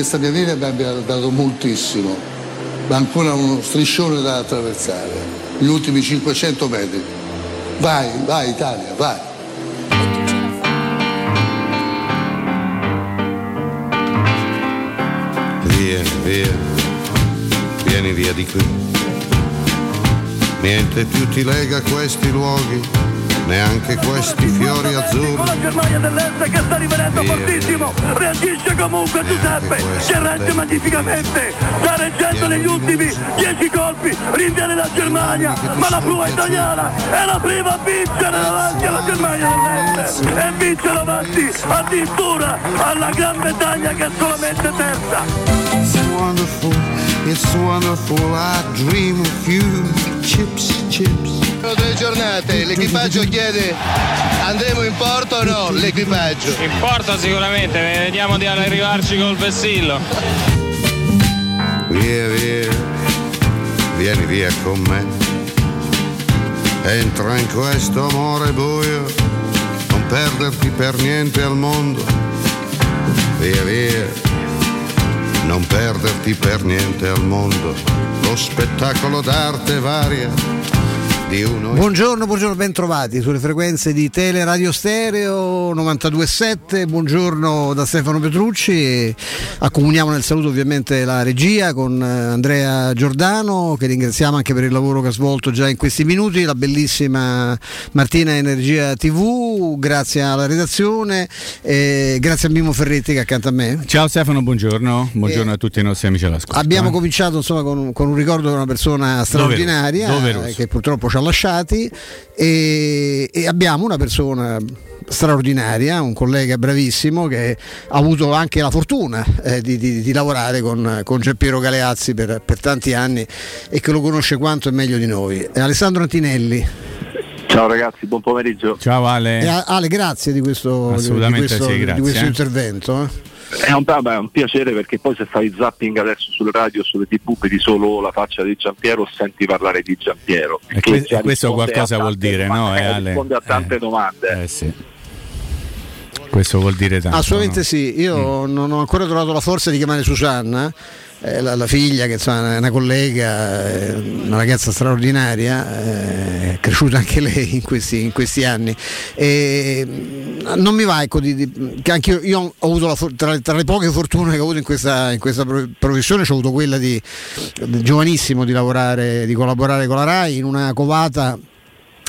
questa mia linea mi abbia dato moltissimo, ma ancora uno striscione da attraversare, gli ultimi 500 metri. Vai, vai Italia, vai. Vieni via, vieni via di qui. Niente più ti lega a questi luoghi, neanche questi fiori azzurri. Con la Germania dell'Est che sta rivenendo fortissimo, reagisce comunque Giuseppe, che regge magnificamente, sta reggendo negli ultimi 10 colpi, rinviene la Germania, ma la prua italiana è la prima a vincere davanti alla Germania dell'Est e vince davanti addirittura alla Gran Bretagna che è solamente terza. It's wonderful, it's wonderful, I dream of you. Chips, chips. Giornate, l'equipaggio chiede andremo in porto o no? L'equipaggio. In porto sicuramente, vediamo di arrivarci col vessillo. Via, via, vieni via con me. Entra in questo amore buio, non perderti per niente al mondo. Via, via, non perderti per niente al mondo. Lo spettacolo d'arte varia di. Buongiorno, ben trovati sulle frequenze di Tele Radio Stereo 92.7. Buongiorno da Stefano Petrucci. E accomuniamo nel saluto ovviamente la regia con eh, Andrea Giordano, che ringraziamo anche per il lavoro che ha svolto già in questi minuti, la bellissima Martina Energia TV, grazie alla redazione, e grazie a Mimo Ferretti che è accanto a me. Ciao Stefano, buongiorno, buongiorno a tutti i nostri amici all'ascolto. Abbiamo eh. cominciato insomma, con, con un ricordo di una persona straordinaria Doveroso. eh, che purtroppo ci ha lasciati e, e abbiamo una persona straordinaria, un collega bravissimo che ha avuto anche la fortuna eh, di, di- di lavorare con, con Giampiero Galeazzi per, per tanti anni e che lo conosce quanto e meglio di noi. Eh, Alessandro Antinelli. Ciao ragazzi, buon pomeriggio. Ciao Ale. E a- Ale, grazie di questo, di- questo, sì, di grazie, questo eh. intervento. eh. È un, è un piacere perché poi se fai zapping adesso sulle radio, sulle tv, vedi solo la faccia di Giampiero, senti parlare di Giampiero. E e questo qualcosa vuol dire, no, eh? Risponde a tante Eh. domande. Eh sì. Questo vuol dire tanto. Assolutamente no? sì, io Mm. non ho ancora trovato la forza di chiamare Susanna, eh, la, la figlia che insomma, è una collega, eh, una ragazza straordinaria, eh, cresciuta anche lei in questi, in questi anni. E, mm, non mi va, ecco, di, di- che anche io, io ho avuto la tra, le- tra le poche fortune che ho avuto in questa, in questa pro- professione, ho avuto quella di, di giovanissimo di lavorare, di collaborare con la RAI in una covata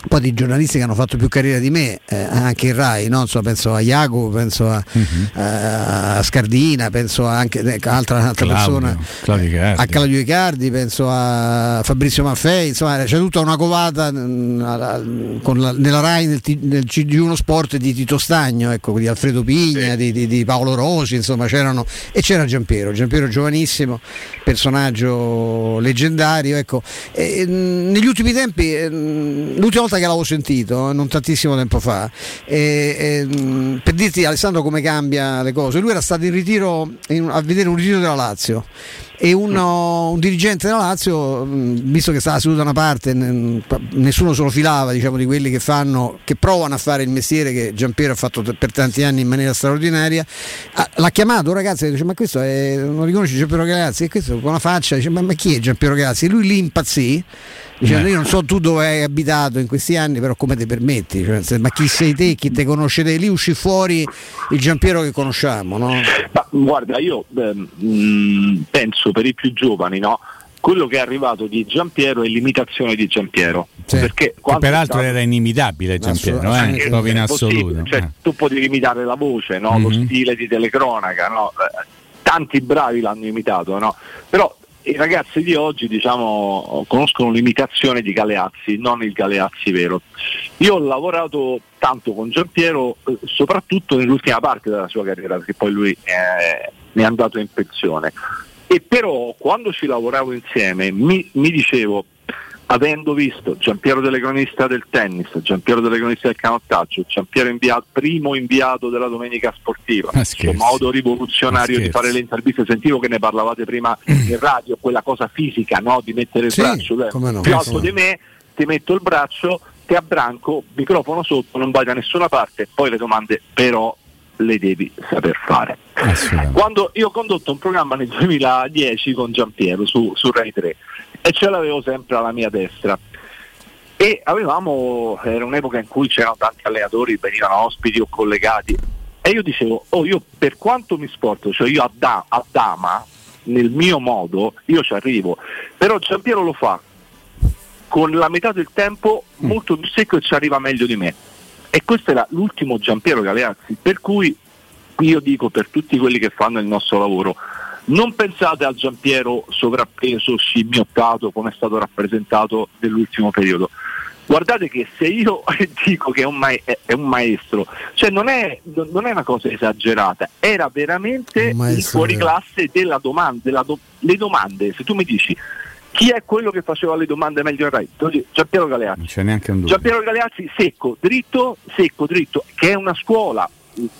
poi di giornalisti che hanno fatto più carriera di me, eh, anche in Rai, no? Insomma, penso a Jacopo, penso a, Mhm. a Scardina, penso anche ecco, altra, altra Claudio, persona, Claudio Icardi. a Claudio Icardi, penso a Fabrizio Maffei, insomma c'è tutta una covata mm, alla- con la- nella Rai nel, nel CG1 Sport di Tito Stagno, ecco, di Alfredo Pigna, di, di- di Paolo Rosi, insomma c'erano e c'era Giampiero, Giampiero giovanissimo, personaggio leggendario, ecco. E, mm, negli ultimi tempi, mm, l'ultima volta che l'avevo sentito, eh, non tantissimo tempo fa, e- e, mm, per dirti Alessandro come cambia le cose, lui era stato in ritiro in- a vedere un ritiro della Lazio e uno- un dirigente della Lazio, visto che stava seduto da una parte, nessuno se lo filava diciamo, di quelli che fanno, che provano a fare il mestiere che Giampiero ha fatto per tanti anni in maniera straordinaria, ah, l'ha chiamato un ragazzo e dice ma questo è, non riconosci Giampiero Galeazzi? E questo con una faccia dice ma, ma chi è Giampiero Galeazzi? E lui lì impazzì. Dicendo, io non so tu dove hai abitato in questi anni, però come ti permetti? Cioè, ma chi sei te, chi te conosce te? Lì uscì fuori il Giampiero che conosciamo, no? Guarda, io ehm, mh, penso per i più giovani, no? Quello che è arrivato di Giampiero è l'imitazione di Giampiero. Sì. Perché peraltro stato- era inimitabile Giampiero, eh? Proprio in assoluto. cioè, eh. tu potevi imitare la voce, no? lo Mhm. stile di telecronaca, no? Eh, tanti bravi l'hanno imitato, no? però i ragazzi di oggi diciamo, conoscono l'imitazione di Galeazzi, non il Galeazzi vero. Io ho lavorato tanto con Giampiero, eh, soprattutto nell'ultima parte della sua carriera, perché poi lui eh, è andato in pensione. E però quando ci lavoravo insieme mi, mi dicevo, avendo visto Giampiero Telecronista del tennis, Giampiero Telecronista del canottaggio, Giampiero inviato, primo inviato della domenica sportiva, questo scherzi. modo rivoluzionario Ma di fare le interviste, sentivo che ne parlavate prima in radio, quella cosa fisica no? di mettere il Sì, braccio eh, no. più alto sì. di me, ti metto il braccio, ti abbranco, microfono sotto, non vai da nessuna parte, poi le domande però le devi saper fare. Quando io ho condotto un programma nel 2010 con Giampiero su, su Rai 3 e ce l'avevo sempre alla mia destra. E avevamo, era un'epoca in cui c'erano tanti allenatori, venivano ospiti o collegati. E io dicevo, oh io per quanto mi sporto, cioè io a, da, a Dama, nel mio modo, io ci arrivo, però Giampiero lo fa con la metà del tempo molto più secco e ci arriva meglio di me. E questo era l'ultimo Giampiero Galeazzi, per cui io dico per tutti quelli che fanno il nostro lavoro, non pensate al Giampiero sovrappeso, scimmiottato come è stato rappresentato nell'ultimo periodo guardate che se io dico che è un, ma- è un maestro, cioè non è, non è, una cosa esagerata, era veramente il fuoriclasse della domanda, della do- le domande, se tu mi dici chi è quello che faceva le domande meglio al Rai? Giampiero Galeazzi. Non c'è neanche un dubbio. Giampiero Galeazzi secco, dritto, secco, dritto, che è una scuola,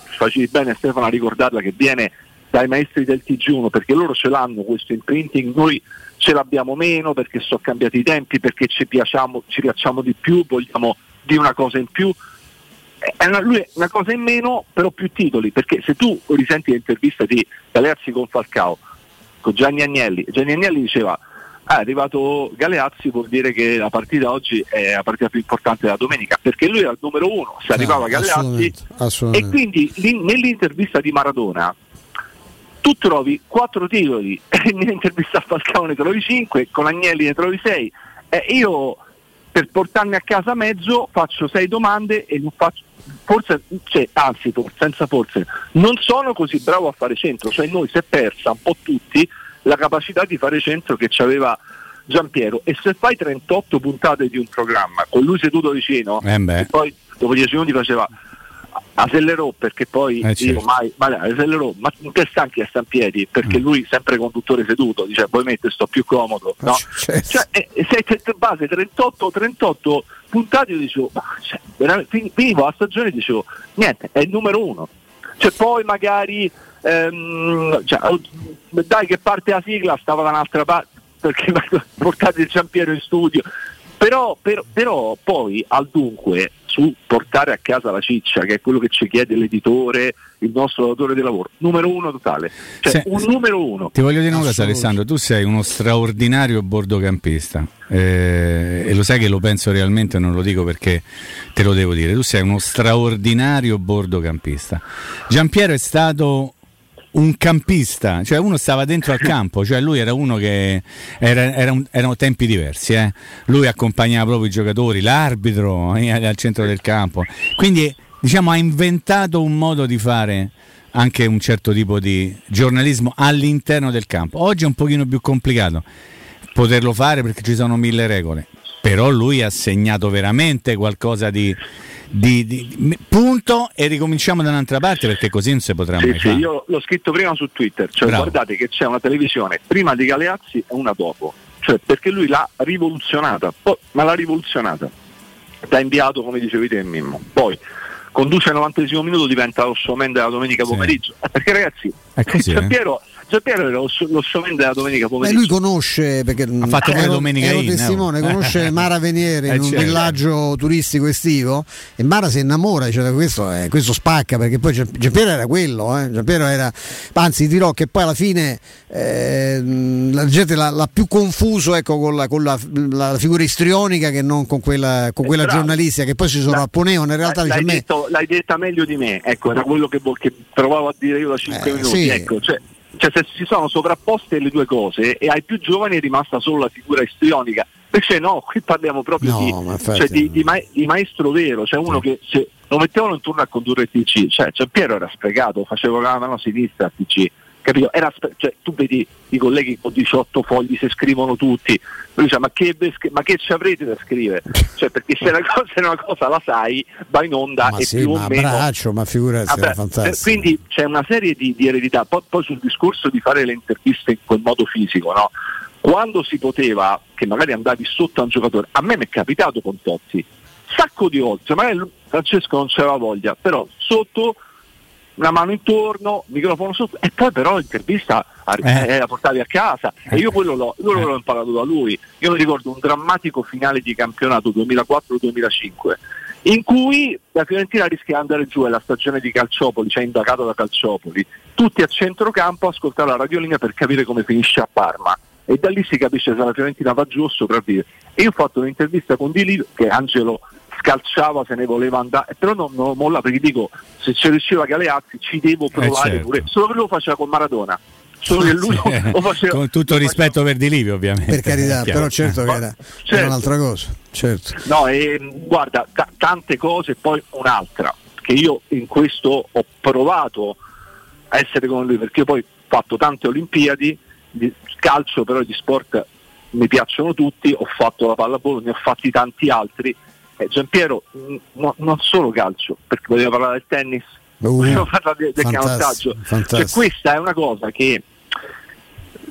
facevi bene Stefano a ricordarla che viene dai maestri del TG1 perché loro ce l'hanno questo imprinting, noi ce l'abbiamo meno perché sono cambiati i tempi, perché ci piacciamo, ci piacciamo di più, vogliamo di una cosa in più. È una, lui è una cosa in meno, però più titoli, perché se tu risenti l'intervista di Galeazzi con Falcao, con Gianni Agnelli, Gianni Agnelli diceva ah, è arrivato Galeazzi vuol dire che la partita oggi è la partita più importante della domenica, perché lui era il numero uno, se arrivava Galeazzi assolutamente, assolutamente. e quindi nell'intervista di Maradona tu trovi quattro titoli, nell'intervista a Falcao ne trovi cinque, con Agnelli ne trovi sei. Eh, io per portarmi a casa mezzo faccio sei domande e non faccio, forse, cioè, anzi senza forse, non sono così bravo a fare centro, cioè noi si è persa un po' tutti la capacità di fare centro che ci aveva Giampiero. E se fai 38 puntate di un programma con lui seduto vicino eh poi dopo 10 minuti faceva accelerò perché poi eh, certo. dico mai, ma accelerò, ma che stanchi a sta in piedi perché mm. lui sempre conduttore seduto dice poi mette sto più comodo no? certo. cioè, eh, se base 38 38 puntate io dicevo ma cioè, finivo la stagione e dicevo niente è il numero uno cioè poi magari ehm, cioè, oh, dai che parte la sigla stava da un'altra parte perché portate il Giampiero in studio però, però, però, poi al dunque su portare a casa la ciccia, che è quello che ci chiede l'editore, il nostro datore di lavoro, numero uno totale. Cioè Se, un numero uno. Ti voglio dire una cosa Alessandro, tu sei uno straordinario bordocampista eh, e lo sai che lo penso realmente, non lo dico perché te lo devo dire, tu sei uno straordinario bordocampista. Giampiero è stato un campista, cioè uno stava dentro al campo, cioè lui era uno che era, era un, erano tempi diversi, eh? lui accompagnava proprio i giocatori, l'arbitro eh, al centro del campo, quindi diciamo ha inventato un modo di fare anche un certo tipo di giornalismo all'interno del campo. Oggi è un pochino più complicato poterlo fare perché ci sono mille regole, però lui ha segnato veramente qualcosa di di, di, punto e ricominciamo da un'altra parte perché così non si potrà sì, mai sì, Io l'ho scritto prima su Twitter, cioè Bravo. guardate che c'è una televisione prima di Galeazzi e una dopo, cioè perché lui l'ha rivoluzionata, poi, ma l'ha rivoluzionata. T'ha inviato come dicevi te Mimmo. Poi conduce al 90 minuto diventa lo showman della domenica pomeriggio. Sì. Perché ragazzi, è così, eh? Piero, Giampiero era lo, lo showman della domenica pomeriggio. E lui conosce, perché ha fatto ero, domenica ero in, testimone, no? conosce Mara Veniere in eh, un certo. villaggio turistico estivo e Mara si innamora, dice questo, eh, questo spacca perché poi Giampiero era quello, eh? Giampiero era, anzi dirò che poi alla fine eh, la gente l'ha, l'ha, più confuso ecco, con, la, con la, la, figura istrionica che non con quella, con quella giornalistica che poi si sovrapponevano in realtà l'hai, dice, detto, l'hai detta meglio di me, ecco era quello che, che provavo a dire io da 5 eh, minuti, sì. ecco, cioè, cioè se si sono sovrapposte le due cose e ai più giovani è rimasta solo la figura istrionica. Invece no, qui parliamo proprio no, di, cioè di, di, ma- di, maestro vero, cioè uno sì. che se lo mettevano in turno a condurre il TC, cioè, cioè Piero era sprecato, faceva la mano sinistra al TC, capito? Era, cioè, tu vedi i colleghi con 18 fogli se scrivono tutti, lui dice ma che, ma che ci avrete da scrivere? Cioè, perché se una, cosa, se una cosa la sai, va in onda ma e sì, più ma o meno... Braccio, ma figurati, Vabbè, fantastico. Quindi c'è una serie di, di eredità, poi, poi, sul discorso di fare le interviste in quel modo fisico, no? Quando si poteva, che magari andavi sotto a un giocatore, a me mi è capitato con Totti, sacco di volte, magari Francesco non c'aveva voglia, però sotto una mano intorno, microfono sotto, e poi però l'intervista eh. la portavi a casa eh. e io quello l'ho, io l'ho imparato da lui. Io mi ricordo un drammatico finale di campionato 2004-2005 in cui la Fiorentina rischia di andare giù, è la stagione di Calciopoli, cioè indagato da Calciopoli, tutti a centrocampo a ascoltare la radiolina per capire come finisce a Parma e da lì si capisce se la Fiorentina va giù o sopravvive. E io ho fatto un'intervista con Di Lì che Angelo scalciava se ne voleva andare, però non, non molla perché dico se ci riusciva Galeazzi ci devo provare certo. pure, solo che lo faceva con Maradona. Solo che lui Sì, lo faceva con tutto lo rispetto per Di Livio ovviamente Per carità, Chiaro. però certo che era, Certo. era un'altra cosa. Certo. No, e, guarda, ta- tante cose, poi un'altra, che io in questo ho provato a essere con lui, perché io poi ho fatto tante Olimpiadi, di calcio però di sport mi piacciono tutti, ho fatto la pallavolo, ne ho fatti tanti altri. E Giampiero, no- non solo calcio, perché voleva parlare del tennis, Uh, voleva parlare del, del fantastico, canottaggio. fantastico. Cioè, questa è una cosa che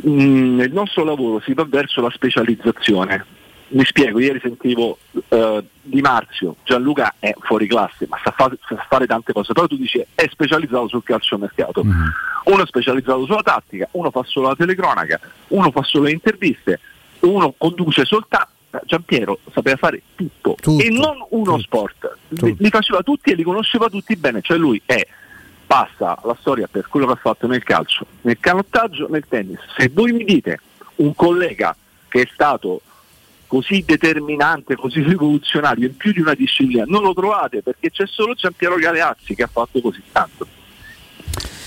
mh, nel nostro lavoro si va verso la specializzazione. Mi spiego, ieri sentivo eh, Di Marzio, Gianluca è fuori classe, ma sa, fa- sa fare tante cose, però tu dici è specializzato sul calcio mercato, uno è specializzato sulla tattica, uno fa solo la telecronaca, uno fa solo le interviste, uno conduce soltanto. Giampiero sapeva fare tutto, Tutto, e non uno tutto, sport, li, tutto. li faceva tutti e li conosceva tutti bene, cioè lui è passa la storia per quello che ha fatto nel calcio, nel canottaggio, nel tennis. Se voi mi dite un collega che è stato così determinante, così rivoluzionario in più di una disciplina, non lo trovate perché c'è solo Giampiero Galeazzi che ha fatto così tanto.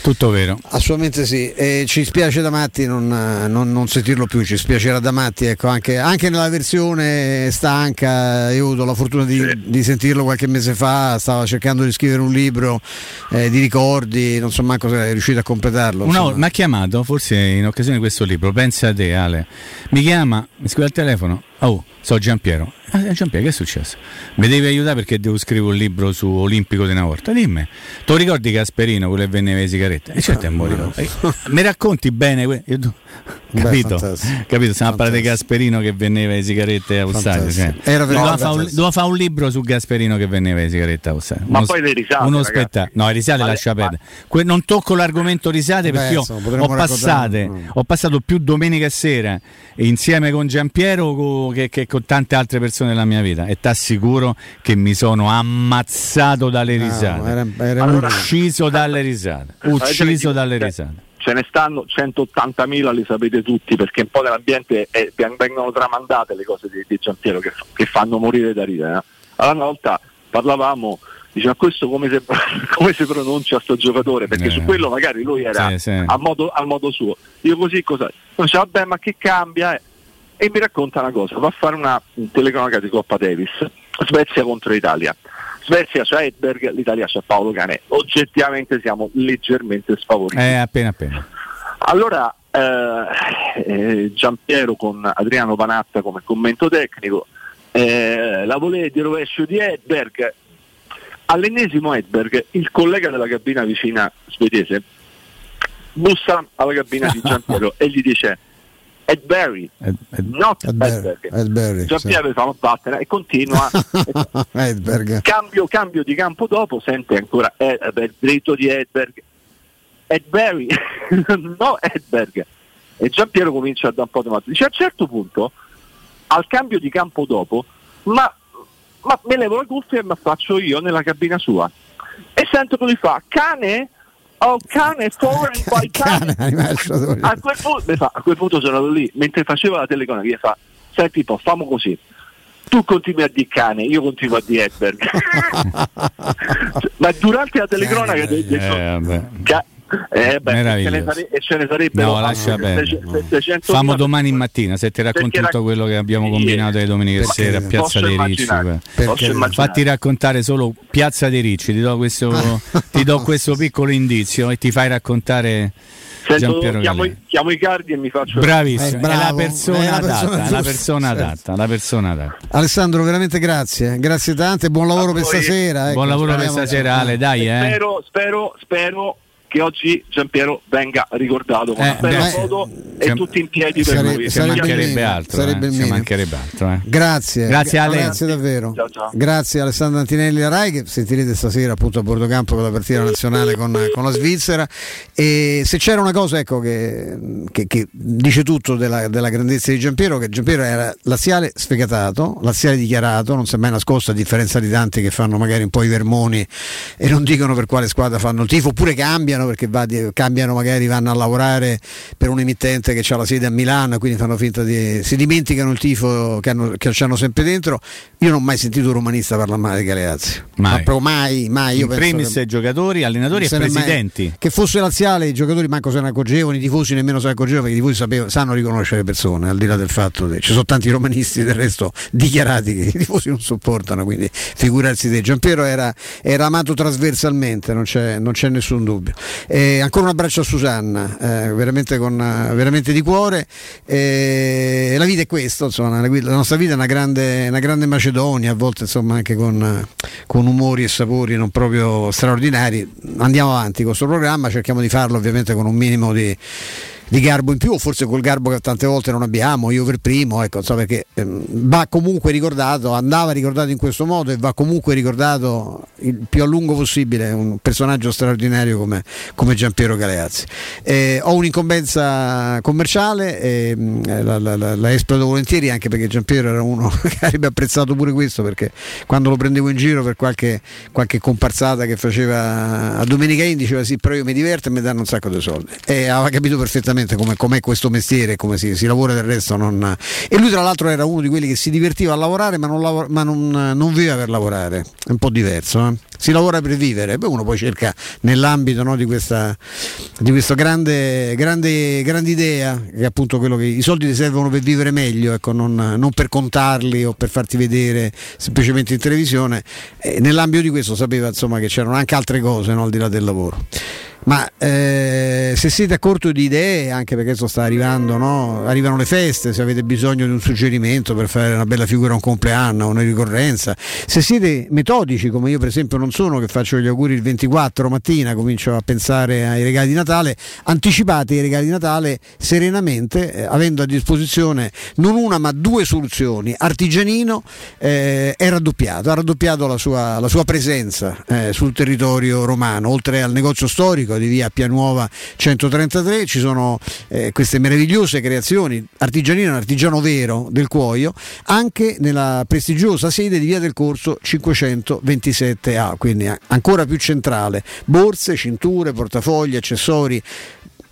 Tutto vero Assolutamente sì, e ci spiace da matti non, non- non sentirlo più, ci spiacerà da matti, ecco, anche, anche nella versione stanca, io ho avuto la fortuna di, di sentirlo qualche mese fa, stava cercando di scrivere un libro eh, di ricordi, non so manco se è riuscito a completarlo. Volta mi ha chiamato, forse in occasione di questo libro, pensa a te Ale, mi chiama, mi scrive al telefono, oh, so Giampiero. Ah, Giampiero, che è successo? Mi devi aiutare perché devo scrivere un libro su Olimpico di una volta. Dimmi, tu ricordi Gasperino, quello che vendeva le sigarette? E certo, mo ricordo. Eh, mi racconti bene? que- io tu- Beh, Capito? Capito? Stiamo a parlare di. Gasperino che vendeva le sigarette stadio. Fantastico. Cioè. Era Doveva fare un, fare un libro su Gasperino che vendeva le sigarette allo stadio. Ma Uno poi le risate, Uno spettacolo. No, le risate lascia perdere. Que- non tocco l'argomento risate Beh, perché io ho, passate, ho passato più domenica sera insieme con Giampiero co- che, che con tante altre persone della mia vita e ti assicuro che mi sono ammazzato dalle Ah, risate. era- era Allora- ucciso dalle risate. Ucciso dalle risate. Ce ne stanno 180.000, li sapete tutti, perché un po' nell'ambiente eh, vengono tramandate le cose di, di Giampiero che, che fanno morire da ridere. eh. Allora una volta parlavamo, diceva questo come si, come si pronuncia sto giocatore, perché Eh. su quello magari lui era Sì, sì. A, modo, a modo suo. Io così cosa? Non dice, vabbè ma che cambia? eh?" E mi racconta una cosa, va a fare una telecronaca di Coppa Davis, Svezia contro Italia. Svezia c'è Edberg, l'Italia c'è Paolo Canè. Oggettivamente siamo leggermente sfavoriti. Eh, appena appena. Allora eh, eh, Giampiero con Adriano Panatta come commento tecnico, eh, la volée di rovescio di Edberg. All'ennesimo Edberg, il collega della cabina vicina svedese bussa alla cabina di Giampiero e gli dice Edberry, Ed- ed- not Edberg, Edberg. Edberg, Giampiero fa una battere e continua. Edberg. cambio, cambio di campo dopo, sente ancora eh, beh, il dritto di Edberg. Edberry, no Edberg. E Giampiero comincia a dare un po' di mazzo. Dice a un certo punto, al cambio di campo dopo, ma, ma me levo la cuffia e mi faccio io nella cabina sua. E sento che lui fa, cane? Oh cane, cane. Cane, animale, A quel, punto, fa, a quel punto sono andato lì, mentre faceva la telecronaca, fa, senti un po', famo così. Tu continui a dire cane, io continuo a dire Edberg. Ma durante la telecronaca... De- eh, vabbè. ca- eh, beh, sare- e ce ne sarebbero No, lascia perdere. 700.000 Famo domani mattina se ti racconti Perché tutto rac- quello che abbiamo combinato le domeniche sera a Piazza dei Ricci. Fatti raccontare solo Piazza dei Ricci, ti do questo, ti do questo piccolo indizio e ti fai raccontare Sento, chiamo, i- chiamo i cardi e mi faccio... Bravissimo, Eh, è la persona è la persona adatta, la persona certo. adatta, la persona adatta. Alessandro, veramente grazie, grazie tante, buon lavoro per stasera. ecco, Buon lavoro per stasera Ale, dai eh. Spero, spero, spero che oggi Giampiero venga ricordato con Eh, una bella beh, foto e siamo- tutti in piedi per lui. Sarebbe mancherebbe altro, sarebbe eh, mancherebbe altro. eh. Grazie, Grazie, Ale. Grazie davvero. Ciao, ciao. Grazie Alessandro Antinelli e Rai che sentirete stasera appunto a Bordocampo con la partita nazionale con, con la Svizzera. E se c'era una cosa ecco, che, che- che dice tutto della, della grandezza di Giampiero, che Giampiero era laziale sfegatato, laziale dichiarato, non si è mai nascosto a differenza di tanti che fanno magari un po' i vermoni e non dicono per quale squadra fanno il tifo, oppure cambiano perché va cambiano, magari vanno a lavorare per un emittente che ha la sede a Milano quindi fanno finta di. si dimenticano il tifo che, hanno, che hanno sempre dentro. Io non ho mai sentito un romanista parlare male di Galeazzi. Mai. Ma proprio mai, mai. Io In primis che- giocatori, allenatori e è mai- presidenti. che fosse laziale, i giocatori manco se ne accorgevano, i tifosi nemmeno se ne accorgevano perché i tifosi sapevano- sanno riconoscere le persone, al di là del fatto che ci sono tanti romanisti del resto dichiarati che i tifosi non sopportano, quindi figurarsi te. Giampiero era, era amato trasversalmente, non c'è, non c'è nessun dubbio. E ancora un abbraccio a Susanna, eh, veramente, con, eh, veramente di cuore. E la vita è questo, insomma, la, la nostra vita è una grande, una grande Macedonia, a volte insomma anche con, eh, con umori e sapori non proprio straordinari. Andiamo avanti con questo programma, cerchiamo di farlo ovviamente con un minimo di, di garbo in più, forse col garbo che tante volte non abbiamo, io per primo, ecco, so perché ehm, va comunque ricordato, andava ricordato in questo modo e va comunque ricordato il più a lungo possibile un personaggio straordinario come, come Giampiero Galeazzi. Eh, ho un'incombenza commerciale, e, mh, la, la- la- la esplodo volentieri anche perché Giampiero era uno che avrebbe apprezzato pure questo perché quando lo prendevo in giro per qualche, qualche comparsata che faceva a Domenica In diceva sì però io mi diverto e mi danno un sacco di soldi e aveva capito perfettamente come, com'è questo mestiere come si, si lavora del resto non- e lui tra l'altro era uno di quelli che si divertiva a lavorare ma non, lavor- ma non, non viveva per lavorare. È un po' diverso eh? si lavora per vivere. Poi uno poi cerca nell'ambito no, di questa di questa grande, grande, grande idea che è appunto quello che i soldi ti servono per vivere meglio ecco, non, non per contarli o per farti vedere semplicemente in televisione. E nell'ambito di questo sapeva insomma che c'erano anche altre cose no, al di là del lavoro ma eh, se siete a corto di idee, anche perché adesso sta arrivando, no? arrivano le feste, se avete bisogno di un suggerimento per fare una bella figura un compleanno, una ricorrenza, se siete metodici come io per esempio non sono, che faccio gli auguri il 24 mattina, comincio a pensare ai regali di Natale, anticipate i regali di Natale serenamente, eh, avendo a disposizione non una ma due soluzioni. Artigianino eh, è raddoppiato, ha raddoppiato la sua, la sua presenza eh, sul territorio romano, oltre al negozio storico di via Pianuova 133 ci sono eh, queste meravigliose creazioni, Artigianino è un artigiano vero del cuoio, anche nella prestigiosa sede di via del Corso 527A, quindi ancora più centrale, borse, cinture, portafogli, accessori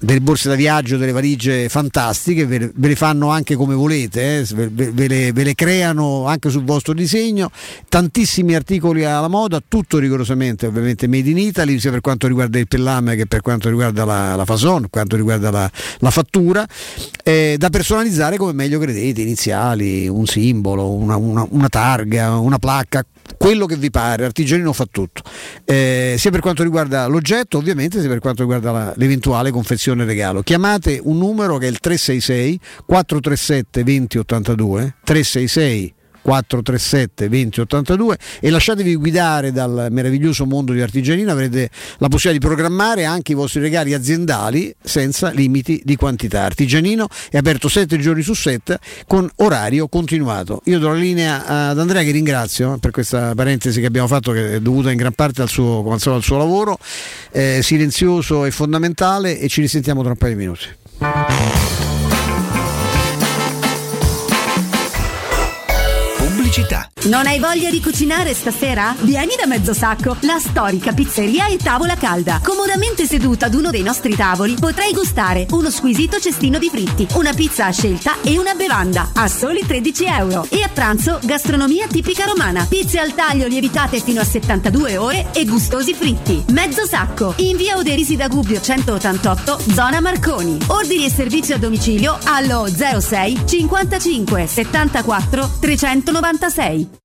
delle borse da viaggio, delle valigie fantastiche, ve le, ve le fanno anche come volete, eh, ve, ve- le, ve le creano anche sul vostro disegno, tantissimi articoli alla moda, tutto rigorosamente ovviamente made in Italy, sia per quanto riguarda il pellame che per quanto riguarda la, la fason, quanto riguarda la, la fattura, eh, da personalizzare come meglio credete, iniziali, un simbolo, una, una- una targa, una placca, quello che vi pare, Artigianino fa tutto, Eh, sia per quanto riguarda l'oggetto ovviamente, sia per quanto riguarda la- l'eventuale confezione regalo. Chiamate un numero che è il 366 437 2082, 366 437 2082 e lasciatevi guidare dal meraviglioso mondo di Artigianino avrete la possibilità di programmare anche i vostri regali aziendali senza limiti di quantità. Artigianino è aperto 7 giorni su 7 con orario continuato. Io do la linea ad Andrea che ringrazio eh, per questa parentesi che abbiamo fatto che è dovuta in gran parte al suo, al suo lavoro eh, silenzioso e fondamentale e ci risentiamo tra un paio di minuti Pubblicità. Non hai voglia di cucinare stasera? Vieni da Mezzosacco, la storica pizzeria e tavola calda. Comodamente seduta ad uno dei nostri tavoli potrai gustare uno squisito cestino di fritti, una pizza a scelta e una bevanda a soli 13 euro. E a pranzo gastronomia tipica romana, pizze al taglio lievitate fino a 72 ore e gustosi fritti. Mezzosacco, in via Oderisi da Gubbio 188, zona Marconi. Ordini e servizi a domicilio allo 06 55 74 46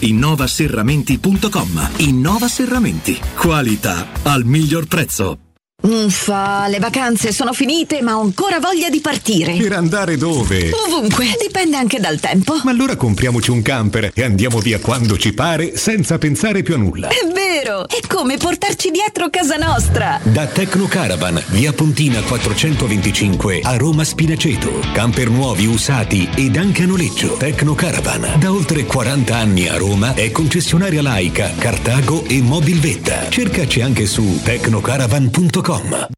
innovaserramenti.com. Innova Serramenti. Qualità al miglior prezzo. Uffa, le vacanze sono finite, ma ho ancora voglia di partire. Per andare dove? Ovunque, dipende anche dal tempo. Ma allora compriamoci un camper e andiamo via quando ci pare, senza pensare più a nulla. È vero! È come portarci dietro casa nostra. Da Tecno Caravan, via Pontina 425 a Roma Spinaceto. Camper nuovi, usati ed anche a noleggio. Tecno Caravan, da oltre 40 anni a Roma, è concessionaria laica, Cartago e Mobilvetta. Cercaci anche su tecnocaravan.com.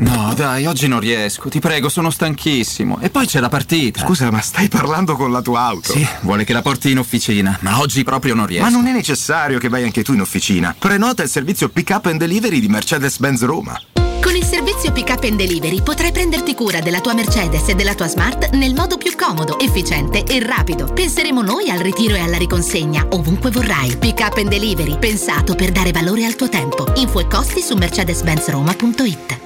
No, dai, oggi non riesco. Ti prego, sono stanchissimo. E poi c'è la partita. Scusa, ma stai parlando con la tua auto? Sì, vuole che la porti in officina, ma oggi proprio non riesco. Ma non è necessario che vai anche tu in officina. Prenota il servizio Pick Up and Delivery di Mercedes-Benz Roma. Con il servizio Pick Up and Delivery potrai prenderti cura della tua Mercedes e della tua Smart nel modo più comodo, efficiente e rapido. Penseremo noi al ritiro e alla riconsegna ovunque vorrai. Pick Up and Delivery, pensato per dare valore al tuo tempo. Info e costi su mercedes-benzroma.it.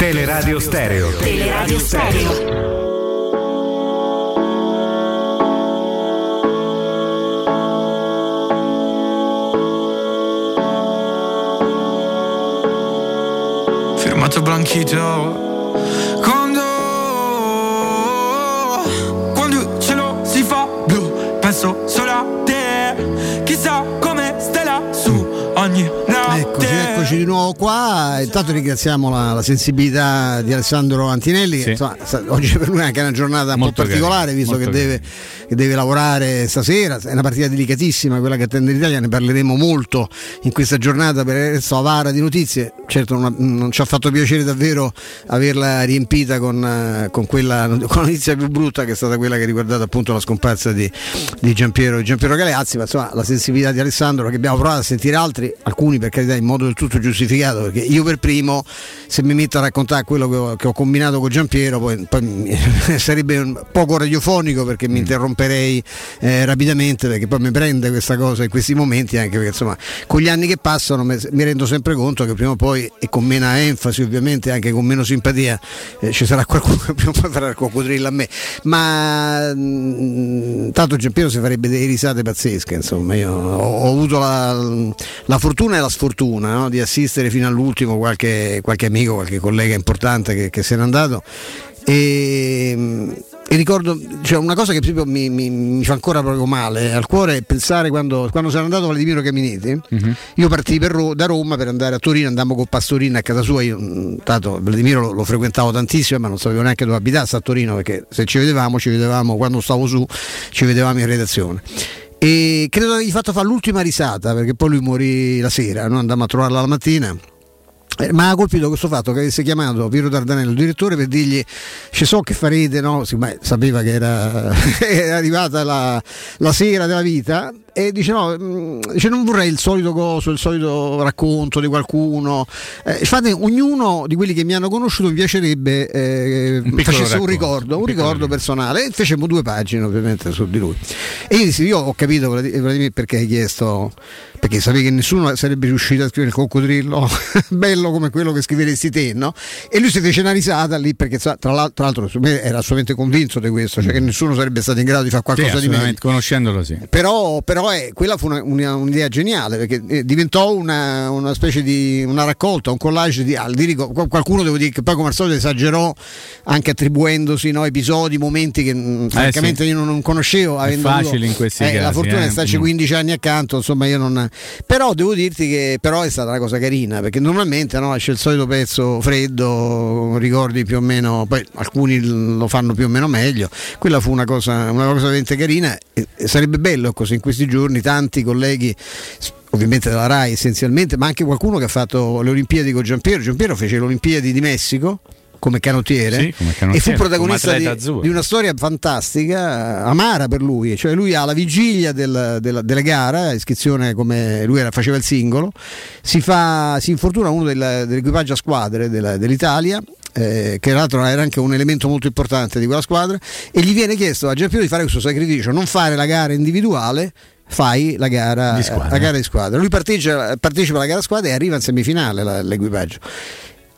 Teleradio Stereo. Teleradio Stereo. Firmato Blanchito Eccoci, di nuovo qua. Intanto ringraziamo la, la sensibilità di Alessandro Antinelli. Che, Sì. insomma, oggi per lui è anche una giornata un Molto po' particolare, visto che deve, che deve lavorare stasera. È una partita delicatissima quella che attende l'Italia. Ne parleremo molto in questa giornata per questa avara di notizie. Certo, non, non ci ha fatto piacere davvero averla riempita con, eh, con quella con la notizia più brutta che è stata quella che ha riguardato appunto la scomparsa di, di Giampiero, Giampiero Galeazzi. Ma insomma, la sensibilità di Alessandro che abbiamo provato a sentire altri, alcuni per carità in modo del tutto giustificato, perché io per primo, se mi metto a raccontare quello che ho, che ho combinato con Giampiero, poi, poi sarebbe poco radiofonico perché mi interromperei eh, rapidamente, perché poi mi prende questa cosa in questi momenti, anche perché insomma con gli anni che passano mi, mi rendo sempre conto che prima o poi, e con meno enfasi ovviamente, anche con meno simpatia, eh, ci sarà qualcuno che prima o poi farà il coccodrillo a me. Ma mm, tanto Giampiero si farebbe delle risate pazzesche, insomma, io ho, ho avuto la, la fortuna e la sfortuna no, di assistere fino all'ultimo qualche, qualche amico, qualche collega importante che, che se n'è andato. E, e ricordo cioè una cosa che proprio mi, mi- mi fa ancora proprio male al cuore è pensare quando, quando sono andato Vladimiro Caminiti io partii per Ro- da Roma per andare a Torino andammo con Pastorino a casa sua. Io mm, tanto Vladimiro lo, lo frequentavo tantissimo ma non sapevo neanche dove abitasse a Torino perché se ci vedevamo ci vedevamo quando stavo su ci vedevamo in redazione e credo che gli fatto fare l'ultima risata perché poi lui morì la sera noi andammo a trovarla la mattina eh, ma ha colpito questo fatto che avesse chiamato Piero Dardanello, il direttore, per dirgli ci so che farete, no? Sì, sapeva che era, era arrivata la, la sera della vita e dice no, mm, dice, non vorrei il solito coso, il solito racconto di qualcuno. Eh, fate ognuno di quelli che mi hanno conosciuto mi piacerebbe eh, piccolo facesse un racconto, ricordo, un un ricordo personale e fecemmo due pagine ovviamente su di lui. E io io ho capito Vladi- Vladimir perché hai chiesto perché sapevi che nessuno sarebbe riuscito a scrivere il coccodrillo bello come quello che scriveresti te, no? E lui si fece una risata lì perché tra l'al- tra l'altro, su me era assolutamente convinto di questo, cioè che nessuno sarebbe stato in grado di fare Sì, qualcosa di meglio. conoscendolo sì. Però, però è- quella fu una- una- un'idea geniale perché eh, diventò una, una specie di una raccolta, un collage di, al- di ric- qual- qualcuno devo dire che poi come al solito esagerò anche attribuendosi no, episodi, momenti che mh, francamente sì. io non, non conoscevo. È facile avuto, in questi eh, La casi, fortuna eh. di starci Mm. 15 anni accanto, insomma io non... Però devo dirti che però è stata una cosa carina perché normalmente no, esce il solito pezzo freddo, ricordi più o meno, poi alcuni lo fanno più o meno meglio. Quella fu una cosa, una cosa veramente carina e, e sarebbe bello così in questi giorni tanti colleghi ovviamente della RAI essenzialmente, ma anche qualcuno che ha fatto le Olimpiadi con Giampiero. Giampiero fece le Olimpiadi di Messico come canottiere, Sì, come e canottiere, fu protagonista di, di una storia fantastica, amara per lui, cioè lui alla vigilia del- della, della gara, iscrizione come lui era- faceva il singolo, si, fa, si infortuna uno del- dell'equipaggio a squadre della- dell'Italia. eh, che tra l'altro era anche un elemento molto importante di quella squadra e gli viene chiesto a Giampiero di fare questo sacrificio non fare la gara individuale fai la gara Di squadra. la gara di squadra lui partecipa, partecipa alla gara a squadra e arriva in semifinale la- l'equipaggio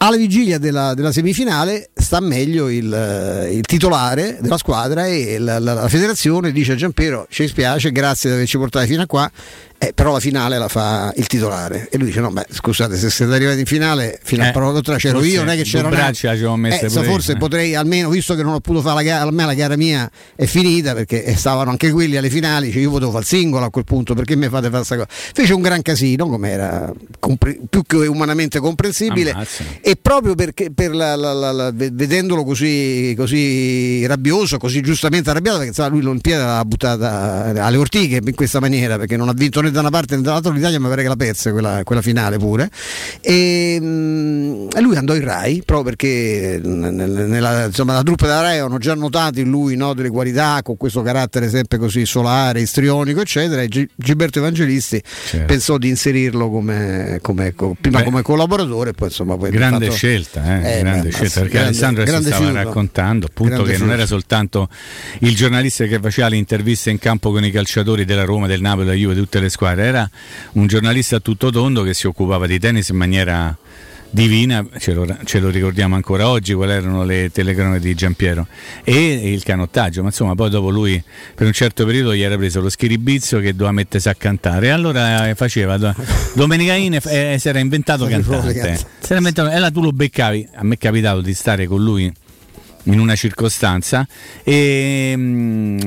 alla vigilia della, della semifinale sta meglio il, eh, il titolare della squadra e la, la- la federazione dice a Giampiero ci dispiace, grazie di averci portati fino a qua, eh, però la finale la fa il titolare. E lui dice no, beh scusate se siete arrivati in finale fino Eh, a parola d'altra c'ero io, non è che c'era due braccia ci avevo messe eh, forse eh. potrei almeno, visto che non ho potuto fare la gara, a me la gara mia è finita perché eh, stavano anche quelli alle finali, cioè io potevo fare il singolo a quel punto, perché mi fate fare questa cosa? Fece un gran casino, come era compre- più che umanamente comprensibile Ammazza. E proprio perché per la- la- la- la- ve- vedendolo così, così rabbioso, così giustamente arrabbiato, perché insomma, lui l'Olimpiade l'ha buttata alle ortiche in questa maniera, perché non ha vinto né da una parte né dall'altra l'Italia, ma pare che la perse quella, quella finale pure. E, mm, e lui andò in Rai proprio perché nel- nella, insomma, la truppa della Rai avevano già notato in lui no, delle qualità con questo carattere sempre così solare, istrionico, eccetera. E Gi- Gilberto Evangelisti Certo. pensò di inserirlo come, come- co- prima Beh, come collaboratore e poi insomma poi di grande scelta, eh, Eh, grande beh, scelta perché grande- Alessandro grande stava fiuto. raccontando appunto Grande che non fiuto. era soltanto il giornalista che faceva le interviste in campo con i calciatori della Roma, del Napoli, della Juve, di tutte le squadre, era un giornalista a tutto tondo che si occupava di tennis in maniera divina, ce lo, ce lo ricordiamo ancora oggi, quali erano le telecronache di Giampiero e il canottaggio, ma insomma poi dopo lui per un certo periodo gli era preso lo schiribizzo che doveva mettersi a cantare. E allora eh, faceva do- Domenica In eh, si era inventato cantante, si era inventato, e allora tu lo beccavi, a me è capitato di stare con lui in una circostanza e mm,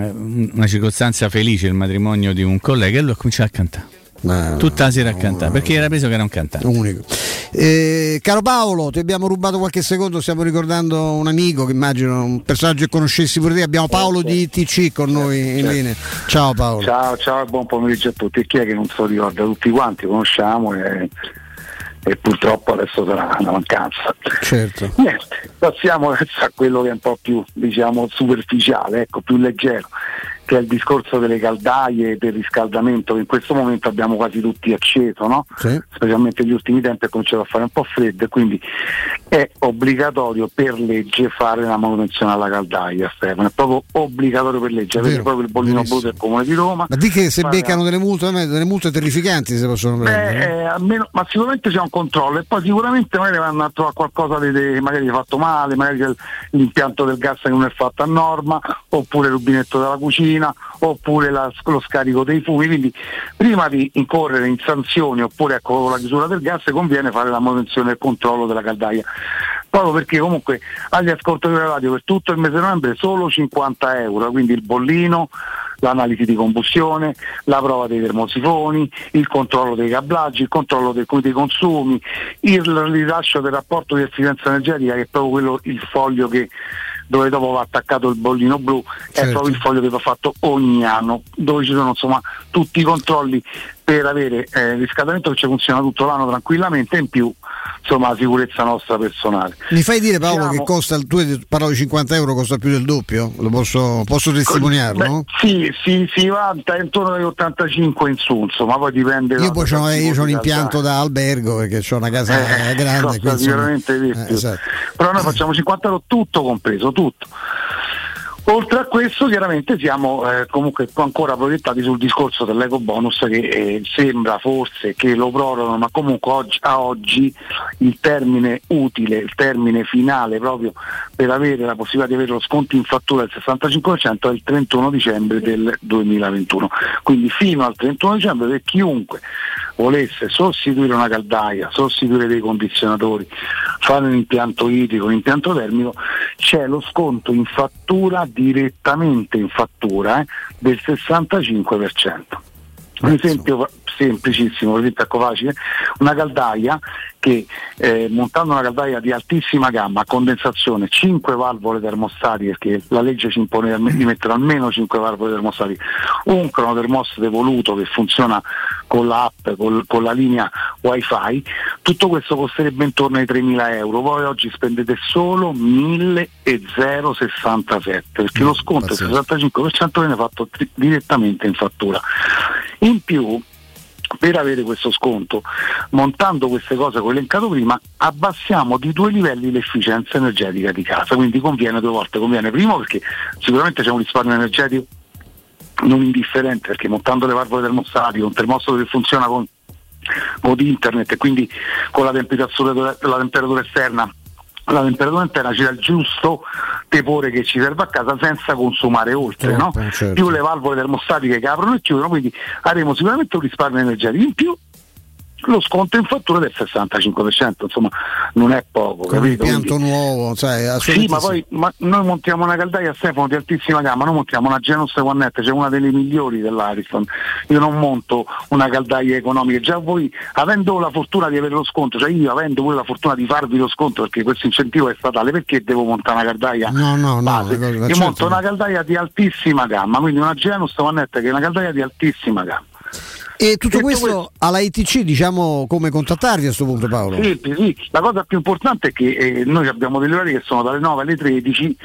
una circostanza felice il matrimonio di un collega e lui ha cominciato a cantare Ma- Tutta la sera a cantare, perché era preso che era un cantante. Unico. Eh, caro Paolo, ti abbiamo rubato qualche secondo, stiamo ricordando un amico che immagino un personaggio che conoscessi pure te. Abbiamo Paolo di ITC con noi in certo. linea. Ciao Paolo. Ciao, ciao e buon pomeriggio a tutti. E chi è che non se lo ricorda? Tutti quanti conosciamo e, e purtroppo adesso sarà una mancanza. Certo. Niente, passiamo adesso a quello che è un po' più diciamo superficiale, ecco, più leggero, che è il discorso delle caldaie e del riscaldamento che in questo momento abbiamo quasi tutti acceso, no? Sì. specialmente negli ultimi tempi è cominciato a fare un po' freddo e quindi è obbligatorio per legge fare la manutenzione alla caldaia Stefano, è proprio obbligatorio per legge, avete proprio il bollino blu del comune di Roma. Ma di che se Fare- beccano delle multe, delle multe terrificanti se possono prendere. Beh, eh, almeno- ma sicuramente c'è un controllo e poi sicuramente magari vanno a trovare qualcosa di- magari fatto male, magari l'impianto del gas che non è fatto a norma, oppure il rubinetto della cucina, oppure la- lo scarico dei fumi. Quindi prima di incorrere in sanzioni oppure ecco, la chiusura del gas conviene fare la manutenzione e il controllo della caldaia. Proprio perché comunque agli ascoltatori radio per tutto il mese di novembre solo 50 euro, quindi il bollino, l'analisi di combustione, la prova dei termosifoni, il controllo dei cablaggi, il controllo dei, dei consumi, il rilascio del rapporto di efficienza energetica che è proprio quello, il foglio che dove dopo va attaccato il bollino blu, è Certo. proprio il foglio che va fatto ogni anno, dove ci sono insomma tutti i controlli per avere eh, il riscaldamento che ci funziona tutto l'anno tranquillamente e in più insomma la sicurezza nostra personale. Mi fai dire Paolo Siamo- che costa, il- tu hai parlato di 50 euro, costa più del doppio? Lo posso, posso testimoniarlo? Beh, sì, sì, si va intorno agli 85 in su, insomma, poi dipende. Io poi io c'ho un impianto da albergo perché ho una casa Eh, grande. costa quindi, insomma, sicuramente di eh, esatto. Però noi facciamo 50 euro tutto compreso, tutto. Oltre a questo chiaramente siamo eh, comunque ancora proiettati sul discorso dell'eco bonus che eh, sembra forse che lo prorogano, ma comunque oggi- a oggi il termine utile, il termine finale proprio per avere la possibilità di avere lo sconto in fattura del 65% è il 31 dicembre del 2021. Quindi fino al 31 dicembre per chiunque volesse sostituire una caldaia, sostituire dei condizionatori, fare un impianto idrico, un impianto termico, c'è lo sconto in fattura direttamente in fattura eh, del 65%. Un esempio semplicissimo, per esempio, ecco facile, una caldaia che eh, montando una caldaia di altissima gamma a condensazione, 5 valvole termostatiche, perché la legge ci impone di mettere almeno 5 valvole termostatiche, un cronotermostato evoluto che funziona con l'app, col- con la linea wifi, tutto questo costerebbe intorno ai 3.000 euro, voi oggi spendete solo 1.067 perché lo sconto del 65% viene fatto direttamente in fattura. In più per avere questo sconto, montando queste cose che ho elencato prima, abbassiamo di due livelli l'efficienza energetica di casa, quindi conviene due volte, conviene primo perché sicuramente c'è un risparmio energetico non indifferente perché montando le valvole termostatiche, un termostato che funziona con, con internet e quindi con la temperatura, la temperatura esterna la temperatura interna ci dà il giusto tepore che ci serve a casa senza consumare oltre, no? Troppo, certo. più le valvole termostatiche che aprono e chiudono, quindi avremo sicuramente un risparmio energetico in più lo sconto in fattura del 65%, insomma non è poco, Con capito? impianto Quindi- nuovo, sai, sì, ma poi ma noi montiamo una caldaia Stefano di altissima gamma, noi montiamo una Genus One cioè una delle migliori dell'Ariston. Io non monto una caldaia economica, già voi avendo la fortuna di avere lo sconto, cioè io avendo voi la fortuna di farvi lo sconto perché questo incentivo è statale, perché devo montare una caldaia? No, no, no, base? eh, Io certo. monto una caldaia di altissima gamma, quindi una Genus One che è una caldaia di altissima gamma. E tutto questo alla ITC diciamo come contattarvi a questo punto Paolo? Sì, sì. La cosa più importante è che eh, noi abbiamo delle orari che sono dalle 9 alle 13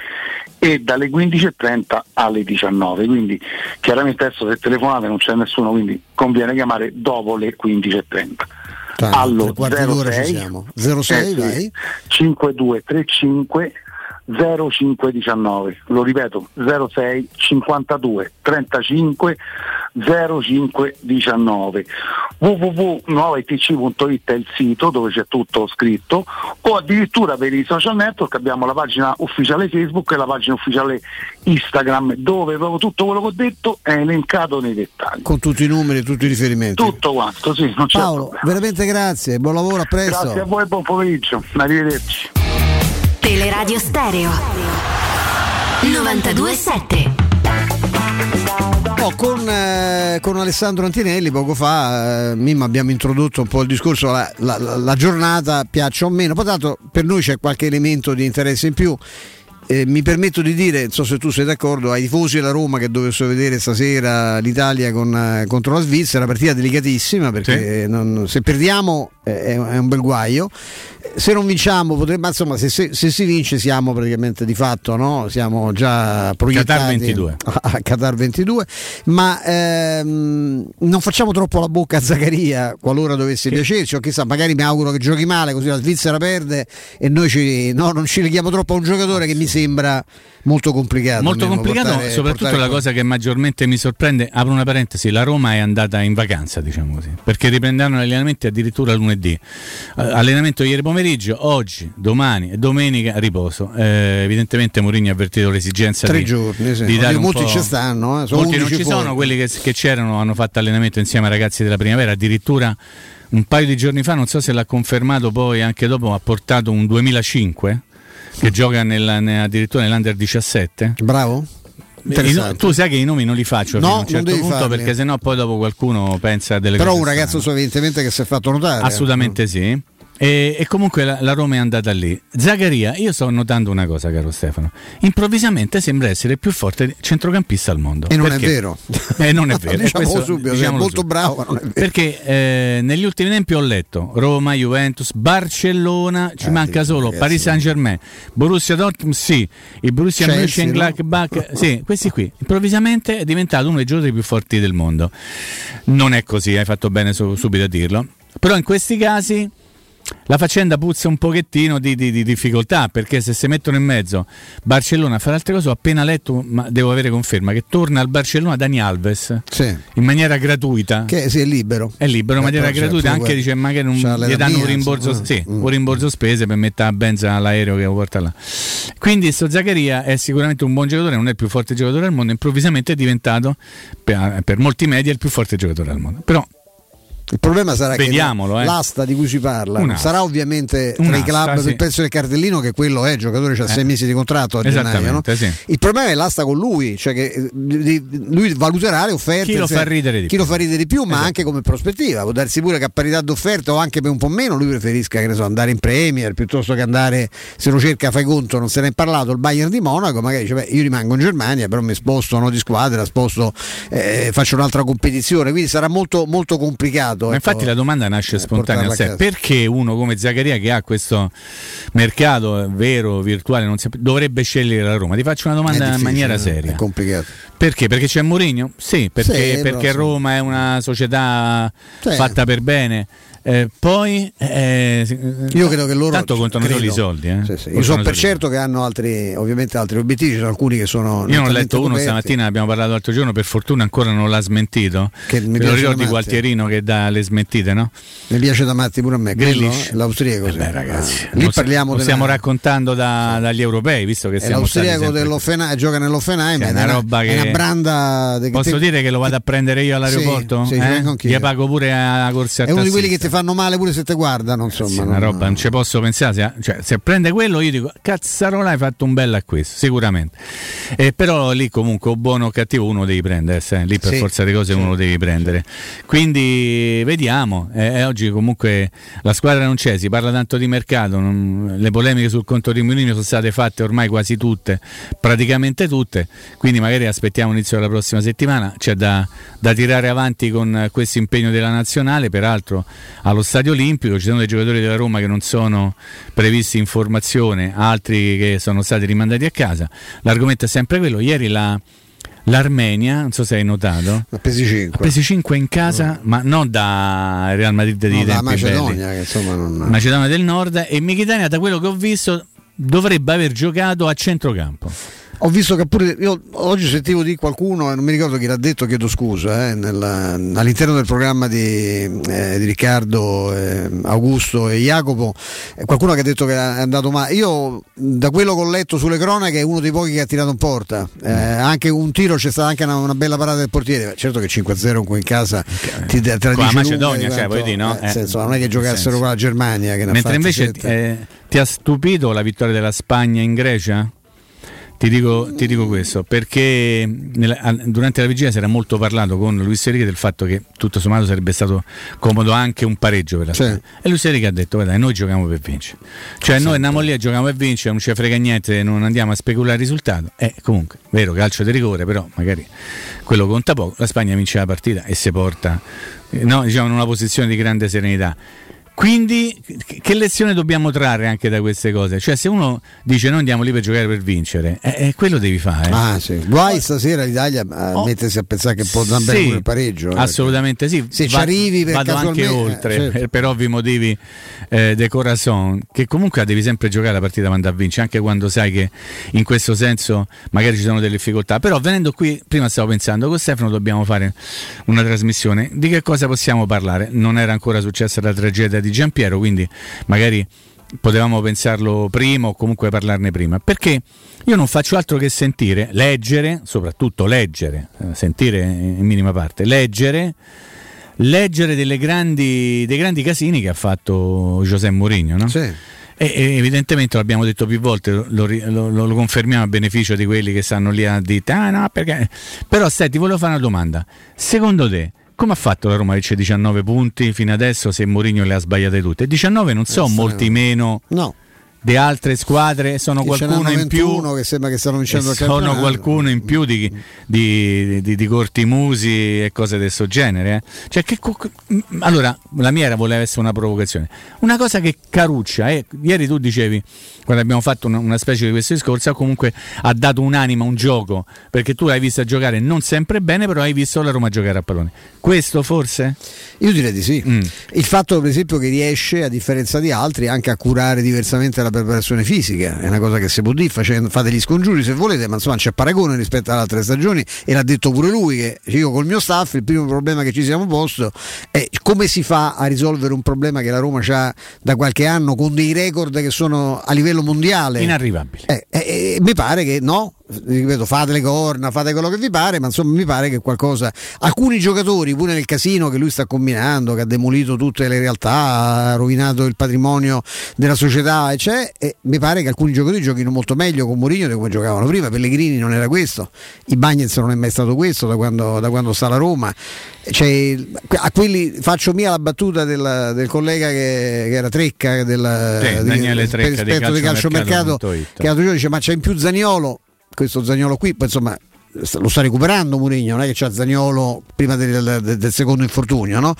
e dalle 15.30 alle 19, quindi chiaramente adesso se telefonate non c'è nessuno, quindi conviene chiamare dopo le 15.30. Tanto, Allo tre quarti d'ora ci 06 siamo. 06, eh, sì, vai. 5235 0519, lo ripeto 06 52 35 0519 www.nuovaitc.it è il sito dove c'è tutto scritto o addirittura per i social network abbiamo la pagina ufficiale Facebook e la pagina ufficiale Instagram dove proprio tutto quello che ho detto è elencato nei dettagli Con tutti i numeri, tutti i riferimenti. tutto quanto sì, non c'è Paolo, problema. veramente grazie, buon lavoro, a presto. grazie a voi buon pomeriggio arrivederci Teleradio Stereo. 927 No, con, eh, con Alessandro Antinelli poco fa, eh, Mimma, abbiamo introdotto un po' il discorso, la, la- la- giornata piaccia o meno, poi tanto per noi c'è qualche elemento di interesse in più. Eh, mi permetto di dire, non so se tu sei d'accordo, ai tifosi della Roma che dovessero vedere stasera l'Italia con, eh, contro la Svizzera, partita delicatissima perché non- se perdiamo è, un bel guaio, se non vinciamo potrebbe, ma insomma se, se- se si vince siamo praticamente di fatto, no? siamo già proiettati Qatar 22. a Qatar 22, ma ehm, non facciamo troppo la bocca a Zaccaria qualora dovesse piacerci, o chissà, magari mi auguro che giochi male così la Svizzera perde e noi ci, no, non ci leghiamo troppo a un giocatore che mi sembra molto complicato. Molto complicato, portare- soprattutto portare la cosa che maggiormente mi sorprende, apro una parentesi, la Roma è andata in vacanza, diciamo così, perché riprenderanno gli allenamenti addirittura lunedì. Allenamento ieri pomeriggio, oggi, domani e domenica riposo. Eh, evidentemente Mourinho ha avvertito l'esigenza Tre di, giorni, sì. di dare molti ci stanno, eh, sono Molti non 11 ci sono, fuori. quelli che, che c'erano hanno fatto allenamento insieme ai ragazzi della primavera, addirittura un paio di giorni fa, non so se l'ha confermato poi anche dopo, ha portato un 2005 che gioca nella- ne- addirittura nell'Under 17. Bravo. No- tu sai che i nomi non li faccio No, fino a un certo punto farli. perché sennò poi dopo qualcuno pensa a delle Però cose un ragazzo so evidentemente che si è fatto notare. Assolutamente sì. E, e comunque la, la Roma è andata lì. Zaccaria, io sto notando una cosa, caro Stefano. Improvvisamente sembra essere il più forte centrocampista al mondo. E non Perché? è vero. Eh, non è vero. Diciamolo Questo- subito, diciamolo è molto subito. bravo. Perché eh, negli ultimi tempi ho letto Roma, Juventus, Barcellona, ci manca solo ragazzi. Paris Saint Germain, Borussia Dortmund, sì, il Borussia Mönchengladbach, sì, questi qui. Improvvisamente è diventato uno dei giocatori più forti del mondo. Non è così, hai fatto bene su- subito a dirlo. Però in questi casi la faccenda puzza un pochettino di, di- di difficoltà perché se si mettono in mezzo Barcellona a fare altre cose ho appena letto ma devo avere conferma che torna al Barcellona Dani Alves in maniera gratuita Che sì, è libero. è libero in Eh, maniera c'è gratuita anche dice magari non gli danno un rimborso, insomma. sì, Mm. un rimborso spese per mettere a benzina all'aereo che lo porta là quindi sto Zaccaria è sicuramente un buon giocatore non è il più forte giocatore al mondo improvvisamente è diventato per, per molti media il più forte giocatore al mondo però Il problema sarà Vediamolo, che eh. l'asta di cui si parla Un'asta. sarà ovviamente tra i club sì. del pezzo del cartellino che quello è, il giocatore ha Eh. sei mesi di contratto a gennaio. no? sì. Il problema è l'asta con lui, cioè che lui valuterà le offerte. Chi lo fa ridere di chi più. lo fa ridere di più, ma Esatto. anche come prospettiva. Può darsi pure che a parità d'offerta o anche per un po' meno lui preferisca so, andare in Premier piuttosto che andare, se lo cerca fai conto, non se ne è parlato, il Bayern di Monaco, magari dice beh, io rimango in Germania, però mi sposto no, di squadra, sposto, eh, faccio un'altra competizione, quindi sarà molto, molto complicato. Ma ecco, infatti la domanda nasce spontanea a portarla a sé. Perché uno come Zaccaria che ha questo mercato eh, vero, virtuale, non si- dovrebbe scegliere la Roma? Ti faccio una domanda in maniera eh, seria. È complicato. Perché? Perché c'è Mourinho? Sì, perché, Sì, perché. Roma è una società Sì. fatta per bene. Eh, poi eh, Io credo che loro tanto contano credo. solo i soldi. Eh. Sì, sì. Io so per certo che hanno altri, ovviamente altri obiettivi, ci sono alcuni che sono. Io non ho letto uno coperti. stamattina, abbiamo parlato l'altro giorno, per fortuna ancora non l'ha smentito. Che mi lo ricordi. Gualtierino che dà le smentite, no? Mi piace da matti pure a me, quello, l'austriaco. Eh sì. beh, ragazzi, Lì lo, parliamo lo della- stiamo raccontando da- dagli europei, visto che siamo l'austriaco dell'Offenheim, gioca nell'Offenheim, Sì, è una roba è che- una branda. Posso dire che lo vado a prendere io all'aeroporto? Sì, sì, Eh? Gli pago pure a corsa È uno di quelli che ti fanno male pure se te guardano, insomma. Sì, una non- roba, non ci posso pensare. Se, cioè, se prende quello, io dico cazzarola, hai fatto un bel acquisto, sicuramente. Eh, però lì comunque, buono o cattivo, uno devi prendere. eh, lì per Sì, forza di cose, uno lo devi prendere. Quindi vediamo. Eh, eh, oggi comunque la squadra non c'è, si parla tanto di mercato. non- le polemiche sul conto di Mourinho sono state fatte ormai quasi tutte, praticamente tutte. Quindi magari aspettiamo l'inizio della prossima settimana. C'è da, da tirare avanti con questo impegno della nazionale. Peraltro allo Stadio Olimpico ci sono dei giocatori della Roma che non sono previsti in formazione, altri che sono stati rimandati a casa. L'argomento è sempre quello. Ieri la, l'Armenia, non so se hai notato, Ha presi 5. ha presi 5 in casa, ma non da Real Madrid di No, tempi Macedonia, belli. che insomma non. Macedonia del Nord e Mkhitaryan da quello che ho visto dovrebbe aver giocato a centrocampo. Ho visto che pure io oggi sentivo di qualcuno, e non mi ricordo chi l'ha detto, chiedo scusa, eh, nella- all'interno del programma di, eh, di Riccardo, eh, Augusto e Jacopo, eh, qualcuno che ha detto che è andato male. Io da quello che ho letto sulle cronache è uno dei pochi che ha tirato in porta. Eh, anche un tiro c'è stata anche una, una bella parata del portiere. Certo che 5-0 qui in casa ti, te la dice Macedonia, lunga cioè, quanto- vuoi dire, no? eh, Eh, senso, non è che giocassero con la Germania Mentre invece eh, ti ha stupito la vittoria della Spagna in Grecia? Ti dico, ti dico questo perché nella- durante la vigilia si era molto parlato con Luis Enrique del fatto che tutto sommato sarebbe stato comodo anche un pareggio per la Spagna. E Luis Enrique ha detto: Guarda, noi giochiamo per vincere. Cioè, noi andiamo lì e giochiamo per vincere, non ci frega niente, non andiamo a speculare il risultato. E comunque, vero, calcio di rigore, però magari quello conta poco. La Spagna vince la partita e si porta eh, no, diciamo, in una posizione di grande serenità. Quindi, che- lezione dobbiamo trarre anche da queste cose? Cioè, se uno dice noi andiamo lì per giocare per vincere, eh, eh, quello devi fare. Ah, sì. Guai stasera l'Italia a mettersi a pensare che può andare Sì, pure il pareggio. eh, assolutamente sì. Se ci Va- arrivi per vado anche oltre, eh, certo. per, per ovvi motivi eh, de corazon, che comunque devi sempre giocare la partita quando a vincere, anche quando sai che in questo senso magari ci sono delle difficoltà. Però venendo qui, prima stavo pensando, con Stefano dobbiamo fare una trasmissione. Di che cosa possiamo parlare? Non era ancora successa la tragedia di Giampiero, quindi magari potevamo pensarlo prima o comunque parlarne prima. Perché io non faccio altro che sentire, leggere, soprattutto leggere, eh, sentire in minima parte, leggere leggere delle grandi, dei grandi casini che ha fatto José Mourinho, no? E, e evidentemente l'abbiamo detto più volte, lo, lo- lo confermiamo a beneficio di quelli che stanno lì a dire, ah no, perché... Però senti, volevo fare una domanda. Secondo te, come ha fatto la Roma c'è 19 punti fino adesso se Mourinho le ha sbagliate tutte? 19 non so, molti meno No. Di altre squadre, sono qualcuno in più. 21 che sembra che stanno vincendo il sono campionato. qualcuno in più di, di, di- di Cortimusi e cose di questo genere. eh. Cioè, che co- allora, la mia era, voleva essere una provocazione. Una cosa che caruccia, eh, ieri tu dicevi, quando abbiamo fatto una, una specie di questo discorso, comunque ha dato un'anima, un gioco, perché tu l'hai vista giocare non sempre bene, però hai visto la Roma giocare a pallone. Questo forse? Io direi di sì. Mm. Il fatto, per esempio, che riesce, a differenza di altri, anche a curare diversamente la preparazione fisica, è una cosa che si può dire, facendo- fate gli scongiuri se volete, ma insomma c'è paragone rispetto ad altre stagioni e l'ha detto pure lui che io col mio staff il primo problema che ci siamo posto è come si fa a risolvere un problema che la Roma ha da qualche anno con dei record che sono a livello mondiale. Inarrivabili. Eh, eh, eh, mi pare che no, ripeto, fate le corna, fate quello che vi pare, ma insomma mi pare che qualcosa. Alcuni giocatori, pure nel casino che lui sta combinando, che ha demolito tutte le realtà, ha rovinato il patrimonio della società, eccetera, e mi pare che alcuni giocatori giochino molto meglio con Mourinho di come giocavano prima. Pellegrini non era questo, i Bagnets non è mai stato questo da quando, da quando sta la Roma. Cioè, a quelli faccio mia la battuta del, del collega che, che era Trecca del, Sì, di- Daniele Trecca esperto di calciomercato calciomercato.it. che l'altro giorno dice ma c'è in più Zaniolo questo Zagnolo qui poi insomma lo sta recuperando Mourinho non è che c'ha Zagnolo prima del, del- del secondo infortunio no?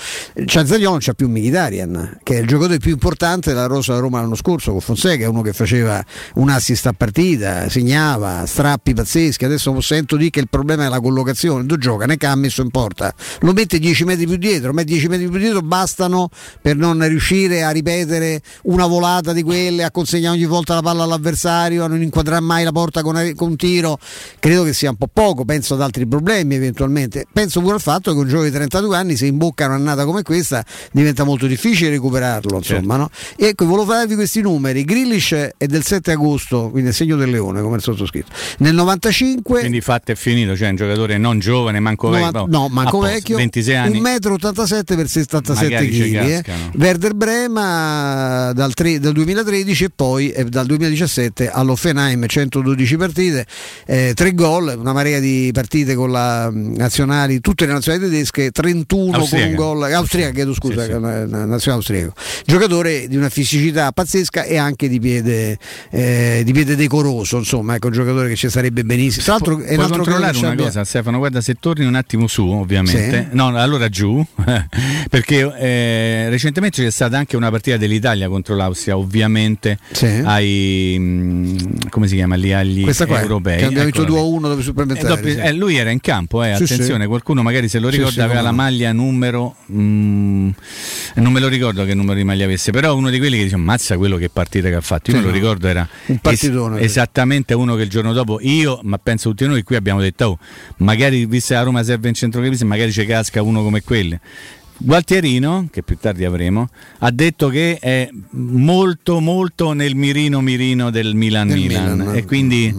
c'ha Zagnolo c'ha più Mkhitaryan che è il giocatore più importante della rosa Roma l'anno scorso con Fonseca uno che faceva un assist a partita segnava strappi pazzeschi. Adesso sento dire che il problema è la collocazione. Dove gioca ne ha messo in porta lo mette 10 metri più dietro ma 10 metri più dietro bastano per non riuscire a ripetere una volata di quelle a consegnare ogni volta la palla all'avversario a non inquadrare mai la porta con, con un tiro. Credo che sia un po' poco penso ad altri problemi eventualmente penso pure al fatto che un giovane di 32 anni se imbocca un'annata come questa diventa molto difficile recuperarlo insomma no? e ecco volevo farvi questi numeri Grillish è del 7 agosto quindi è segno del leone come il sottoscritto nel 95 Quindi fatto è finito, cioè un giocatore non giovane, manco vecchio. No, manco posto, vecchio 26 anni. 1,87 m per 77 Magari ci kg eh. Werder Brema dal, tre- dal 2013 e poi eh, dal 2017 all'Offenheim 112 partite 3 gol una marea di partite con la mh, nazionali tutte le nazionali tedesche 31 Austriaca. con un gol austriaca chiedo scusa una- una nazionale austriaco giocatore di una fisicità pazzesca e anche di piede, eh, di piede decoroso insomma ecco un giocatore che ci sarebbe benissimo tra l'altro è un altro controllare una abbia- cosa, Stefano? Guarda, se torni un attimo su, ovviamente, Sì. no, allora giù, perché eh, recentemente c'è stata anche una partita dell'Italia contro l'Austria, ovviamente, ai mh, come si chiama lì agli questa qua europei. che abbiamo vinto Eccola lì. 2-1 dopo i Eh, supplementari doppio- sì. eh, lui era in campo, eh, Sì, attenzione, sì. qualcuno magari se lo ricorda aveva la maglia numero, mm, non me lo ricordo che numero di maglia avesse, però uno di quelli che dice mazza quello che partita che ha fatto, io me lo no. ricordo era Un partitone, sì. esattamente uno che il giorno dopo io, ma penso tutti noi qui abbiamo detto oh, magari vista la Roma serve in centrocampista, magari ci casca uno come quelli. Gualtierino, che più tardi avremo, ha detto che è molto molto nel mirino mirino del Milan Del Milan, Milan. e quindi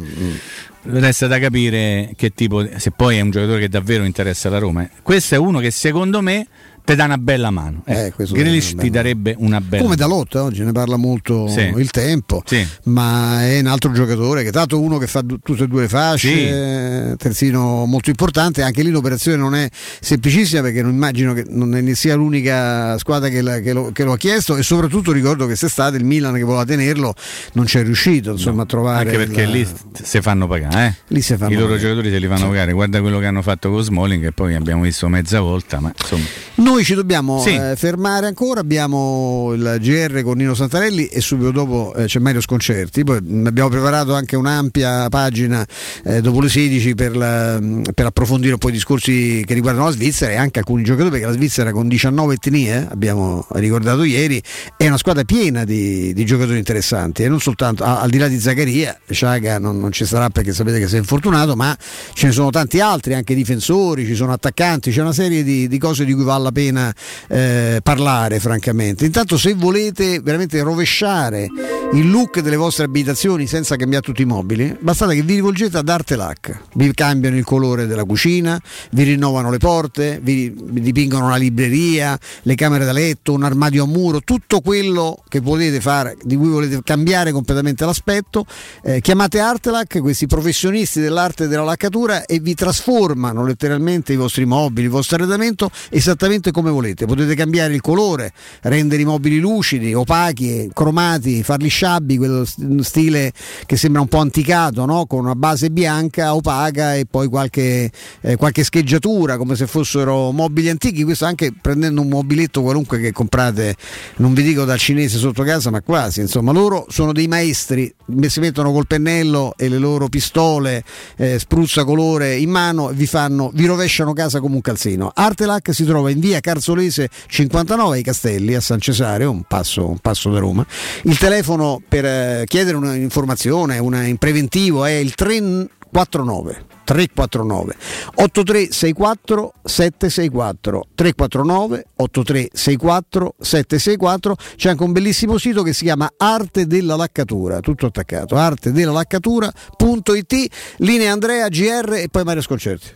resta da capire che tipo se poi è un giocatore che davvero interessa la Roma. Questo è uno che secondo me ti dà una bella mano. Eh, Grealish ti darebbe una bella Come Dalot, oggi ne parla molto Sì. il tempo, Sì. ma è un altro giocatore che tanto uno che fa du- tutte e due le fasce, eh, terzino molto importante, anche lì l'operazione non è semplicissima perché non immagino che non ne sia l'unica squadra che, la- che lo, che lo ha chiesto e soprattutto ricordo che quest'estate il Milan che voleva tenerlo non c'è riuscito insomma, a trovare... Anche perché il- lì si fanno pagare, eh? Si fanno i loro pagare. giocatori se li fanno pagare. Guarda quello che hanno fatto con Smalling, che poi abbiamo visto mezza volta, ma insomma. Noi ci dobbiamo Sì. eh, fermare ancora, abbiamo il GR con Nino Santarelli e subito dopo eh, c'è Mario Sconcerti, poi abbiamo preparato anche un'ampia pagina eh, dopo le 16 per, la- per approfondire un po' i discorsi che riguardano la Svizzera e anche alcuni giocatori perché la Svizzera con 19 etnie, abbiamo ricordato ieri, è una squadra piena di, di giocatori interessanti. E non soltanto, a- al di là di Zaccaria, Sciaga non, non ci sarà perché sapete che si è infortunato, ma ce ne sono tanti altri, anche difensori, ci sono attaccanti, c'è una serie di, di cose di cui vale la pena eh, parlare francamente. Intanto se volete veramente rovesciare il look delle vostre abitazioni senza cambiare tutti i mobili, bastate che vi rivolgete ad Artelac, vi cambiano il colore della cucina, vi rinnovano le porte, vi, dipingono una libreria, le camere da letto, un armadio a muro, tutto quello che potete fare, di cui volete cambiare completamente l'aspetto, eh, chiamate Artelac, questi professionisti dell'arte della laccatura e vi trasformano letteralmente i vostri mobili, il vostro arredamento esattamente come volete. Potete cambiare il colore, rendere i mobili lucidi, opachi, cromati, farli sciabbi, quello st- stile che sembra un po' anticato, no? con una base bianca, opaca e poi qualche, eh, qualche scheggiatura come se fossero mobili antichi. Questo anche prendendo un mobiletto qualunque che comprate, non vi dico dal cinese sotto casa, ma quasi. Insomma, loro sono dei maestri, si mettono col pennello e le loro pistole, eh, spruzza colore in mano vi, fanno, vi rovesciano casa come un calzino. Artelac si trova in via Carzolese 59 ai Castelli a San Cesario, un passo, un passo da Roma. Il telefono per eh, chiedere un'informazione, una, in preventivo è il 349 349 8364 764 349 8364 764 c'è anche un bellissimo sito che si chiama Arte della Laccatura tutto attaccato artedellalaccatura.it linea Andrea GR e poi Mario Sconcerti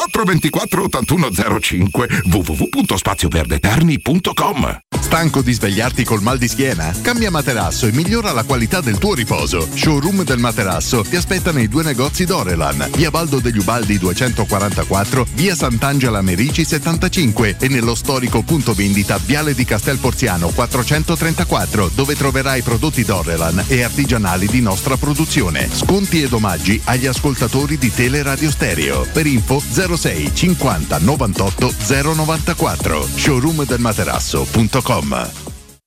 24 81 05 www.spazioverdeterni.com Stanco di svegliarti col mal di schiena? Cambia materasso e migliora la qualità del tuo riposo. Showroom del materasso ti aspetta nei due negozi Dorelan, via Baldo degli Ubaldi 244, via Sant'Angela Merici 75 e nello storico punto vendita Viale di Castel Porziano 434, dove troverai prodotti Dorelan e artigianali di nostra produzione. Sconti ed omaggi agli ascoltatori di Teleradio Stereo. Per info 06 50 98 094 showroomdelmaterasso.com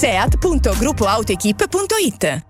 seat.gruppoautoequip.it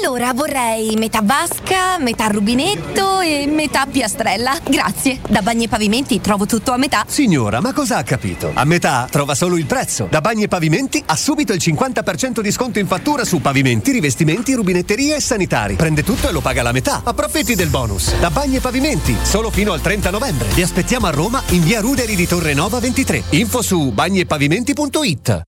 Allora vorrei metà vasca, metà rubinetto e metà piastrella. Grazie. Da Bagni e Pavimenti trovo tutto a metà. Signora, ma cosa ha capito? A metà trova solo il prezzo. Da Bagni e Pavimenti ha subito il 50% di sconto in fattura su pavimenti, rivestimenti, rubinetterie e sanitari. Prende tutto e lo paga la metà. Approfitti del bonus. Da Bagni e Pavimenti, solo fino al 30 novembre. Vi aspettiamo a Roma in via Ruderi di Torre Nova 23. Info su bagniepavimenti.it.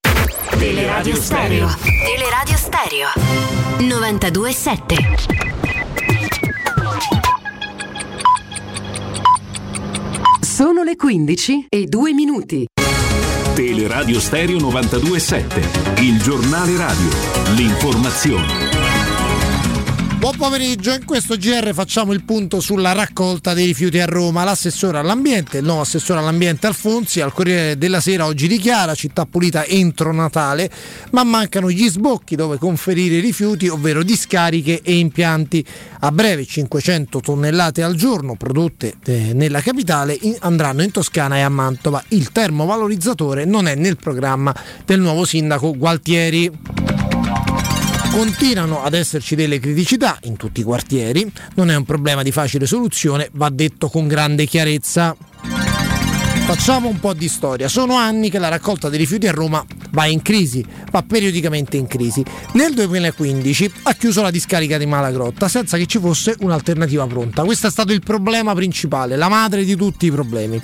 Teleradio Stereo. Teleradio Stereo. 92.7. Sono le 15 e 2 minuti. Teleradio Stereo 927, il giornale radio, l'informazione. Buon pomeriggio, in questo GR facciamo il punto sulla raccolta dei rifiuti a Roma. L'assessore all'ambiente, il nuovo assessore all'ambiente Alfonsi, al Corriere della Sera oggi dichiara città pulita entro Natale, ma mancano gli sbocchi dove conferire i rifiuti, ovvero discariche e impianti. A breve 500 tonnellate al giorno prodotte eh, nella capitale andranno in Toscana e a Mantova. Il termovalorizzatore non è nel programma del nuovo sindaco Gualtieri. Continuano ad esserci delle criticità in tutti i quartieri, non è un problema di facile soluzione, va detto con grande chiarezza. Facciamo un po' di storia. Sono anni che la raccolta dei rifiuti a Roma va in crisi, va periodicamente in crisi. Nel 2015 ha chiuso la discarica di Malagrotta senza che ci fosse un'alternativa pronta. Questo è stato il problema principale, la madre di tutti i problemi.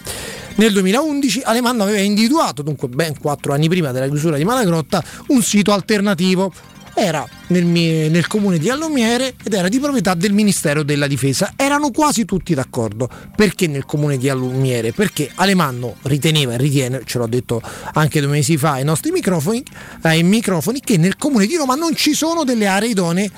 Nel 2011 Alemanno aveva individuato, dunque ben quattro anni prima della chiusura di Malagrotta, un sito alternativo era nel, mie- nel comune di Allumiere ed era di proprietà del Ministero della Difesa. Erano quasi tutti d'accordo. Perché nel comune di Allumiere? Perché Alemanno riteneva e ritiene, ce l'ho detto anche due mesi fa ai nostri microfoni, ai microfoni che nel comune di Roma non ci sono delle aree idonee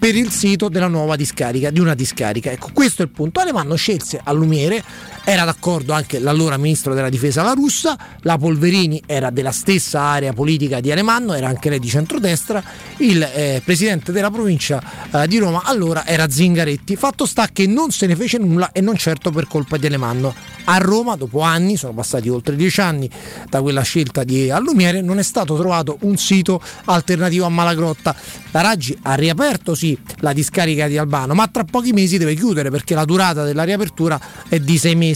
per il sito della nuova discarica, di una discarica. Ecco, questo è il punto. Alemanno scelse Allumiere, era d'accordo anche l'allora ministro della difesa La Russa, la Polverini era della stessa area politica di Alemanno, era anche lei di centrodestra, il eh, presidente della provincia eh, di Roma allora era Zingaretti. Fatto sta che non se ne fece nulla e non certo per colpa di Alemanno. A Roma, dopo anni, sono passati oltre dieci anni da quella scelta di Allumiere, non è stato trovato un sito alternativo a Malagrotta. La Raggi ha riaperto sì la discarica di Albano, ma tra pochi mesi deve chiudere perché la durata della riapertura è di sei mesi.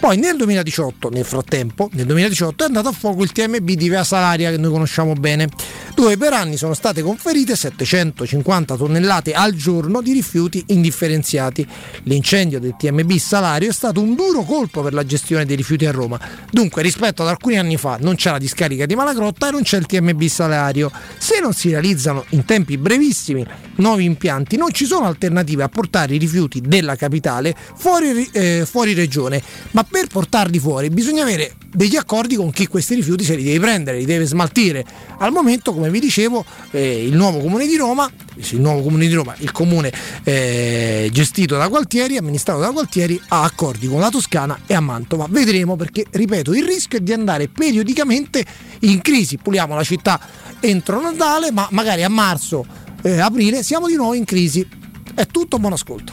Poi nel 2018, nel frattempo, nel 2018 è andato a fuoco il TMB di Via Salaria che noi conosciamo bene, dove per anni sono state conferite 750 tonnellate al giorno di rifiuti indifferenziati. L'incendio del TMB Salario è stato un duro colpo per la gestione dei rifiuti a Roma. Dunque, rispetto ad alcuni anni fa, non c'è la discarica di Malagrotta e non c'è il TMB Salario. Se non si realizzano in tempi brevissimi nuovi impianti, non ci sono alternative a portare i rifiuti della capitale fuori, eh, fuori regione, ma per portarli fuori bisogna avere degli accordi con chi questi rifiuti se li deve prendere, li deve smaltire. Al momento, come vi dicevo, eh, il nuovo comune di Roma, il nuovo comune di Roma, il comune eh, gestito da Gualtieri, amministrato da Gualtieri, ha accordi con la Toscana e a Mantova. Vedremo perché, ripeto, il rischio è di andare periodicamente in crisi. Puliamo la città entro Natale, ma magari a marzo, eh, aprile siamo di nuovo in crisi. È tutto, buon ascolto.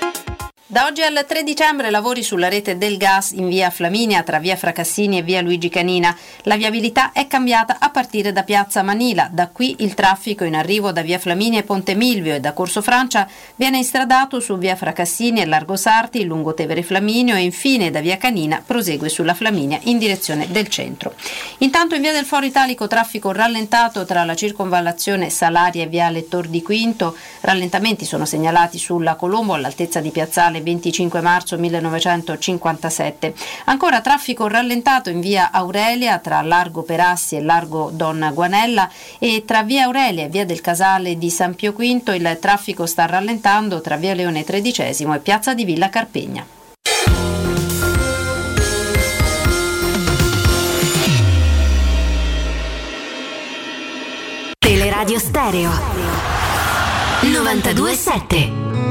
Da oggi al 3 dicembre lavori sulla rete del gas in via Flaminia tra via Fracassini e via Luigi Canina. La viabilità è cambiata a partire da piazza Manila. Da qui il traffico in arrivo da via Flaminia e Ponte Milvio e da Corso Francia viene instradato su via Fracassini e Largo Sarti, lungo Tevere Flaminio e infine da via Canina prosegue sulla Flaminia in direzione del centro. Intanto in via del Foro Italico traffico rallentato tra la circonvallazione Salaria e viale Tor di Quinto. Rallentamenti sono segnalati sulla Colombo all'altezza di piazzale 25 marzo 1957. Ancora traffico rallentato in via Aurelia tra Largo Perassi e Largo Donna Guanella e tra via Aurelia e via del Casale di San Pio V il traffico sta rallentando tra via Leone XIII e piazza di Villa Carpegna. Teleradio Stereo 927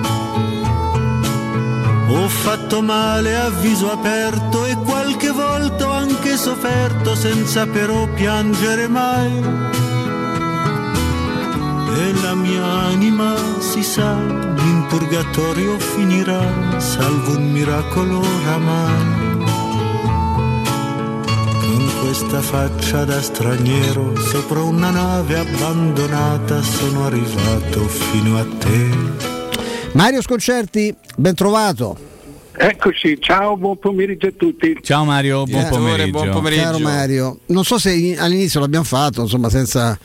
Ho fatto male a viso aperto e qualche volta ho anche sofferto senza però piangere mai. E la mia anima si sa, in purgatorio finirà, salvo un miracolo oramai. Questa faccia da straniero, sopra una nave abbandonata, sono arrivato fino a te. Mario Sconcerti, ben trovato. Eccoci, ciao, buon pomeriggio a tutti. Ciao Mario, buon pomeriggio. buon pomeriggio. Caro Mario, non so se in- all'inizio l'abbiamo fatto, insomma, senza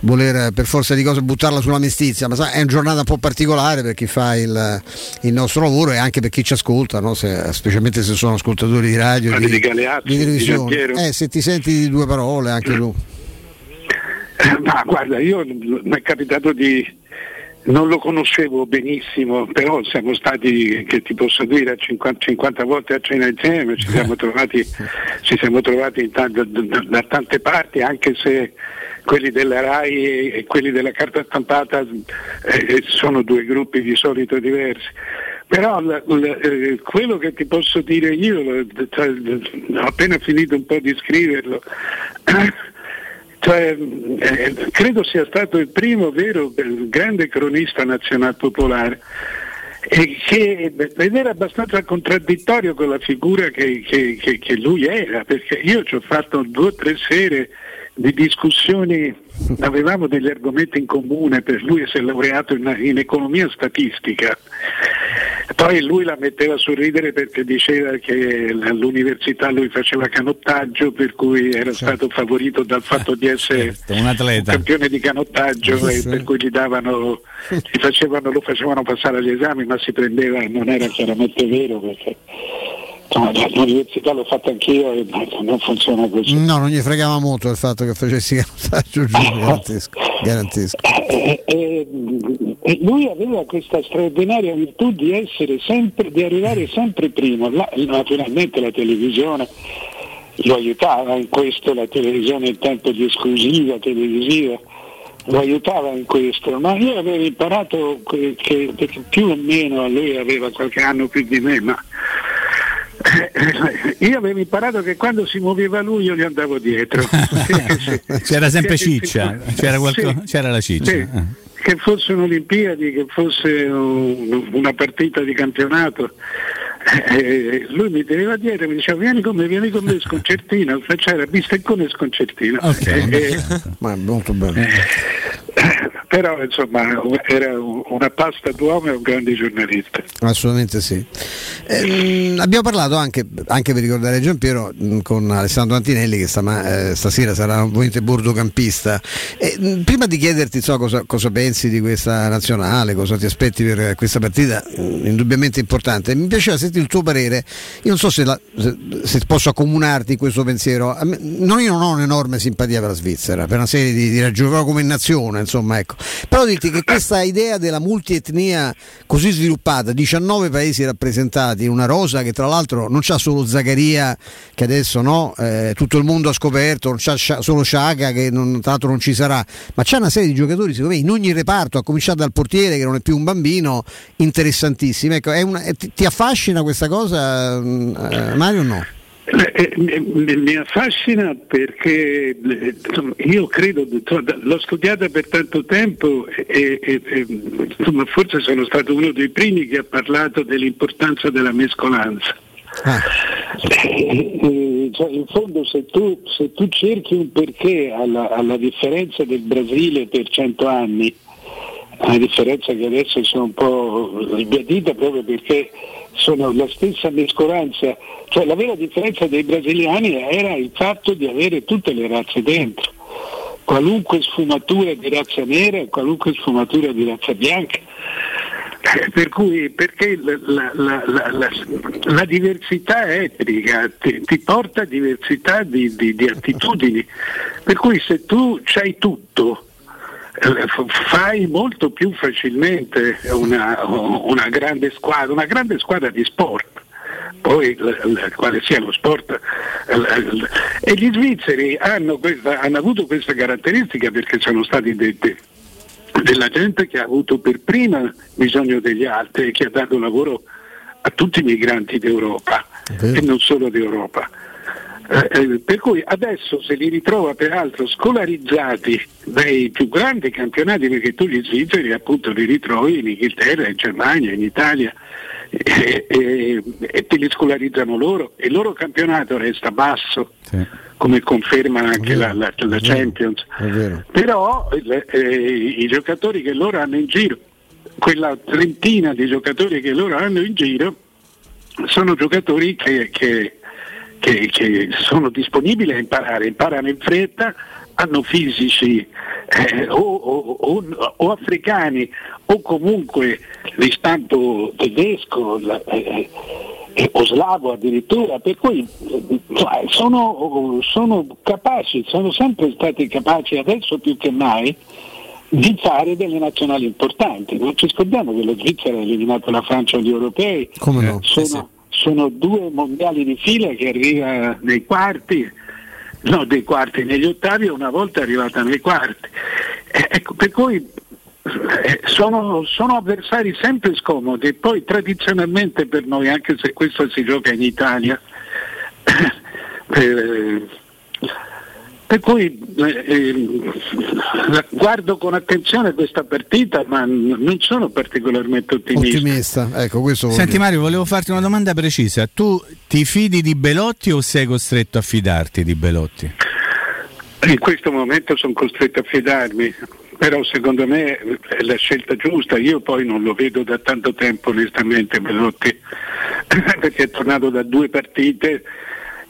voler per forza di cose buttarla sulla mestizia, ma sai, è una giornata un po' particolare per chi fa il, il nostro lavoro e anche per chi ci ascolta, no? Se- specialmente se sono ascoltatori di radio, di, di Galeazzi, di di televisione. Giampiero. Eh, se ti senti di due parole anche tu. Ma guarda, io mi è capitato di non lo conoscevo benissimo, però siamo stati, che ti posso dire, 50, 50 volte a cena insieme, ci siamo trovati, ci siamo trovati da, da, da, tante parti, anche se quelli della RAI e quelli della carta stampata eh, sono due gruppi di solito diversi. Però l, l, eh, quello che ti posso dire io, cioè, ho appena finito un po' di scriverlo, Cioè, eh, credo sia stato il primo vero grande cronista nazionalpopolare e che, ed era abbastanza contraddittorio con la figura che, che, che, che lui era, perché io ci ho fatto due o tre sere di discussioni, avevamo degli argomenti in comune, per lui si è laureato in, in economia statistica poi lui la metteva a sorridere perché diceva che all'università lui faceva canottaggio, per cui era certo. stato favorito dal fatto di essere certo, un, un, campione di canottaggio sì, e sì. per cui gli davano, gli facevano, lo facevano passare agli esami, ma si prendeva, non era chiaramente vero perché L'università l'ho fatta anch'io e non funziona così. No, non gli fregava molto il fatto che facessi canottaggio giù, garantisco. garantisco. E, e, e, lui aveva questa straordinaria virtù di essere sempre, di arrivare sempre primo. La, naturalmente la televisione lo aiutava in questo, la televisione in tempo di esclusiva televisiva lo aiutava in questo, ma io avevo imparato che, che, che più o meno lui aveva qualche anno più di me, ma eh, io avevo imparato che quando si muoveva lui io gli andavo dietro. c'era sempre ciccia, c'era, qualco... sì, c'era la ciccia. Sì. Eh. Che fosse un'Olimpiadi, che fosse un, una partita di campionato, eh, lui mi teneva dietro e mi diceva vieni con me, vieni con me sconcertino, c'era bisteccone e sconcertino. Okay. Eh, Ma molto bello. Eh, però insomma era una pasta d'uomo e un grande giornalista. Assolutamente sì. Eh, abbiamo parlato anche, anche, per ricordare Giampiero con Alessandro Antinelli che stama, eh, stasera sarà ovviamente bordocampista. Eh, prima di chiederti so, cosa, cosa, pensi di questa nazionale, cosa ti aspetti per questa partita, indubbiamente importante, mi piaceva sentire il tuo parere. Io non so se, la, se, se posso accomunarti in questo pensiero. Me, non, io non ho un'enorme simpatia per la Svizzera, per una serie di, di ragioni, come nazione, insomma, ecco. Però dirti che questa idea della multietnia così sviluppata, 19 paesi rappresentati una rosa che tra l'altro non c'ha solo Zaccaria che adesso no, eh, tutto il mondo ha scoperto, non c'ha solo Sciaga che non, tra l'altro non ci sarà, ma c'è una serie di giocatori secondo me in ogni reparto, a cominciare dal portiere che non è più un bambino, interessantissimi. Ecco, una, ti, ti, affascina questa cosa mm, eh, Mario o no? Eh, eh, mi affascina perché insomma, io credo, l'ho studiata per tanto tempo e, e, e insomma, forse sono stato uno dei primi che ha parlato dell'importanza della mescolanza. Ah. Eh, cioè, in fondo se tu, se tu, cerchi un perché alla, alla differenza del Brasile per cento anni, a differenza che adesso sono un po' ribadita proprio perché sono la stessa mescolanza, cioè la vera differenza dei brasiliani era il fatto di avere tutte le razze dentro, qualunque sfumatura di razza nera qualunque sfumatura di razza bianca. Eh, per cui perché la, la, la, la diversità etnica ti, ti, porta a diversità di, di, di attitudini, per cui se tu c'hai tutto, fai molto più facilmente una, una, grande squadra, una grande squadra di sport poi quale sia lo sport. E gli svizzeri hanno, questa, hanno avuto questa caratteristica perché sono stati detti della gente che ha avuto per prima bisogno degli altri e che ha dato lavoro a tutti i migranti d'Europa e non solo d'Europa. Eh, eh, per cui adesso se li ritrova peraltro scolarizzati dai più grandi campionati, perché tu gli svizzeri appunto li ritrovi in Inghilterra, in Germania, in Italia, e, e, e te li scolarizzano loro e il loro campionato resta basso. Sì. come conferma anche la, la, la Champions. Però eh, i giocatori che loro hanno in giro, quella trentina di giocatori che loro hanno in giro, sono giocatori che, che che, che sono disponibili a imparare, imparano in fretta, hanno fisici eh, o, o, o, o, africani o comunque di stampo tedesco eh, eh, o slavo addirittura, per cui sono, sono capaci, sono sempre stati capaci adesso più che mai di fare delle nazionali importanti. Non ci scordiamo che la Svizzera ha eliminato la Francia agli europei, Come no? sono, sono due mondiali di fila che arriva nei quarti, no dei quarti, negli ottavi e una volta è arrivata nei quarti. Ecco, per cui eh, sono, sono avversari sempre scomodi e poi tradizionalmente per noi, anche se questo si gioca in Italia, eh, per cui eh, eh, guardo con attenzione questa partita, ma non sono particolarmente ottimista. Ottimista, ecco questo Senti dire. Mario, volevo farti una domanda precisa. Tu ti fidi di Belotti o sei costretto a fidarti di Belotti? In questo momento sono costretto a fidarmi, però secondo me è la scelta giusta. Io poi non lo vedo da tanto tempo onestamente Belotti, perché è tornato da due partite,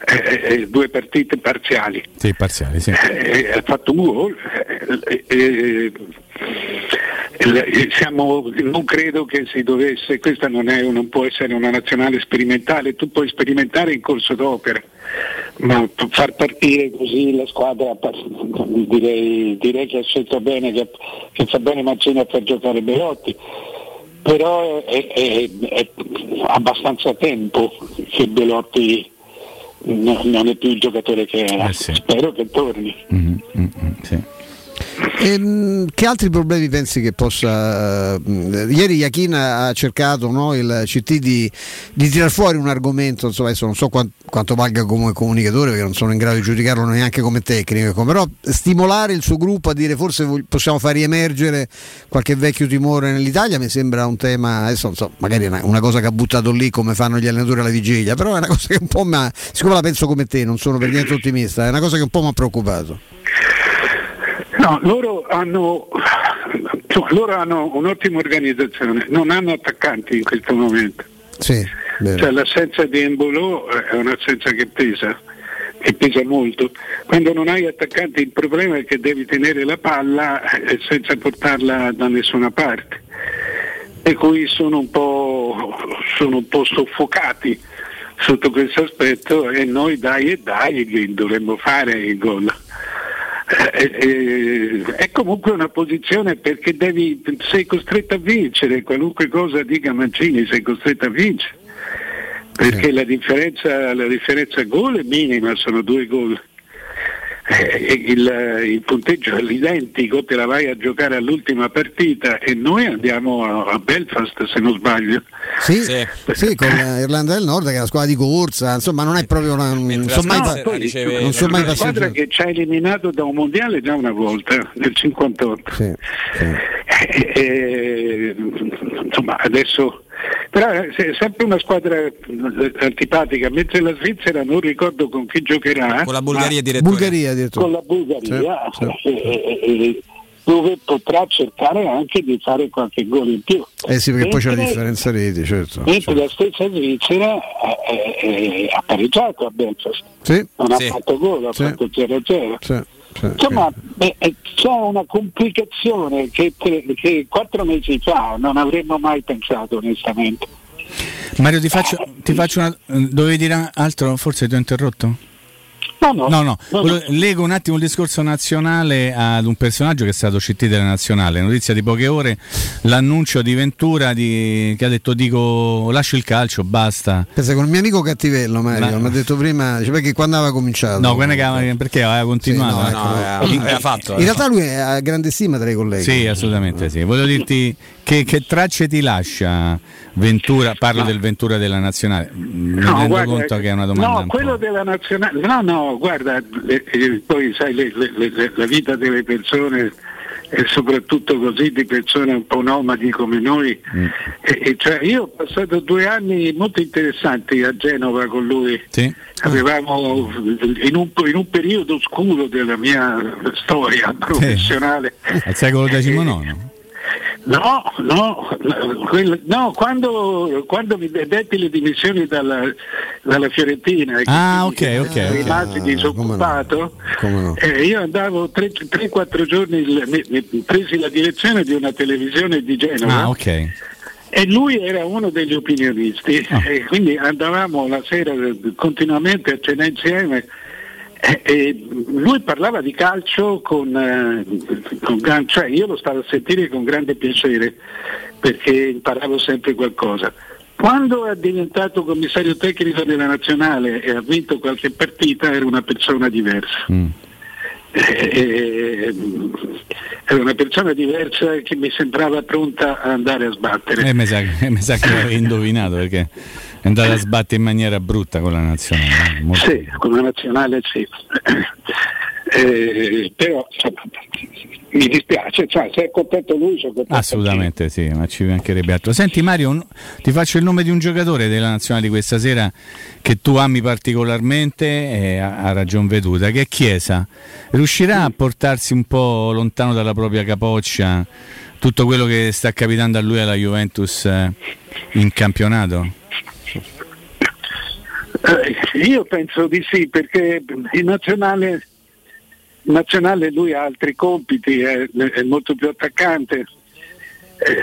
eh, eh, due partite parziali. Sì, parziali, sì. Eh, ha fatto un gol. eh, eh, eh, siamo- non credo che si dovesse, questa non, è, non può essere una nazionale sperimentale, tu puoi sperimentare in corso d'opera, ma far partire così la squadra direi, direi che ha scelto bene, che, che fa bene Mancini a far giocare Belotti. Però è, è- è abbastanza tempo che Belotti no- non è più il giocatore che era. Spero che torni. Ehm, che altri problemi pensi che possa... mh, ieri Iachin ha cercato no, il CT di, di tirar fuori un argomento, insomma, adesso non so quan- quanto valga come comunicatore perché non sono in grado di giudicarlo neanche come tecnico, ecco, però stimolare il suo gruppo a dire forse possiamo far riemergere qualche vecchio timore nell'Italia mi sembra un tema, adesso non so, magari è una, una cosa che ha buttato lì come fanno gli allenatori alla vigilia, però è una cosa che un po' mi ha, siccome la penso come te, non sono per niente ottimista, è una cosa che un po' mi ha preoccupato. No, loro hanno, insomma, loro hanno un'ottima organizzazione, non hanno attaccanti in questo momento. Sì. Cioè, l'assenza di Embolo è un'assenza che pesa, che pesa molto. Quando non hai attaccanti il problema è che devi tenere la palla eh, senza portarla da nessuna parte. E cui sono un po', sono un po' soffocati sotto questo aspetto e noi dai e dai dovremmo fare il gol. Eh, eh, è comunque una posizione perché devi, sei costretto a vincere, qualunque cosa dica Mancini sei costretto a vincere, perché la differenza, la differenza gol è minima, sono due gol. Eh, il, il punteggio è l'identico, te la vai a giocare all'ultima partita e noi andiamo a, a Belfast se non sbaglio. Sì, sì, con l'Irlanda del Nord che è una squadra di corsa, insomma non è proprio una... Non sono mai, poi non sono mai una squadra che ci ha eliminato da un mondiale già una volta, nel 58. Eh, eh, insomma, adesso però è sempre una squadra eh, antipatica, mentre la Svizzera non ricordo con chi giocherà. Con la Bulgaria addirittura. Bulgaria addirittura. Con la Bulgaria, Sì, sì, eh, eh, eh, dove potrà cercare anche di fare qualche gol in più. Eh sì, perché poi c'è la Mentre- differenza reti, certo. Mentre la stessa Svizzera eh, eh, ha pareggiato a Belfast, Sì. non Sì. ha fatto gol, ha Sì. fatto 0-0. Insomma, beh, eh, c'è una complicazione che, che quattro mesi fa non avremmo mai pensato onestamente. Mario, ti faccio, ti faccio una. Dovevi dire altro? Forse ti ho interrotto? No, no. No, no. Lego un attimo il discorso nazionale ad un personaggio che è stato CT della nazionale. Notizia di poche ore, l'annuncio di Ventura di- che ha detto dico lascio il calcio, basta. Pensa con il mio amico Cattivello Mario, Ma- mi ha detto prima, dice, perché quando aveva cominciato. No, guarda che- perché aveva continuato. Sì, no, ecco, no. In- In realtà lui ha grande stima tra i colleghi. Sì, assolutamente sì. Voglio dirti che, che tracce ti lascia Ventura, parlo del Ventura della nazionale. Mi No, rendo guarda, conto che è una domanda No, un po'. quello della nazionale. No, no, guarda, eh, eh, poi sai, le- le- le- la vita delle persone e soprattutto così di persone un po' nomadi come noi. Mm. E- e cioè, io ho passato due anni molto interessanti a Genova con lui. Avevamo in un, in un periodo oscuro della mia storia professionale. Al secolo XIX. No, no, no, quando, quando mi detti le dimissioni dalla, dalla Fiorentina e Ah, quindi ok, ok, ok. rimasi disoccupato, Come no? eh, io andavo 3-4 giorni, mi, mi presi la direzione di una televisione di Genova Ah, ok. e lui era uno degli opinionisti Ah. e quindi andavamo la sera continuamente a cena insieme Eh, eh, lui parlava di calcio con, eh, con cioè io lo stavo a sentire con grande piacere perché imparavo sempre qualcosa. Quando è diventato commissario tecnico della nazionale e ha vinto qualche partita era una persona diversa. Eh, eh, era una persona diversa che mi sembrava pronta ad andare a sbattere. Eh, mi sa, mi sa che l'avevi indovinato perché è andata a sbattere in maniera brutta con la nazionale. eh, molto- Sì, con la nazionale sì. Eh, però insomma, mi dispiace, cioè, se è contento lui sono contento. Assolutamente sì, ma ci mancherebbe altro. Senti Mario, un- ti faccio il nome di un giocatore della nazionale di questa sera che tu ami particolarmente e ha, ragion veduta, che è Chiesa. Riuscirà a portarsi un po' lontano dalla propria capoccia tutto quello che sta capitando a lui alla Juventus eh, in campionato? Eh, io penso di sì, perché in nazionale, in nazionale lui ha altri compiti, è, è molto più attaccante. eh,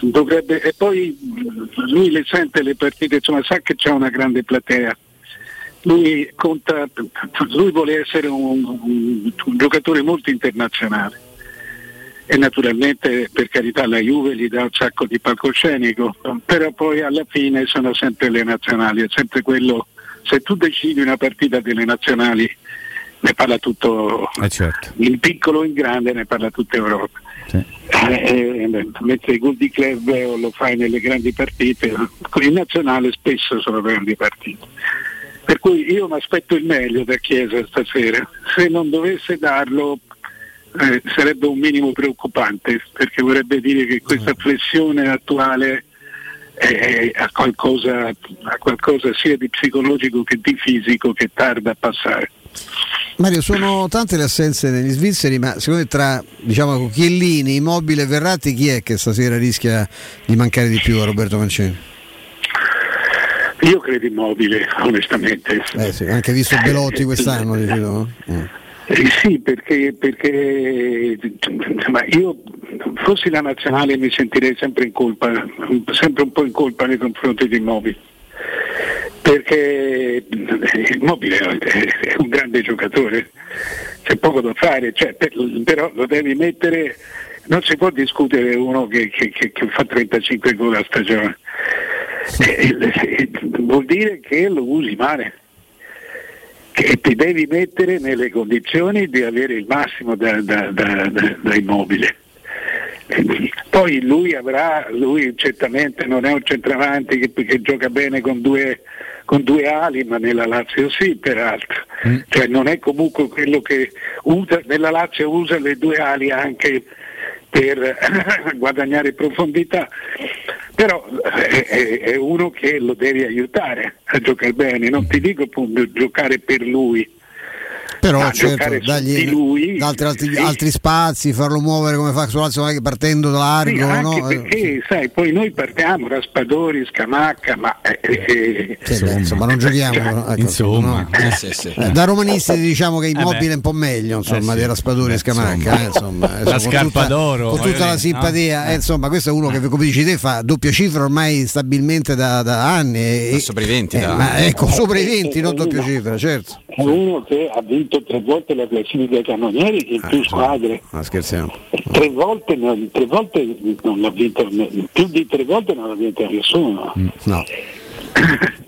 dovrebbe- e poi lui le sente le partite, insomma sa che c'è una grande platea. Lui, conta, lui vuole essere un, un- un giocatore molto internazionale e naturalmente per carità la Juve gli dà un sacco di palcoscenico, però poi alla fine sono sempre le nazionali, è sempre quello, se tu decidi una partita delle nazionali ne parla tutto, Eh certo. in piccolo o in grande ne parla tutta Europa. Eh, eh, mentre i gol di club eh, lo fai nelle grandi partite, con il nazionale spesso sono grandi partite. Per cui io mi aspetto il meglio da Chiesa stasera, se non dovesse darlo eh, sarebbe un minimo preoccupante perché vorrebbe dire che questa flessione attuale eh, ha, qualcosa, ha qualcosa sia di psicologico che di fisico che tarda a passare. Mario, sono tante le assenze negli svizzeri, ma secondo te tra diciamo, Chiellini, Immobile e Verratti chi è che stasera rischia di mancare di più a Roberto Mancini? Io credo immobile, onestamente. Eh sì, anche visto Belotti quest'anno, no? Eh, sì, perché, perché ma io fossi la nazionale mi sentirei sempre in colpa, sempre un po' in colpa nei confronti di Immobile. Perché Immobile è un grande giocatore, c'è poco da fare, cioè, per- però lo devi mettere, non si può discutere uno che, che- che- fa 35 gol a stagione. Eh, eh, vuol dire che lo usi male che ti devi mettere nelle condizioni di avere il massimo da, da- da- da- immobile. Poi lui avrà, lui certamente non è un centravanti che, che gioca bene con due, con due ali, ma nella Lazio sì, peraltro. Cioè non è comunque quello che usa, nella Lazio usa le due ali anche per guadagnare profondità, però è, è- è uno che lo devi aiutare a giocare bene, non ti dico giocare per lui, Però ma certo, di lui altri, altri- sì. altri spazi, farlo muovere come fa su Lazio, magari partendo da largo, Sì, anche no? perché sai, poi noi partiamo Raspadori, Scamacca, ma eh, eh, Sì, beh, insomma, non giochiamo. ecco, Insomma, no. eh, sì, sì. Eh, da romanisti diciamo che immobile è un po' meglio insomma Eh, sì. di Raspadori e Scamacca eh, insomma, La scarpa tutta- d'oro, con tutta la simpatia no? eh, insomma questo è uno che come dici te fa doppia cifra ormai stabilmente da, da anni e, sopra i 20 eh, da- ma ecco sopra i 20 non doppia cifra certo è uno che ha vinto tre volte la classifica dei cannonieri in più squadre. ma scherziamo Tre volte, non- tre volte non l'ha vinto, più di tre volte non l'ha vinto nessuno. no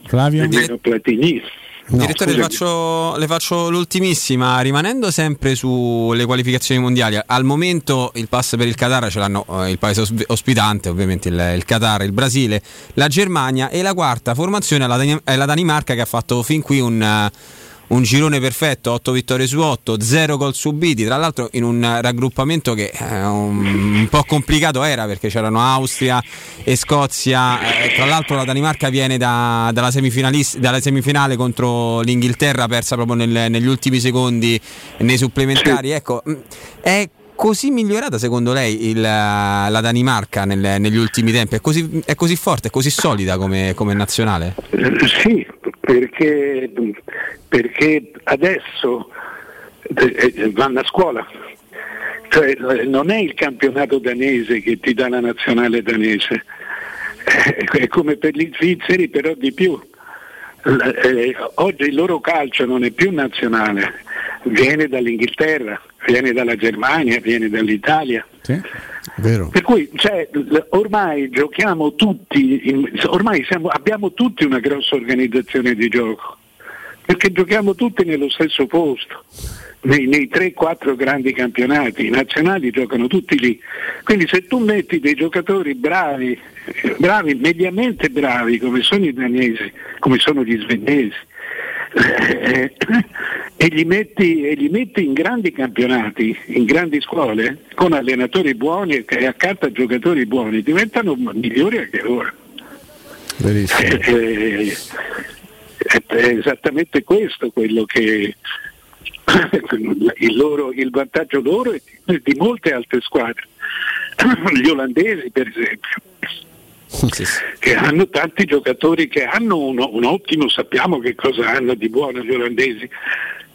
Flavio? Platini. Direttore, le faccio, le faccio l'ultimissima, rimanendo sempre sulle qualificazioni mondiali. Al momento il pass per il Qatar ce l'hanno eh, il paese os- ospitante, ovviamente il, il Qatar, il Brasile, la Germania e la quarta formazione è la, Dani- è la Danimarca che ha fatto fin qui un, eh, un girone perfetto, 8 vittorie su 8, 0 gol subiti, tra l'altro in un eh, raggruppamento che eh, un, un po' complicato era perché c'erano Austria e Scozia, eh, tra l'altro la Danimarca viene da- dalla, dalla semifinale contro l'Inghilterra persa proprio nel- negli ultimi secondi nei supplementari, ecco, mh, è così migliorata secondo lei il- la Danimarca nel- negli ultimi tempi? È così, è così forte, è così solida come, come nazionale? Eh, Sì, perché, perché adesso eh, eh, vanno a scuola. Cioè, eh, non è il campionato danese che ti dà la nazionale danese, è come per gli svizzeri però di più. Oggi il loro calcio non è più nazionale, viene dall'Inghilterra, viene dalla Germania, viene dall'Italia. Vero. Per cui cioè, ormai giochiamo tutti, ormai siamo- abbiamo tutti una grossa organizzazione di gioco, perché giochiamo tutti nello stesso posto, nei, nei 3-4 grandi campionati, i nazionali giocano tutti lì. Quindi se tu metti dei giocatori bravi, eh, bravi, mediamente bravi come sono i danesi, come sono gli svedesi, eh, e, li metti, e li metti in grandi campionati, in grandi scuole, con allenatori buoni e accanto a giocatori buoni, diventano migliori anche loro. Eh, è, è esattamente questo quello che il, loro- il vantaggio loro e di molte altre squadre. Gli olandesi per esempio, che hanno tanti giocatori che hanno uno- un ottimo, sappiamo che cosa hanno di buono gli olandesi,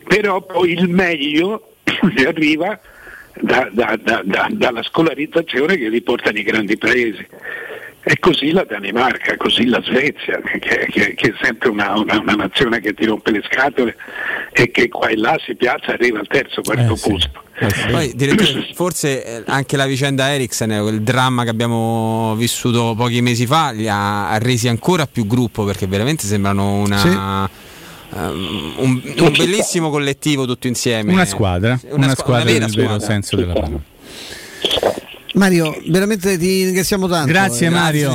però poi il meglio gli arriva da- da- da- da- dalla scolarizzazione che li porta nei grandi paesi. E così la Danimarca, così la Svezia, che, che- che è sempre una, una- una nazione che ti rompe le scatole e che qua e là si piazza e arriva al terzo, quarto posto. Poi, direttore, forse eh, anche la vicenda Eriksen, eh, quel dramma che abbiamo vissuto pochi mesi fa, li ha, ha resi ancora più gruppo perché veramente sembrano una. ehm, un, un bellissimo collettivo tutto insieme. Una squadra, una, squa- squadra vera nel vero squadra. senso della parola. Mario, veramente ti ringraziamo tanto. Grazie, Eh, Mario.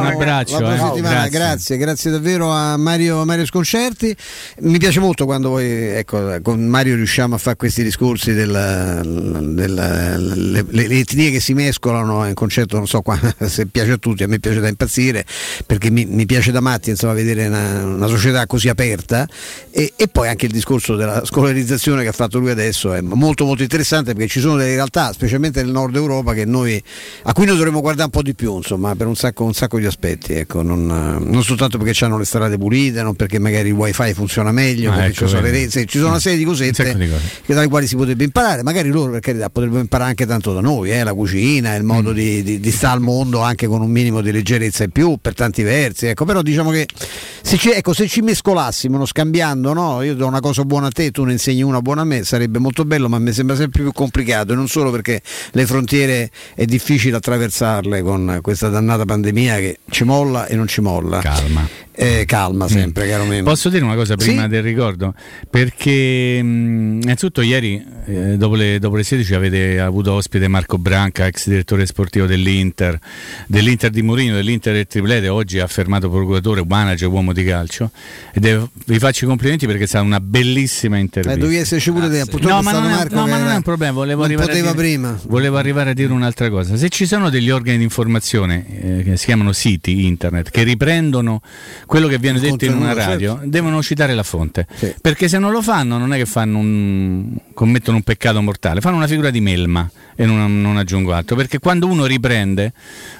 Un abbraccio, eh. Grazie. Grazie. grazie, davvero a Mario, Mario Sconcerti. Mi piace molto quando poi ecco, con Mario riusciamo a fare questi discorsi della- della- le, le- le etnie che si mescolano, è un concetto non so qua, se piace a tutti, a me piace da impazzire, perché mi, mi piace da matti insomma, vedere una, una società così aperta e, e poi anche il discorso della scolarizzazione che ha fatto lui adesso è molto molto interessante perché ci sono delle realtà, specialmente nel nord Europa, che noi, a cui noi dovremmo guardare un po' di più, insomma, per un sacco, un sacco di aspetti, ecco, non, non soltanto perché hanno le strade pulite, non perché magari il wifi funziona meglio, Ah, ecco, ci reti, ci sono una serie di cosette di cose. che dalle quali si potrebbe imparare, magari loro per carità potrebbero imparare anche tanto da noi, eh, la cucina, il Mm. modo di, di, di stare al mondo anche con un minimo di leggerezza in più per tanti versi, ecco, però diciamo che se ci, ecco, se ci mescolassimo, no, scambiando, no, io do una cosa buona a te, tu ne insegni una buona a me, sarebbe molto bello, ma mi sembra sempre più complicato e non solo perché le frontiere è difficile attraversarle con questa dannata pandemia che ci molla e non ci molla. Calma. Eh, calma sempre, caro mio. Posso dire una cosa prima Sì. del ricordo? Perché mh, innanzitutto ieri eh, dopo, le, dopo le 16 avete avuto ospite Marco Branca, ex direttore sportivo dell'Inter, dell'Inter di Mourinho, dell'Inter del triplete, oggi ha affermato procuratore, manager, uomo di calcio. Ed è- vi faccio i complimenti perché è stata una bellissima intervista. Eh, dovevi esserci pure te, purtroppo No, ma, non è, no, ma non è un problema, volevo arrivare, dire, prima. volevo arrivare a dire un'altra cosa. Se ci sono degli organi di informazione eh, che si chiamano siti internet che riprendono quello che viene detto in una radio, certo. devono citare la fonte. Perché se non lo fanno non è che fanno un, commettono un peccato mortale, fanno una figura di melma e non, non aggiungo altro. Perché quando uno riprende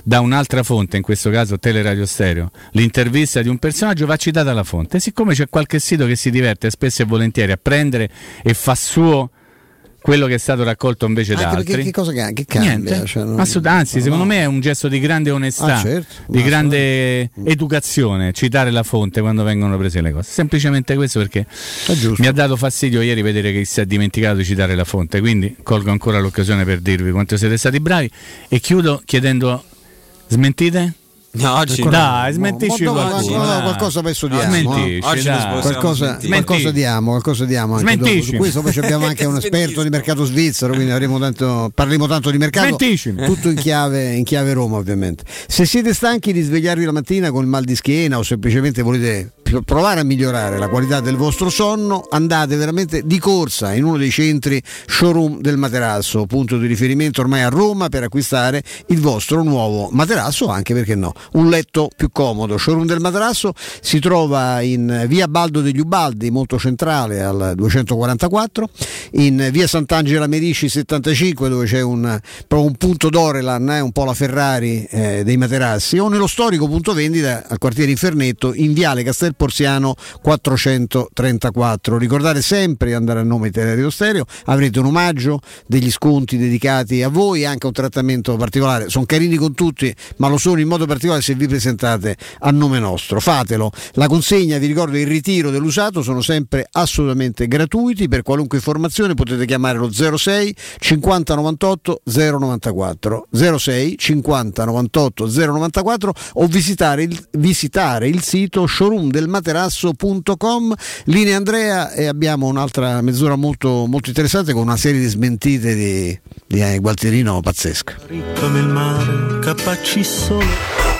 da un'altra fonte, in questo caso Teleradio Stereo, l'intervista di un personaggio va citata la fonte. Siccome c'è qualche sito che si diverte spesso e volentieri a prendere e fa suo quello che è stato raccolto invece da Anche perché altri. che cosa che cambia? Niente. Cioè, non- Assolut- anzi, no, secondo no. me è un gesto di grande onestà, Ah, certo. di grande educazione, citare la fonte quando vengono prese le cose. Semplicemente questo perché mi ha dato fastidio ieri vedere che si è dimenticato di citare la fonte, quindi colgo ancora l'occasione per dirvi quanto siete stati bravi e chiudo chiedendo smentite? No, oggi dai, smentisci Ma no, qualcuno, no, no, qualcosa penso diamo. No? Oggi dai. può qualcosa, qualcosa diamo, qualcosa diamo anche dopo. Su questo poi abbiamo anche un esperto di mercato svizzero, quindi avremo tanto, parleremo tanto di mercato. Smentisci. Tutto in chiave, in chiave Roma, ovviamente. Se siete stanchi di svegliarvi la mattina con il mal di schiena o semplicemente volete provare a migliorare la qualità del vostro sonno, andate veramente di corsa in uno dei centri showroom del materasso, punto di riferimento ormai a Roma per acquistare il vostro nuovo materasso, anche perché no, un letto più comodo. Showroom del materasso si trova in via Baldo degli Ubaldi, molto centrale al 244, in via Sant'Angela Merici 75 dove c'è un, un punto Dorelan, eh, un po' la Ferrari eh, dei materassi, o nello storico punto vendita al quartiere Infernetto in viale Castel Porziano 434. Ricordate sempre di andare a nome di Teleradio Stereo, avrete un omaggio, degli sconti dedicati a voi, anche un trattamento particolare. Sono carini con tutti, ma lo sono in modo particolare se vi presentate a nome nostro. Fatelo. La consegna, vi ricordo, il ritiro dell'usato sono sempre assolutamente gratuiti. Per qualunque informazione potete chiamare lo 06 50 98 094 06 50 98 094 o visitare il, visitare il sito showroomdelmaterasso.com. Linea Andrea e abbiamo un'altra mezz'ora molto, molto interessante con una serie di smentite di, di eh, Gualtierino pazzesca. Come il mare, capaci solo.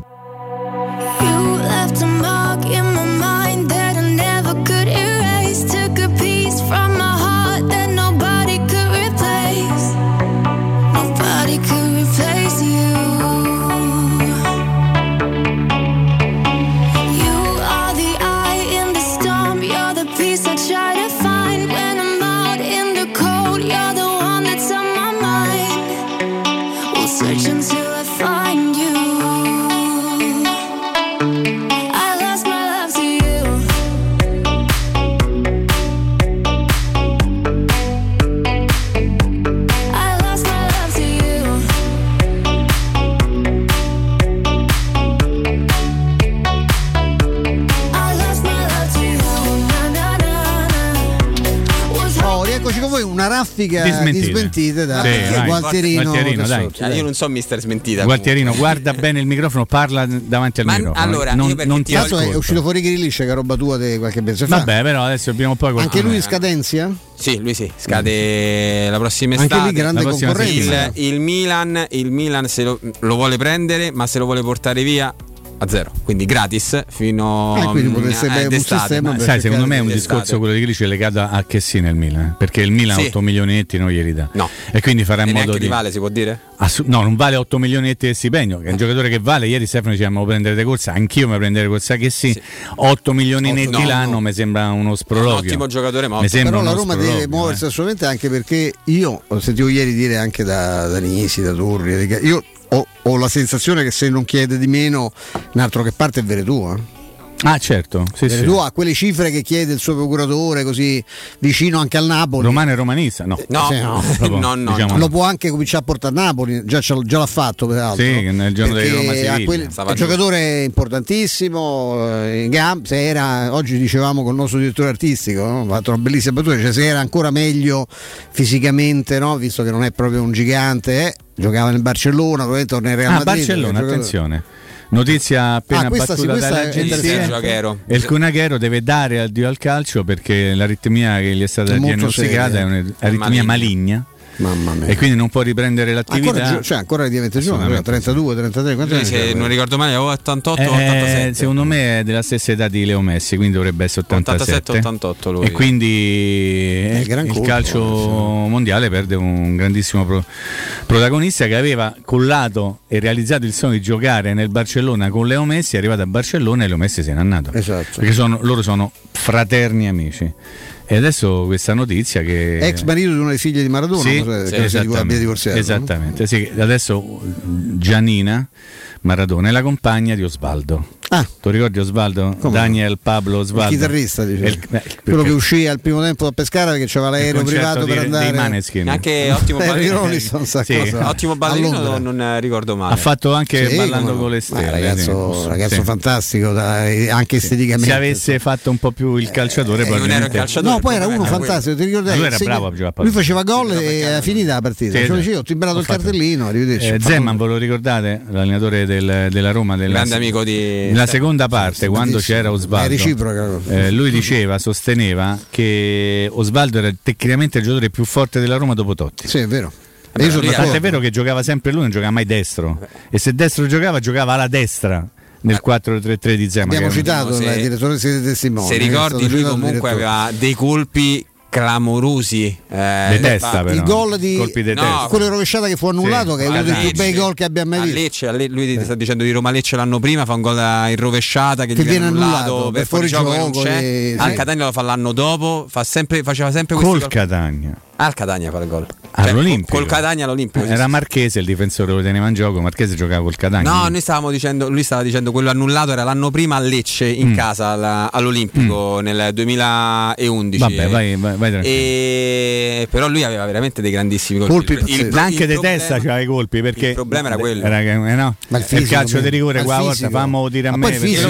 voi una raffica Di di smentite. smentite, da Sì. Gualtierino. Gualtierino, dai. Cassotto, Ah, Io non so mister smentita. Gualtierino, guarda bene il microfono, parla davanti al Ma microfono. allora, non, non ti Tanto è uscito fuori Grillish che è roba tua di qualche mese fa. Vabbè, però adesso prima o poi Anche qualcuno- lui in scadenzia? Sì, lui sì, scade la prossima Anche estate. lì grande concorrenza. il, il Milan, il Milan se lo, lo vuole prendere, ma se lo vuole portare via a zero, quindi gratis fino Eh, quindi potesse eh, un d'estate. per sai, secondo me è un d'estate. discorso quello di Grici legato a che sì nel Milan, eh, perché il Milan Sì. 8 milionetti non glieli dà. No. E quindi farà in E modo di Vale si può dire? Assu- no, non vale 8 milionetti di stipendio, che è un giocatore che vale. Ieri Stefano diceva: "Ma prendere de corsa, anch'io mi prendere corsa che sì. 8 milioni Otto- netti no, l'anno no. mi sembra uno sprologio. Un ottimo giocatore, ma Però la Roma deve muoversi eh. assolutamente anche perché io ho sentito ieri dire anche da, da Nisi, da Turri, io ho, ho la sensazione che se non chiede di meno, un altro che parte è Veretù. Eh. Ah, certo. Sì, sì. Veretù ha quelle cifre che chiede il suo procuratore così vicino anche al Napoli. Romano e romanista? No. No, Sì, no. Proprio, no, no, diciamo, Lo può anche cominciare a portare a Napoli, già, già l'ha fatto peraltro. Sì, nel giorno dei Roma quel- un giocatore importantissimo, eh, in gamma, se era, oggi dicevamo con il nostro direttore artistico, no? ha fatto una bellissima battuta, cioè se era ancora meglio fisicamente, no? visto che non è proprio un gigante, eh, giocava nel Barcellona, probabilmente torna in Real Ah, Madrid. Barcellona, attenzione. Notizia appena Ah, questa sì, battuta è dall'agenzia. E il Cunaghero deve dare addio al calcio perché l'aritmia che gli è stata È diagnosticata è un'aritmia maligna. maligna. Mamma mia. E quindi non può riprendere l'attività. Ancora, cioè, ancora relativamente giovane, Assolutamente 32, 33, quanti anni se non ricordo male, o 88 o Eh, 87. secondo me è della stessa età di Leo Messi, quindi dovrebbe essere 87. 87-88 lui. E quindi eh, il colpo, calcio eh, mondiale perde un grandissimo pro- protagonista che aveva cullato e realizzato il sogno di giocare nel Barcellona con Leo Messi, è arrivato a Barcellona e Leo Messi se n'è andato. Esatto. Perché sono- loro sono fraterni amici. E adesso questa notizia che... Ex marito di una delle figlie di Maradona, Sì, credo sì, che si abbia esattamente, divorziato. no? esattamente, sì, adesso Gianina Maradona è la compagna di Osvaldo. Ah. Tu ricordi Osvaldo? Come Daniel Pablo Il Osvaldo. chitarrista, dice. È il- eh, quello che uscì al primo tempo da Pescara perché c'aveva l'aereo privato per andare dei Maneskin. Anche ottimo Eh, ballerino. Sì. cosa. Ottimo ballerino, non eh, ricordo male. ha fatto anche Sì, ballando con le Ma stelle. ragazzo, sì. ragazzo Sì. fantastico, anche esteticamente. Se avesse fatto un po' più il calciatore, Eh, non era un probabilmente. calciatore. No, poi era il uno fantastico, ti ricordi? Lui era bravo a giocare a Lui faceva gol e era finita la partita. Cioè, ho timbrato il cartellino, arrivederci. Zeman, ve lo ricordate? L'allenatore del- della Roma, Grande amico di- nella seconda parte, quando c'era Osvaldo, È eh, lui diceva, sosteneva che Osvaldo era tecnicamente il giocatore più forte della Roma dopo Totti. Sì, è vero. Vabbè, Io sono lui ha- Tant'è d'accordo. vero che giocava sempre lui, non giocava mai destro. E se destro giocava, giocava alla destra nel 4-3-3 di Zeman. Abbiamo citato se- il direttore siete testimoni. Se eh, è ricordi, lui il comunque aveva dei colpi clamorosi. Eh, De testa, però. il gol di Colpi di No, testa. quello in rovesciata che fu annullato, Sì. che è uno dei più bei gol che abbia mai a visto. Lecce, a Le- lui ti sta dicendo di Roma Lecce l'anno prima, fa un gol in rovesciata che, Che gli viene annullato, annullato, per fuori gioco che non gioco c'è. e- Al. Catania lo fa l'anno dopo, fa sempre, faceva sempre questi Col gol. Catania. Al Catania fa il gol. All'Olimpico. Col Catania all'Olimpico. Era. Marchese il difensore lo teneva in gioco, Marchese giocava col Catania. No, noi stavamo dicendo, lui stava dicendo quello annullato era l'anno prima a Lecce in Mm. casa all'Olimpico nel 2011. Vabbè, vai, vai, vai tranquillo. E... Però lui aveva veramente dei grandissimi colpi. Colpi Il- il- anche il di testa c'aveva i colpi perché Il problema era quello. Era che, eh no, Ma il il, fisico, calcio di rigore il qua volta fisico. fammo dire a Ma me poi il perché- fisico,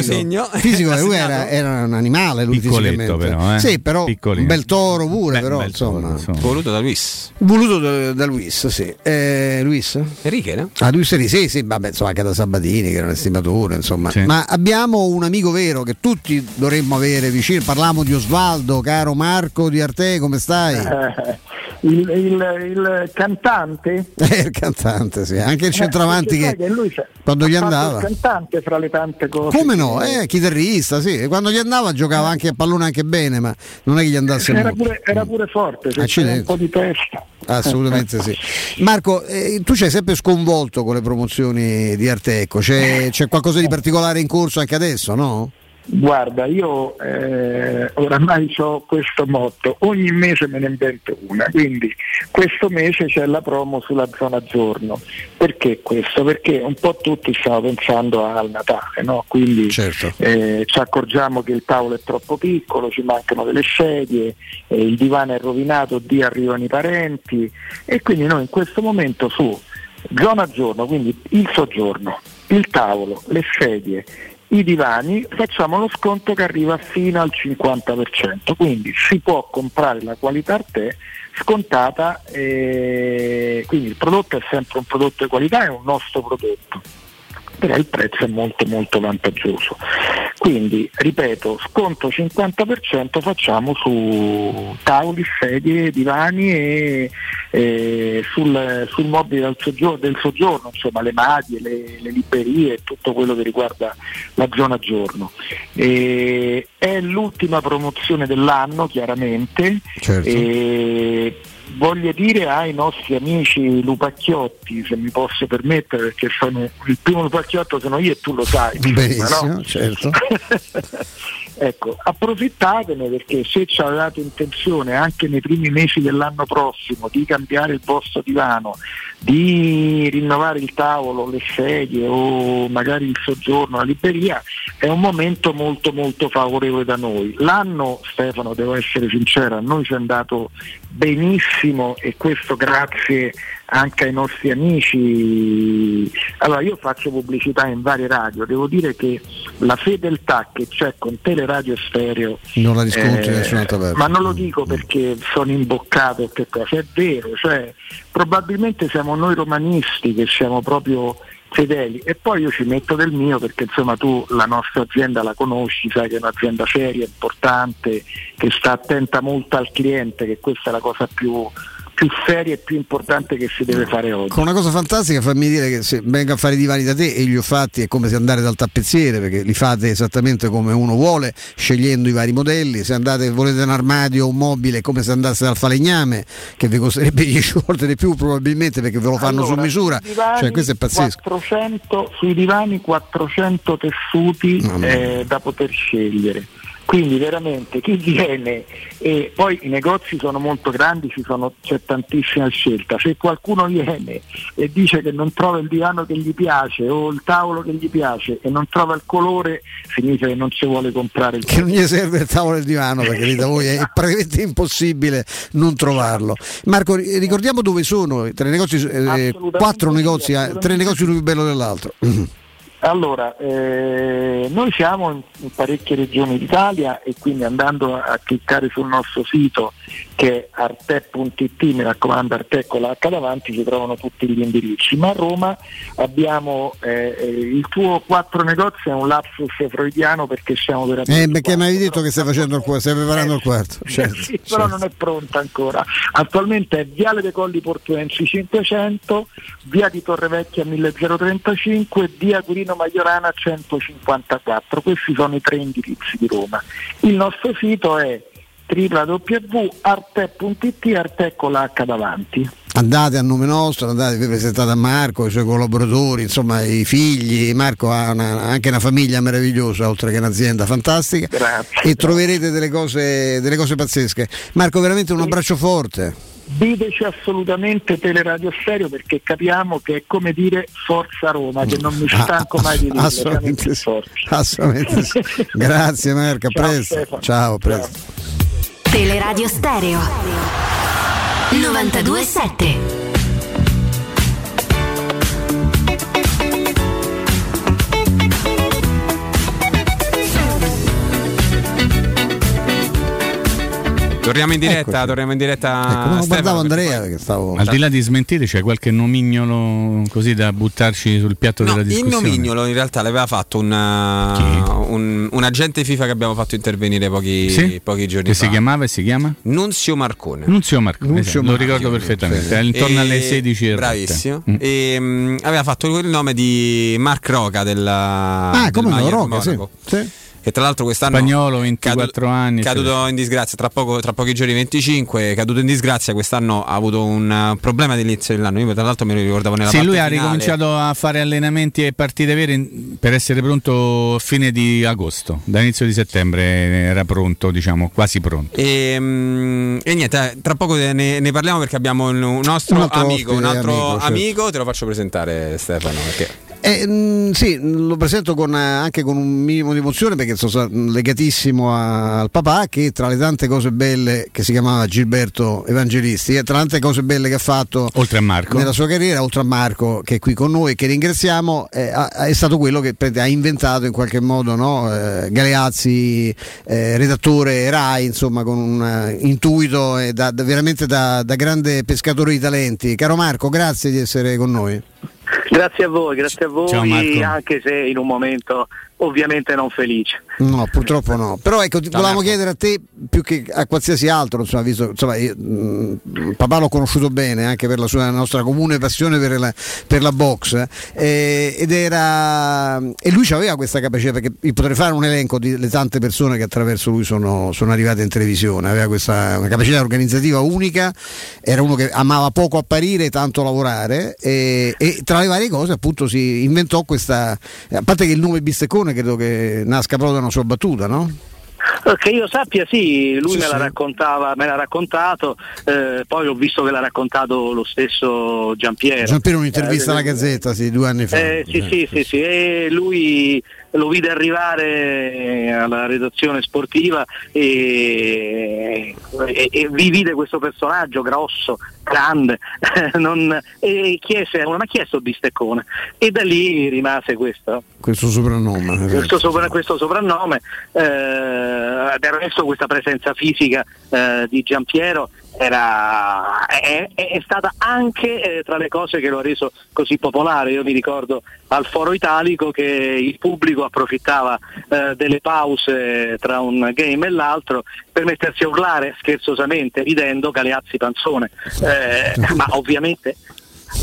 il fisico lui era, era un animale lui Piccoletto però, eh. Sì, però Piccolino. un bel toro pure, Beh, però insomma. insomma. Voluto da Luis. Voluto da, da Luis, sì. Eh, Luis? Enrique, no? Ah, Luis Enrique, sì, sì, vabbè, insomma, anche da Sabatini, che era un estimatore, insomma. Sì. Ma abbiamo un amico vero che tutti dovremmo avere vicino. Parliamo di Osvaldo, caro Marco di Arte, come stai? Eh, il, il- il cantante Eh, il cantante, sì. Anche il centravanti Eh, che, lui quando gli andava. il cantante fra le tante cose Come no? Eh, chitarrista, sì. E Quando gli andava giocava anche a pallone anche bene, ma non è che gli andasse era molto. pure, era pure forte Accidenti. Un po' di testa Assolutamente sì. Marco, eh, tu sei sempre sconvolto con le promozioni di Artecco, c'è, c'è qualcosa di particolare in corso anche adesso, no? Guarda, io eh, oramai ho questo motto, ogni mese me ne invento una, quindi questo mese c'è la promo sulla zona giorno. Perché questo? Perché un po' tutti stiamo pensando al Natale, no? quindi Certo. eh, ci accorgiamo che il tavolo è troppo piccolo, ci mancano delle sedie, eh, il divano è rovinato, di arrivano i parenti e quindi noi in questo momento su zona giorno, quindi il soggiorno, il tavolo, le sedie, i divani, facciamo lo sconto che arriva fino al 50%, quindi si può comprare la qualità Arte scontata, eh, quindi il prodotto è sempre un prodotto di qualità, è un nostro prodotto però il prezzo è molto molto vantaggioso. Quindi, ripeto, sconto 50% facciamo su tavoli, sedie, divani e eh, sul, sul mobile del soggiorno, del soggiorno, insomma le madie, le, le librerie, tutto quello che riguarda la zona giorno. E è l'ultima promozione dell'anno, chiaramente. Certo. E voglio dire ai nostri amici lupacchiotti, se mi posso permettere, perché sono il primo lupacchiotto sono io e tu lo sai. insomma, Benissimo, no? certo. ecco, approfittatene perché se ci avevate intenzione anche nei primi mesi dell'anno prossimo di cambiare il vostro divano, di rinnovare il tavolo, le sedie o magari il soggiorno, la libreria, è un momento molto molto favorevole da noi. L'anno, Stefano, devo essere sincero, a noi ci è andato benissimo e questo grazie anche ai nostri amici. Allora io faccio pubblicità in varie radio, devo dire che la fedeltà che c'è con Teleradio Stereo Non la riscontri eh, da nessun'altra parte. ma non lo dico perché sono imboccato che cosa, è vero, cioè probabilmente siamo noi romanisti che siamo proprio fedeli e poi io ci metto del mio perché insomma tu la nostra azienda la conosci, sai che è un'azienda seria, importante, che sta attenta molto al cliente, che questa è la cosa più, più seria e più importante che si deve fare oggi. Con una cosa fantastica, fammi dire che se vengo a fare i divani da te e li ho fatti è come se andare dal tappezziere perché li fate esattamente come uno vuole, scegliendo i vari modelli. Se andate, volete un armadio o un mobile è come se andaste dal falegname, che vi costerebbe 10 volte di più probabilmente perché ve lo fanno Allora, su misura. divani Cioè, questo è pazzesco. 400, sui divani 400 tessuti eh, da poter scegliere. Quindi veramente chi viene e poi i negozi sono molto grandi, sono- c'è tantissima scelta. Se qualcuno viene e dice che non trova il divano che gli piace o il tavolo che gli piace e non trova il colore, significa che non ci vuole comprare il Che non gli serve il tavolo del divano perché da voi è praticamente impossibile non trovarlo. Marco, ri- ricordiamo dove sono tre negozi, eh, quattro negozi, eh, tre negozi uno più bello dell'altro. Allora, eh, noi siamo in, in parecchie regioni d'Italia e quindi andando a, a cliccare sul nostro sito che è arte.it, mi raccomando Arte con la H davanti, si trovano tutti gli indirizzi. Ma a Roma abbiamo eh, eh, il tuo quattro negozi è un lapsus freudiano perché siamo veramente... Eh, perché mi avevi detto che stai facendo il quarto, stai preparando il quarto. Certo, Sì, però certo. non è pronta ancora. Attualmente è Viale dei Colli Portuensi 500, Via di Torrevecchia 1035 e Via Quirino Maiorana 154. Questi sono i tre indirizzi di Roma. Il nostro sito è www.arte.it, Arte con la H davanti. Andate a nome nostro, andate, vi presentate a Marco, i suoi collaboratori, insomma i figli. Marco ha una- anche una famiglia meravigliosa, oltre che un'azienda fantastica. Grazie. E troverete delle cose, delle cose pazzesche. Marco, veramente un abbraccio forte. diteci assolutamente Teleradio Stereo perché capiamo che è come dire Forza Roma, che non mi Ah, stanco mai di dire. assolutamente sì. Assolutamente sì. Grazie Marco, a Ciao, presto. Stefano. Ciao, a presto. Teleradio Stereo 927 Torniamo in diretta, torniamo in diretta. Ecco, non Stefano, guardavo Andrea perché stavo. Al di là di smentite, c'è qualche nomignolo così da buttarci sul piatto No, della il discussione? nomignolo in realtà l'aveva fatto un, uh, un, un agente FIFA che abbiamo fatto intervenire pochi, Sì? pochi giorni Che fa. si chiamava e si chiama? Nunzio Marcone. Nunzio Marcone, Nunzio esatto, lo Marcone, ricordo perfettamente, sì. è intorno E- alle 16 e Bravissimo. Mm. E, mm, aveva fatto il nome di Mark Roca della Ah, del come Roca, sì. Sì. Che tra l'altro quest'anno Spagnolo, 24 anni. caduto in disgrazia tra, poco- tra pochi giorni 25 caduto in disgrazia quest'anno ha avuto un uh, problema all'inizio dell'anno io tra l'altro me lo ricordavo nella Sì, parte lui ha finale. ricominciato a fare allenamenti e partite vere in- per essere pronto a fine di agosto. Da inizio di settembre era pronto, diciamo, quasi pronto. E, mm, e niente, eh, tra poco ne, ne parliamo perché abbiamo un, nostro Un amico, un altro amico, certo. amico, te lo faccio presentare Stefano. Perché Eh, mm, sì, lo presento con, eh, anche con un minimo di emozione perché sono legatissimo a- al papà che tra le tante cose belle che si chiamava Gilberto Evangelisti e tra le tante cose belle che ha fatto Oltre a Marco. nella sua carriera, oltre a Marco che è qui con noi, che ringraziamo, eh, è stato quello che ha inventato in qualche modo no? eh, Galeazzi, eh, redattore Rai, insomma con un eh, intuito e da- da- veramente da, da grande pescatore di talenti. Caro Marco, grazie di essere con noi. Grazie a voi, grazie a voi, anche se in un momento ovviamente non felice. No, purtroppo no. Però ecco, ti volevamo chiedere a te più che a qualsiasi altro, insomma, visto, insomma, io, mh, papà l'ho conosciuto bene anche per la sua nostra comune passione per la, per la box eh, ed era e lui aveva questa capacità perché potrei fare un elenco delle tante persone che attraverso lui sono, sono arrivate in televisione, aveva questa una capacità organizzativa unica, era uno che amava poco apparire e tanto lavorare e, e tra le varie cose appunto si inventò questa, a parte che il nome Bisteccone credo che nasca proprio da una sua battuta, no? Eh, Che io sappia sì, lui Sì, me sì. l'ha raccontava, me l'ha raccontato, eh, poi ho visto che l'ha raccontato lo stesso Giampiero. Giampiero un'intervista Eh, alla Gazzetta sì, due anni fa. Eh, sì, sì, sì, sì, e lui lo vide arrivare alla redazione sportiva e, e- e vi vide questo personaggio grosso, grande, non- e chiese, ma chi è sto bisteccone? E da lì rimase questo Questo soprannome. questo, sopra- questo soprannome, eh, del resto questa presenza fisica eh, di Giampiero era, è, è- stata anche eh, tra le cose che lo ha reso così popolare. Io mi ricordo al foro italico che il pubblico approfittava eh, delle pause tra un game e l'altro per mettersi a urlare scherzosamente, ridendo Galeazzi Panzone. Eh, ma ovviamente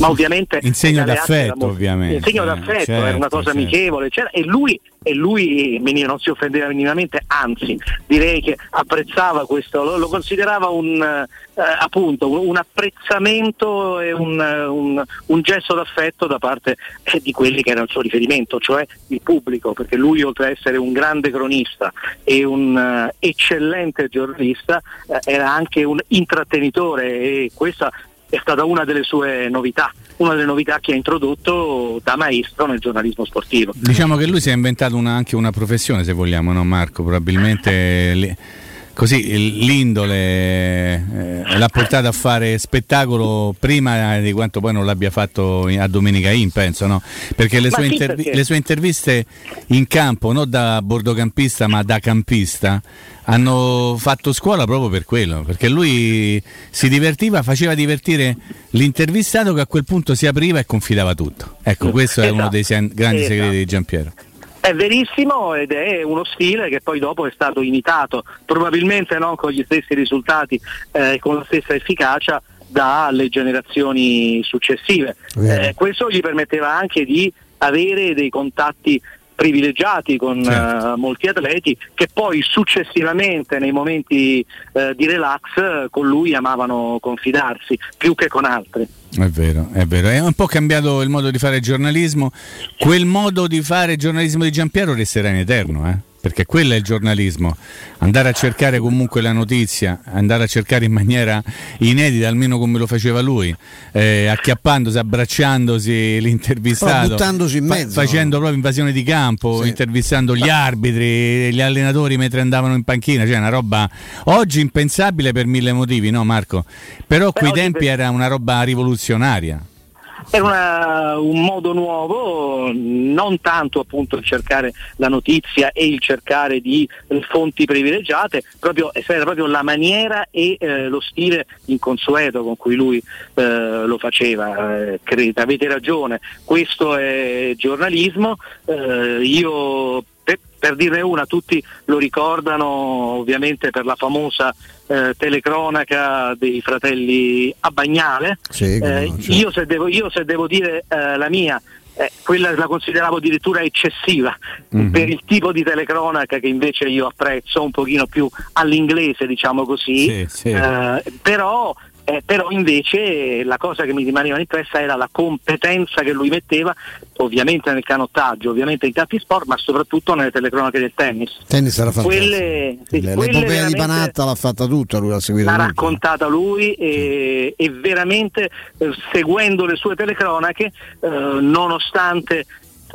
ma ovviamente In segno d'affetto, ovviamente. in segno d'affetto, Certo, era una cosa certo. amichevole, eccetera, e lui, e lui non si offendeva minimamente, anzi direi che apprezzava questo, lo, lo considerava un, eh, appunto, un apprezzamento e un, un- un gesto d'affetto da parte eh, di quelli che erano il suo riferimento, cioè il pubblico, perché lui oltre a essere un grande cronista e un eh, eccellente giornalista eh, era anche un intrattenitore e questa è stata una delle sue novità, una delle novità che ha introdotto da maestro nel giornalismo sportivo. Diciamo che lui si è inventato una- anche una professione, se vogliamo, no Marco? Probabilmente così l'indole eh, l'ha portato a fare spettacolo prima di quanto poi non l'abbia fatto a Domenica In, penso, no? Perché le sue, sì, intervi- perché- le sue interviste in campo, non da bordocampista ma da campista, hanno fatto scuola proprio per quello, perché lui si divertiva, faceva divertire l'intervistato che a quel punto si apriva e confidava tutto. Ecco, questo è uno Esatto. dei sen- grandi Esatto. segreti di Giampiero. È verissimo ed è uno stile che poi dopo è stato imitato, probabilmente non con gli stessi risultati e con la stessa efficacia dalle generazioni successive. Eh, questo gli permetteva anche di avere dei contatti privilegiati con Certo. eh, molti atleti che poi successivamente nei momenti eh, di relax con lui amavano confidarsi più che con altri. È vero, è vero. È un po' cambiato il modo di fare giornalismo. Quel modo di fare giornalismo di Giampiero resterà in eterno, eh? Perché quello è il giornalismo. Andare a cercare comunque la notizia, andare a cercare in maniera inedita, almeno come lo faceva lui, eh, acchiappandosi, abbracciandosi l'intervistato, buttandosi in mezzo. facendo proprio invasione di campo, intervistando gli arbitri, gli allenatori mentre andavano in panchina, cioè una roba oggi impensabile per mille motivi, no Marco? Però quei tempi era una roba rivoluzionaria. Era una- un modo nuovo, non tanto appunto il cercare la notizia e il cercare di fonti privilegiate, proprio, era proprio la maniera e eh, lo stile inconsueto con cui lui eh, lo faceva. Eh, credete, avete ragione, questo è giornalismo. Eh, io per, per dirne una, tutti lo ricordano ovviamente per la famosa eh, telecronaca dei fratelli a Bagnale. Sì, Eh, certo. io, se devo, io se devo dire eh, la mia, eh, quella la consideravo addirittura eccessiva Mhm. per il tipo di telecronaca che invece io apprezzo un pochino più all'inglese, diciamo così. Sì, sì. Eh, però, eh, però invece la cosa che mi rimaneva impressa era la competenza che lui metteva, ovviamente nel canottaggio, ovviamente in tanti sport, ma soprattutto nelle telecronache del tennis. tennis era fantastico. Quelle, sì, quelle L'epopea di Panatta l'ha fatta tutta, lui l'ha seguita l'ha raccontata lui e, e veramente eh, seguendo le sue telecronache, eh, nonostante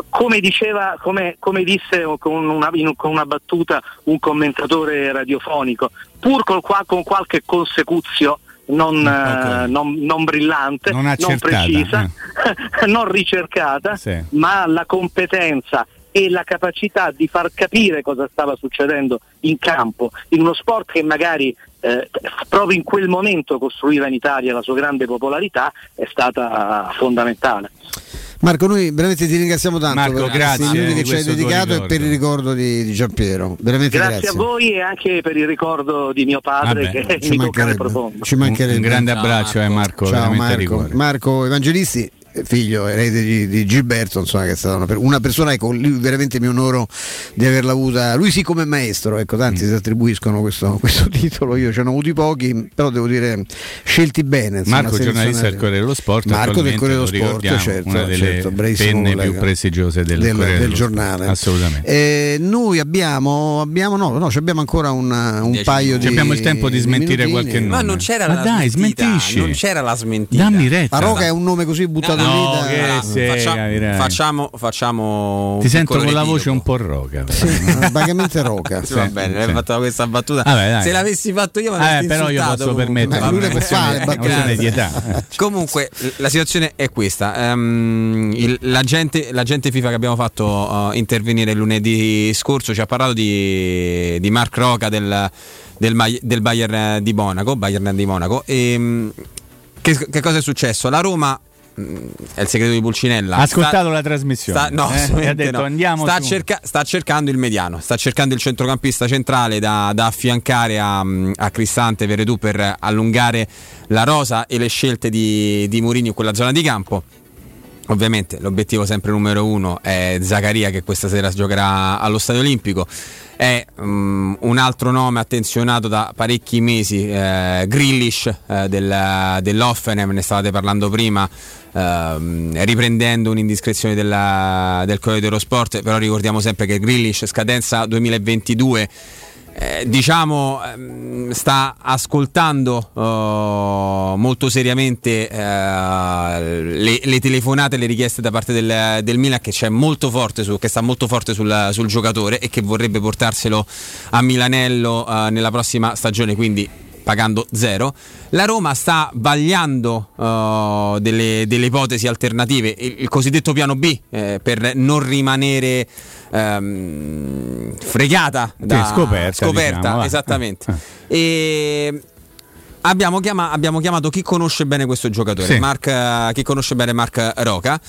come diceva, come, come disse con una, in- con una battuta un commentatore radiofonico, pur col qua- con qualche consecuzio non, eh, non- non brillante, Non non, precisa, non ricercata, Sì. ma la competenza e la capacità di far capire cosa stava succedendo in campo, in uno sport che magari eh, proprio in quel momento costruiva in Italia la sua grande popolarità, è stata fondamentale. Marco, noi veramente ti ringraziamo tanto Marco, per grazie questi minuti che ci hai dedicato e per il ricordo di, di Giampiero. Veramente Grazie, grazie. a voi e anche per il ricordo di mio padre Vabbè, che mi tocca nel profondo. Ci mancherebbe. Un grande abbraccio, eh, Marco, Ciao Marco. Marco Evangelisti, figlio erede di, di Gilberto, insomma, che è stata una, una persona lui veramente mi onoro di averla avuta. Lui sì come maestro, ecco, tanti Mm. si attribuiscono questo, questo titolo, io ce ne ho avuti pochi, però devo dire scelti bene. insomma, Marco, giornalista del. Corriere dello Sport, Marco del Corriere lo dello Sport, certo, una delle certo, penne collega. più prestigiose del, del, del giornale. Assolutamente. Eh, noi abbiamo, abbiamo, no, no, ci abbiamo ancora un, un Dieci paio di. Ci abbiamo il tempo di smentire minutini. qualche nome. Ma non c'era Ma la dai, smentita, smentisci. non c'era la smentita. Dammi retta. La Roca è un nome così buttato No, da- che Allora, facciamo, capirai. facciamo, facciamo Ti sento con la voce un po' roca. però. Sì, vagamente Roca. Sì, va bene, sì. hai fatto questa battuta. Vabbè, dai. Se l'avessi fatto io, mi Eh, però io posso. Ma lui le può fare. Questione di età. Comunque, la situazione è questa: Ehm, il- l'agente, l'agente FIFA che abbiamo fatto eh, intervenire lunedì scorso ci ha parlato di, di Mark Roca del, del, del Bayern di Monaco. Bayern di Monaco e, mm, che, che cosa è successo? La Roma. È il segreto di Pulcinella. Ha ascoltato sta- la trasmissione. sta- no, eh? ha detto no. andiamo sta, cerca- sta cercando il mediano, sta cercando il centrocampista centrale da, da affiancare a, a Cristante Veredù per allungare la rosa e le scelte di, di Mourinho in quella zona di campo. Ovviamente l'obiettivo sempre numero uno è Zaccaria che questa sera giocherà allo Stadio Olimpico. È mm, un altro nome attenzionato da parecchi mesi, eh, Grillish eh, del, dell'Offenheim, ne stavate parlando prima, ehm, riprendendo un'indiscrezione della- del Corriere dello Sport, però ricordiamo sempre che Grillish scadenza 2022 eh, diciamo ehm, sta ascoltando oh, molto seriamente eh, le, le telefonate, le richieste da parte del, del Milan che, su, che sta molto forte sul, sul giocatore e che vorrebbe portarselo a Milanello eh, nella prossima stagione, quindi pagando zero. La Roma sta vagliando eh, delle, delle ipotesi alternative, il, il cosiddetto piano B, eh, per non rimanere ehm, fregata da scoperta, diciamo, va. esattamente. E abbiamo, chiama- abbiamo chiamato chi conosce bene questo giocatore, Sì. Mark, eh, chi conosce bene Mark Roca.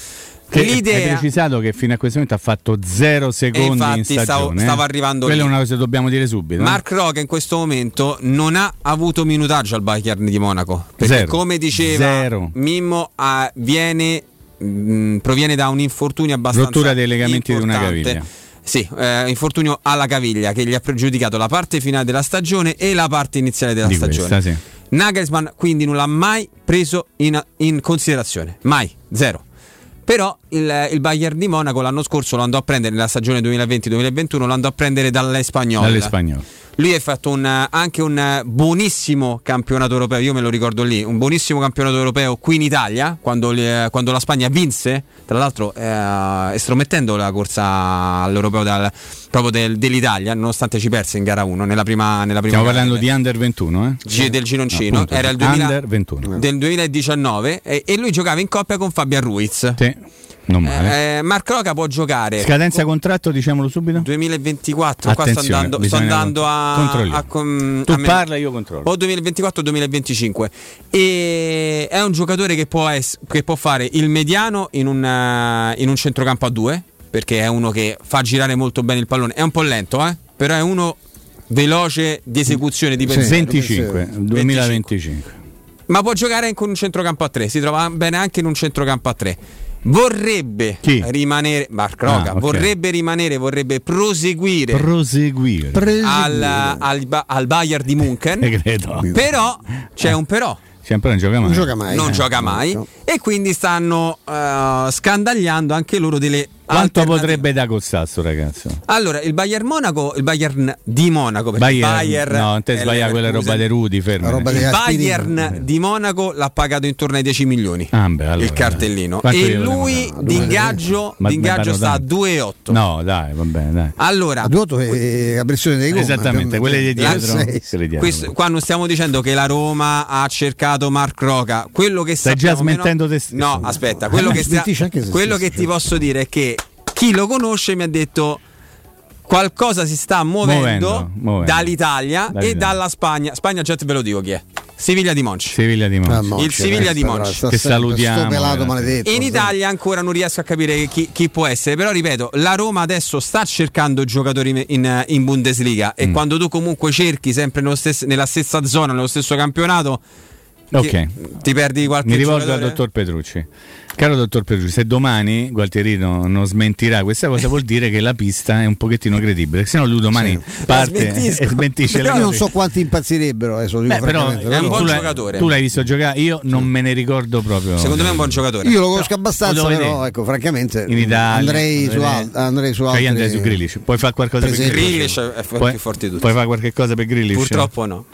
Che Hai L'idea precisato che fino a questo momento ha fatto zero secondi infatti in stagione. stavo- eh? stavo arrivando Quella lì. è una cosa che dobbiamo dire subito. eh? Mark Roca in questo momento non ha avuto minutaggio al Bayern di Monaco. Perché Zero. come diceva Zero. Mimmo ah, viene, mh, proviene da un infortunio abbastanza Rottura dei legamenti di una importante. caviglia. Sì, eh, infortunio alla caviglia che gli ha pregiudicato la parte finale della stagione e la parte iniziale della Di stagione. questa, sì. Nagelsmann quindi non l'ha mai preso in, in considerazione, mai, zero. Però il, il Bayern di Monaco l'anno scorso lo andò a prendere nella stagione 2020-2021, lo andò a prendere dall'Espagnol. Dall'Espagnol. Lui ha fatto un, anche un buonissimo campionato europeo, io me lo ricordo lì, un buonissimo campionato europeo qui in Italia, quando, le- quando la Spagna vinse, tra l'altro eh, estromettendo la corsa all'europeo dal- proprio del- dell'Italia, nonostante ci perse in gara 1 nella prima, nella prima Stiamo parlando di under 21, eh? Gi- del gironcino, Appunto, era il 2000 Under 21. del 2019 e, e lui giocava in coppia con Fabian Ruiz. Sì, non male. Eh, Mark Roca può giocare Scadenza contratto, diciamolo subito. 2024, qua sto Attenzione, andando, sto andando a, a com- Tu a parla, io controllo. O 2024 o 2025. E è un giocatore che può, ess- che può fare il mediano in un, eh, in un centrocampo a due, perché è uno che fa girare molto bene il pallone. È un po' lento, eh? però è uno veloce di esecuzione di pensiero. 25, 2025. Ma può giocare anche in un centrocampo a tre, si trova bene anche in un centrocampo a tre. Vorrebbe rimanere, Mark Roca, Ah, ok. vorrebbe rimanere, vorrebbe proseguire Proseguire. al, al, al Bayern di Munchen. Eh, credo. Però c'è un però. Sempre non gioca mai. Non gioca mai. Non eh. gioca mai e quindi stanno eh, scandagliando anche loro delle Quanto potrebbe da costare sto ragazzo? Allora, il Bayern Monaco, il Bayern di Monaco, perché Bayern, Bayern no, non te sbaglia quella roba dei Rudi, fermo. il Bayern di Monaco l'ha pagato intorno ai 10 milioni. Ah, beh, allora, il cartellino. E lui dare? di ingaggio, Ma- di ingaggio ma sta a tanto. 2,8. No, dai, va bene, dai. Allora, A Duoto è la pressione dei gomma. Esattamente, quelle di dietro. quelle dietro. questo- qua non stiamo dicendo che la Roma ha cercato Mark Roca. Quello che Stai già meno- te stesso. No, aspetta, quello, stesso, che ti posso dire è che chi lo conosce mi ha detto qualcosa si sta muovendo, Muovendo, muovendo. dall'Italia, e Dall'Italia. dalla Spagna. Spagna già te ve lo dico chi è. Siviglia di Monci. Siviglia di Ah, Monci. Monci, il Siviglia di Monci. Che salutiamo, Sto pelato ragazzi. maledetto. In Italia ancora non riesco a capire chi, chi può essere, però ripeto, la Roma adesso sta cercando giocatori in, in Bundesliga e Mm. quando tu comunque cerchi sempre nello stes- nella stessa zona, nello stesso campionato, Ok. ti, perdi qualche Mi rivolgo al giocatore? dottor Petrucci. Caro dottor Petrucci, se domani Gualtierino non smentirà questa cosa, vuol dire che la pista è un pochettino credibile. Se no lui domani parte smentisco. e smentisce Però io non so quanti impazzirebbero adesso, dico Beh, però è un buon giocatore. Tu l'hai visto giocare, io non me ne ricordo proprio. Secondo me è un buon giocatore. Io lo conosco abbastanza, lo però ecco, francamente in Italia andrei su, al- andrei su Cioè, altri. io andrei su Grealish. Puoi fare qualcosa per è f- Puoi- più forte di tutti. Puoi fare qualche cosa per Grealish? Purtroppo no.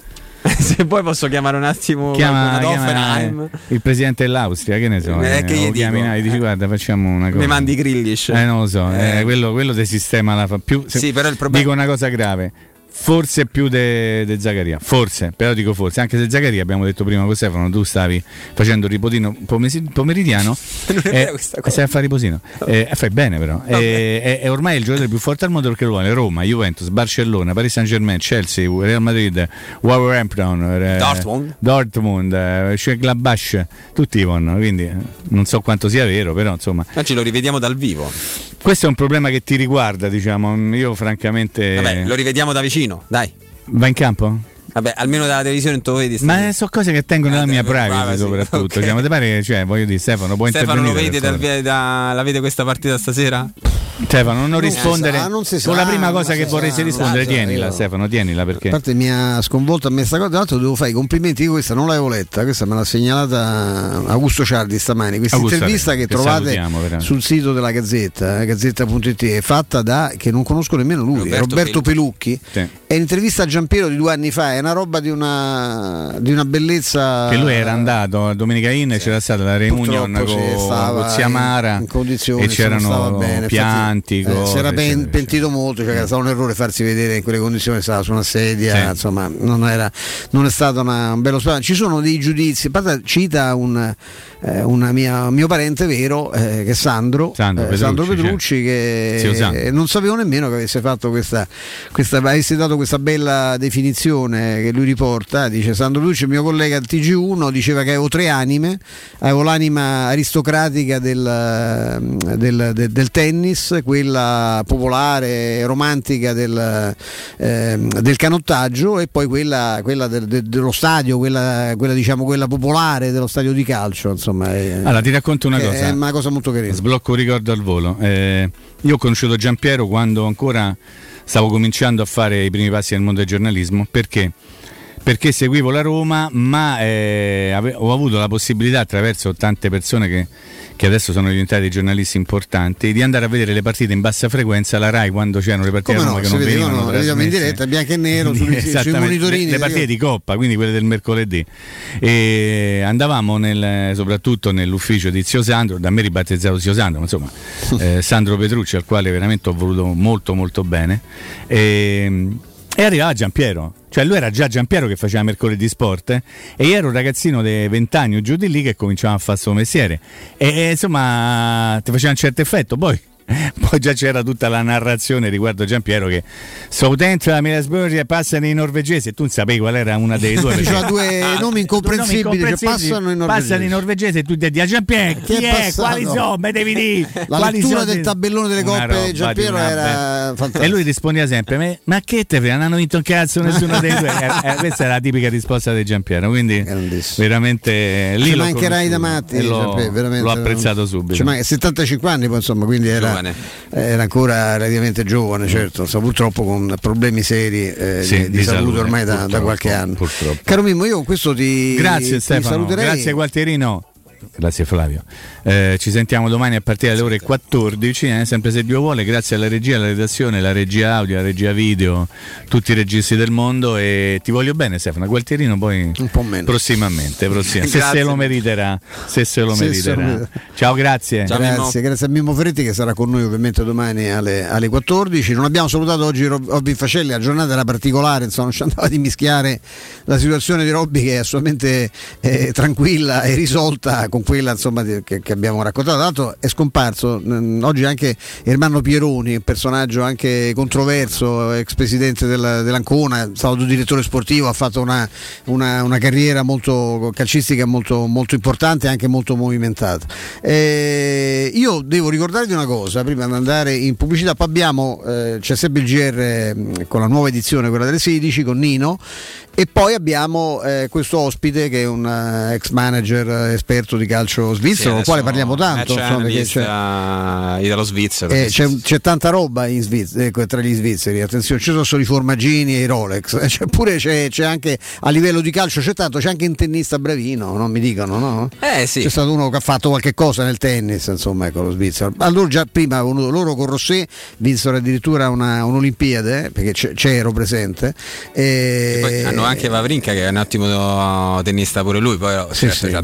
Se poi posso chiamare un attimo Chiama, chiama, eh, il presidente dell'Austria, che ne so. Eh, che gli chiami e dici guarda facciamo una cosa. Mi mandi Grillish. Eh, non lo so, eh, Eh. quello, quello del sistema la fa più. se- Sì, però il problema- Dico una cosa grave. Forse più di Zaccaria, forse, però dico forse, anche se Zaccaria abbiamo detto prima con Stefano, tu stavi facendo il ripotino pomesi- pomeridiano Non è eh, stai a fare riposino, eh, fai bene però, eh, è, è ormai il giocatore più forte al mondo perché lo vuole. Roma, Juventus, Barcellona, Paris Saint Germain, Chelsea, Real Madrid, Wolverhampton, eh, Dortmund. Dortmund, eh, Gladbach, tutti vanno, quindi non so quanto sia vero, però insomma. Oggi lo rivediamo dal vivo. Questo è un problema che ti riguarda, diciamo. Io, francamente. Vabbè, lo rivediamo da vicino, dai. Va in campo? Vabbè, almeno dalla televisione tu vedi. Ma sono cose che tengono nella mia privacy, privacy, soprattutto. ok. Cioè, ma ti pare, cioè, voglio dire, Stefano, può Stefano lo intervenire. vede dal, da- la vede questa partita stasera? Stefano, non, Non rispondere. sa, non si con la sa, prima cosa che sa, vorresti rispondere, sa, tienila, io- Stefano, tienila A perché. parte mi ha sconvolto a me sta cosa, tra l'altro devo fare i complimenti, io questa non l'avevo letta, questa me l'ha segnalata Augusto Ciardi stamani, questa Augusto, intervista che, che trovate sul sito della Gazzetta, eh, gazzetta.it, è fatta da, che non conosco nemmeno lui, Roberto Roberto, Pelucchi, Sì. è un'intervista a Giampiero di due anni fa, è una roba di una, di una bellezza... Che lui era andato a Domenica Inn e c'era stata la reunion con, sì, con Ziamara in condizioni, e c'erano bene. pianti. Infatti, eh, si era pen- pentito molto, cioè era stato un errore farsi vedere in quelle condizioni, stava su una sedia, Sì. insomma, non, era, non è stato una- un bello spettacolo. Ci sono dei giudizi, cita un eh, una mia- mio parente vero, eh, che è Sandro, Sandro eh, Petrucci, Sandro Petrucci, Zio che Sandro. non sapevo nemmeno che avesse fatto questa, questa avesse dato questa bella definizione che lui riporta. Dice Sandro il mio collega al TG1, diceva che avevo tre anime, avevo l'anima aristocratica del, del- del- del tennis, quella popolare, romantica del, del canottaggio e poi quella, quella del- del- dello stadio, quella, quella, diciamo, quella popolare dello stadio di calcio. Insomma, è- Allora ti racconto una cosa. È una cosa molto carina. Sblocco un ricordo al volo. Eh, io ho conosciuto Giampiero quando ancora stavo cominciando a fare i primi passi nel mondo del giornalismo perché perché seguivo la Roma, ma eh, ave- ho avuto la possibilità attraverso tante persone che, che adesso sono diventati giornalisti importanti di andare a vedere le partite in bassa frequenza alla Rai quando c'erano le partite Come a Roma no, che non venivano vedevamo in diretta, bianco e nero, sui, sui monitorini. le, le partite di coppa, quindi quelle del mercoledì. E andavamo nel- soprattutto nell'ufficio di Zio Sandro, da me ribattezzato Zio Sandro, ma insomma eh, Sandro Petrucci, al quale veramente ho voluto molto molto bene. E, e arrivava Giampiero, cioè lui era già Giampiero che faceva mercoledì sport eh, e io ero un ragazzino di 20 anni o giù di lì che cominciava a fare il suo mestiere. E, e, insomma ti faceva un certo effetto, poi poi già c'era tutta la narrazione riguardo Giampiero che sto dentro la Middlesbrough e passano i norvegesi e tu non sapevi qual era una dei due. Perché- due Ah, nomi incomprensibili, nomi cioè, passano i norvegesi. Passano i norvegesi e tu ti dici a Giampiero chi, Chi è è? Quali sono? Me devi dire. La Quali lettura sono? del tabellone delle coppe di Giampiero una era fantastica. E lui rispondeva sempre: "Ma- Ma che te frega? Non hanno vinto un cazzo nessuno dei due. Eh, eh, questa è la tipica risposta di Giampiero. Quindi veramente lì Ci mancherai da matti, l'ho, Giampiero, veramente. l'ho apprezzato subito. Ci manca- 75 anni poi insomma, quindi era, Giovane. era ancora relativamente giovane, certo, insomma, purtroppo con problemi seri eh, Sì, di, di di salute, salute, ormai da, da qualche anno. purtroppo. Caro Mimmo, io con questo ti, Grazie ti Stefano, saluterei. grazie Gualtierino. Grazie Flavio. Eh, ci sentiamo domani a partire dalle ore 14, eh, sempre se Dio vuole, grazie alla regia, alla redazione, alla regia audio, alla regia video, tutti i registi del mondo. E ti voglio bene Stefano, Gualtierino poi prossimamente, prossimamente. Se se lo meriterà, se se lo Se se lo meriterà. Ciao, grazie. grazie, grazie a Mimmo Ferretti che sarà con noi ovviamente domani alle, alle 14. Non abbiamo salutato oggi Rob- Robby Facelli, la giornata era particolare, insomma, non ci andava di mischiare la situazione di Robby che è assolutamente eh, tranquilla e risolta con quella insomma, che, che abbiamo raccontato. Tra l'altro è scomparso mm, oggi anche Ermanno Pieroni, personaggio anche controverso, ex presidente del- dell'Ancona, è stato direttore sportivo, ha fatto una, una- una carriera molto calcistica molto, molto importante e anche molto movimentata. Eh, io devo ricordarvi una cosa prima di andare in pubblicità. Poi abbiamo, eh, c'è sempre il GR mh, con la nuova edizione, quella delle 16, con Nino. E poi abbiamo eh, questo ospite che è un eh, ex manager esperto di calcio svizzero, del quale parliamo tanto. insomma, perché c'è- italo-svizzero. eh, c'è, c'è tanta roba in Sviz- ecco, tra gli svizzeri, attenzione, ci sono solo i formaggini e i Rolex, eh, c'è pure c'è, c'è anche a livello di calcio, c'è tanto, c'è anche un tennista bravino, non mi dicono, no? Eh sì. C'è stato uno che ha fatto qualche cosa nel tennis, insomma, ecco lo svizzero. Allora già prima loro con Rosset vinsero addirittura una, un'Olimpiade, eh, perché c'ero presente. E Poi hanno anche Vavrinka che è un ottimo tennista pure lui, poi Sì, certo, sì, c'ha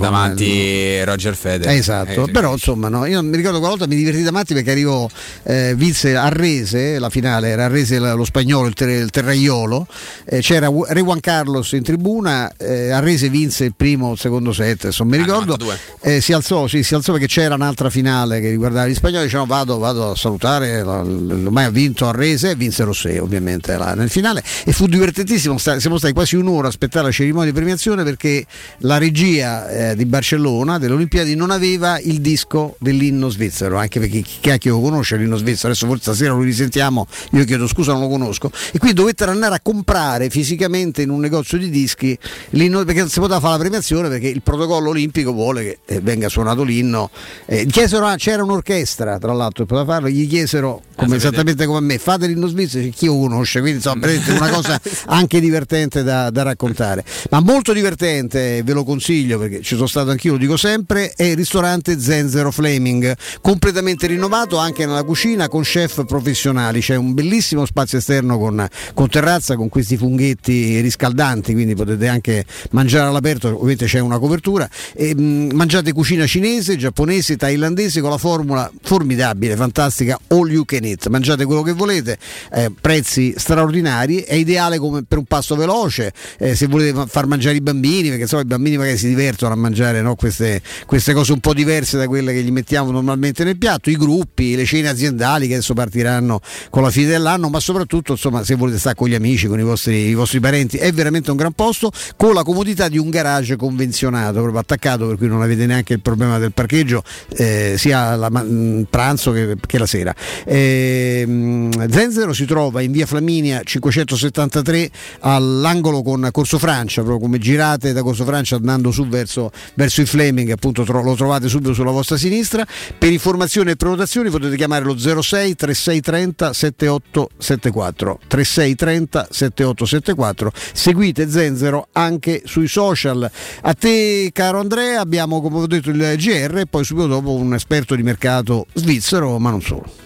Roger Federer. Esatto, Eh, però insomma no, io mi ricordo quella volta mi divertì da matti perché arrivò eh, vinse a Rese, la finale era a Rese lo spagnolo, il, ter- il terraiolo, eh, c'era Re Juan Carlos in tribuna, eh, a Rese vinse il primo il secondo set, insomma Ah, mi ricordo, eh, si, alzò, sì, si alzò perché c'era un'altra finale che riguardava gli spagnoli, dicevano vado, vado a salutare, ormai ha vinto a Rese e vinse Rosé ovviamente là, nel finale. E fu divertentissimo, sta- siamo stati quasi un'ora a aspettare la cerimonia di premiazione perché la regia eh, di Barcellona delle Olimpiadi non aveva il disco dell'inno svizzero, anche perché chi cacchio lo conosce l'inno svizzero, adesso forse stasera lo risentiamo, io chiedo scusa non lo conosco, e quindi dovettero andare a comprare fisicamente in un negozio di dischi l'inno, perché non si poteva fare la premiazione perché il protocollo olimpico vuole che eh, venga suonato l'inno. Eh, chiesero c'era un'orchestra tra l'altro che poteva farlo, gli chiesero come, esattamente come a me, fate l'inno svizzero, Dice, chi lo conosce, quindi insomma vedete, una cosa anche divertente da, da raccontare, ma molto divertente, ve lo consiglio perché ci sono stato anch'io, lo dico sempre, è il ristorante Zenzero Flaming, completamente rinnovato anche nella cucina con chef professionali, c'è un bellissimo spazio esterno con, con terrazza, con questi funghetti riscaldanti, quindi potete anche mangiare all'aperto, ovviamente c'è una copertura, e, mh, mangiate cucina cinese, giapponese, thailandese con la formula formidabile, fantastica, all you can eat, mangiate quello che volete, eh, prezzi straordinari, è ideale come per un pasto veloce, eh, se volete fa- far mangiare i bambini, perché insomma i bambini magari si divertono a mangiare no, queste, queste cose un po' diverse da quelle che gli mettiamo normalmente nel piatto, i gruppi, le cene aziendali che adesso partiranno con la fine dell'anno, ma soprattutto insomma se volete stare con gli amici, con i vostri, i vostri parenti, è veramente un gran posto con la comodità di un garage convenzionato, proprio attaccato, per cui non avete neanche il problema del parcheggio, eh, sia ma- mh, pranzo che, che la sera. Ehm, Zenzero si trova in via Flaminia 573 all'angolo con Corso Francia, proprio come girate da Corso Francia andando su verso, verso il Fleming Fleming, appunto tro- lo trovate subito sulla vostra sinistra. Per informazioni e prenotazioni potete chiamare lo 06 3630 7874 3630 7874. Seguite Zenzero anche sui social. A te caro Andrea abbiamo come ho detto il GR e poi subito dopo un esperto di mercato svizzero, ma non solo.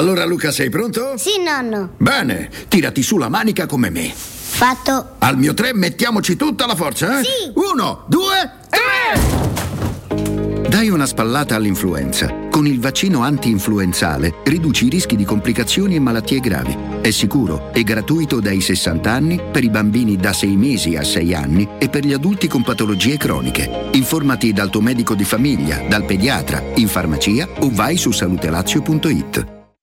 Allora Luca sei pronto? Sì, nonno. Bene, tirati su la manica come me. Fatto. Al mio tre mettiamoci tutta la forza, eh? Sì. Uno, due, tre! Dai una spallata all'influenza. Con il vaccino anti-influenzale riduci i rischi di complicazioni e malattie gravi. È sicuro e gratuito dai 60 anni per i bambini da 6 mesi a 6 anni e per gli adulti con patologie croniche. Informati dal tuo medico di famiglia, dal pediatra, in farmacia o vai su salutelazio.it.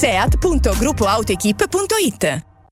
seat.gruppoautoequip.it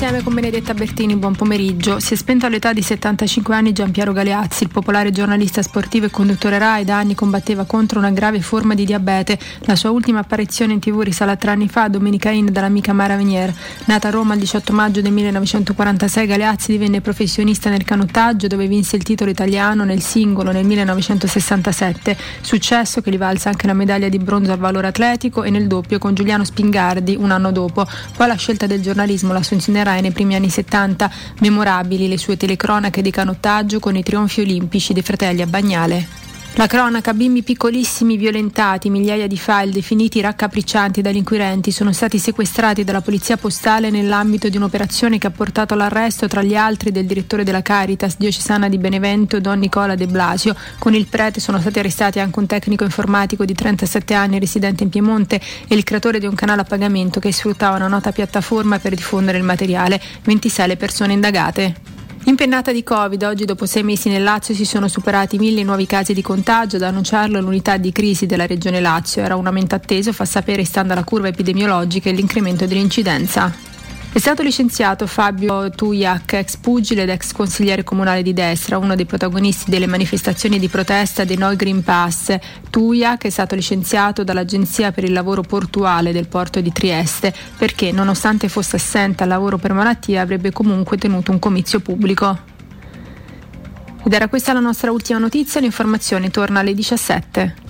Insieme con Benedetta Bertini, buon pomeriggio. Si è spento all'età di 75 anni Giampiero Galeazzi, il popolare giornalista sportivo e conduttore RAI, da anni combatteva contro una grave forma di diabete. La sua ultima apparizione in tv risale a tre anni fa Domenica Inn dall'amica Mara Venier. Nata a Roma il 18 maggio del 1946, Galeazzi divenne professionista nel canottaggio dove vinse il titolo italiano nel singolo nel 1967, successo che gli valse anche la medaglia di bronzo al valore atletico e nel doppio con Giuliano Spingardi un anno dopo. Poi la scelta del giornalismo la funzionerai nei primi anni 70, memorabili le sue telecronache di canottaggio con i trionfi olimpici dei fratelli a Bagnale. La cronaca, bimbi piccolissimi violentati, migliaia di file definiti raccapriccianti dagli inquirenti sono stati sequestrati dalla polizia postale nell'ambito di un'operazione che ha portato all'arresto tra gli altri del direttore della Caritas diocesana di Benevento Don Nicola De Blasio. Con il prete sono stati arrestati anche un tecnico informatico di 37 anni residente in Piemonte e il creatore di un canale a pagamento che sfruttava una nota piattaforma per diffondere il materiale. 26 le persone indagate. Impennata di Covid, oggi dopo sei mesi nel Lazio si sono superati mille nuovi casi di contagio, ad annunciarlo l'unità di crisi della regione Lazio. Era un aumento atteso, fa sapere stando alla curva epidemiologica l'incremento dell'incidenza. È stato licenziato Fabio Tuiac, ex pugile ed ex consigliere comunale di destra, uno dei protagonisti delle manifestazioni di protesta dei No Green Pass. Tuiac è stato licenziato dall'Agenzia per il lavoro portuale del porto di Trieste perché, nonostante fosse assente al lavoro per malattia, avrebbe comunque tenuto un comizio pubblico. Ed era questa la nostra ultima notizia, l'informazione torna alle 17.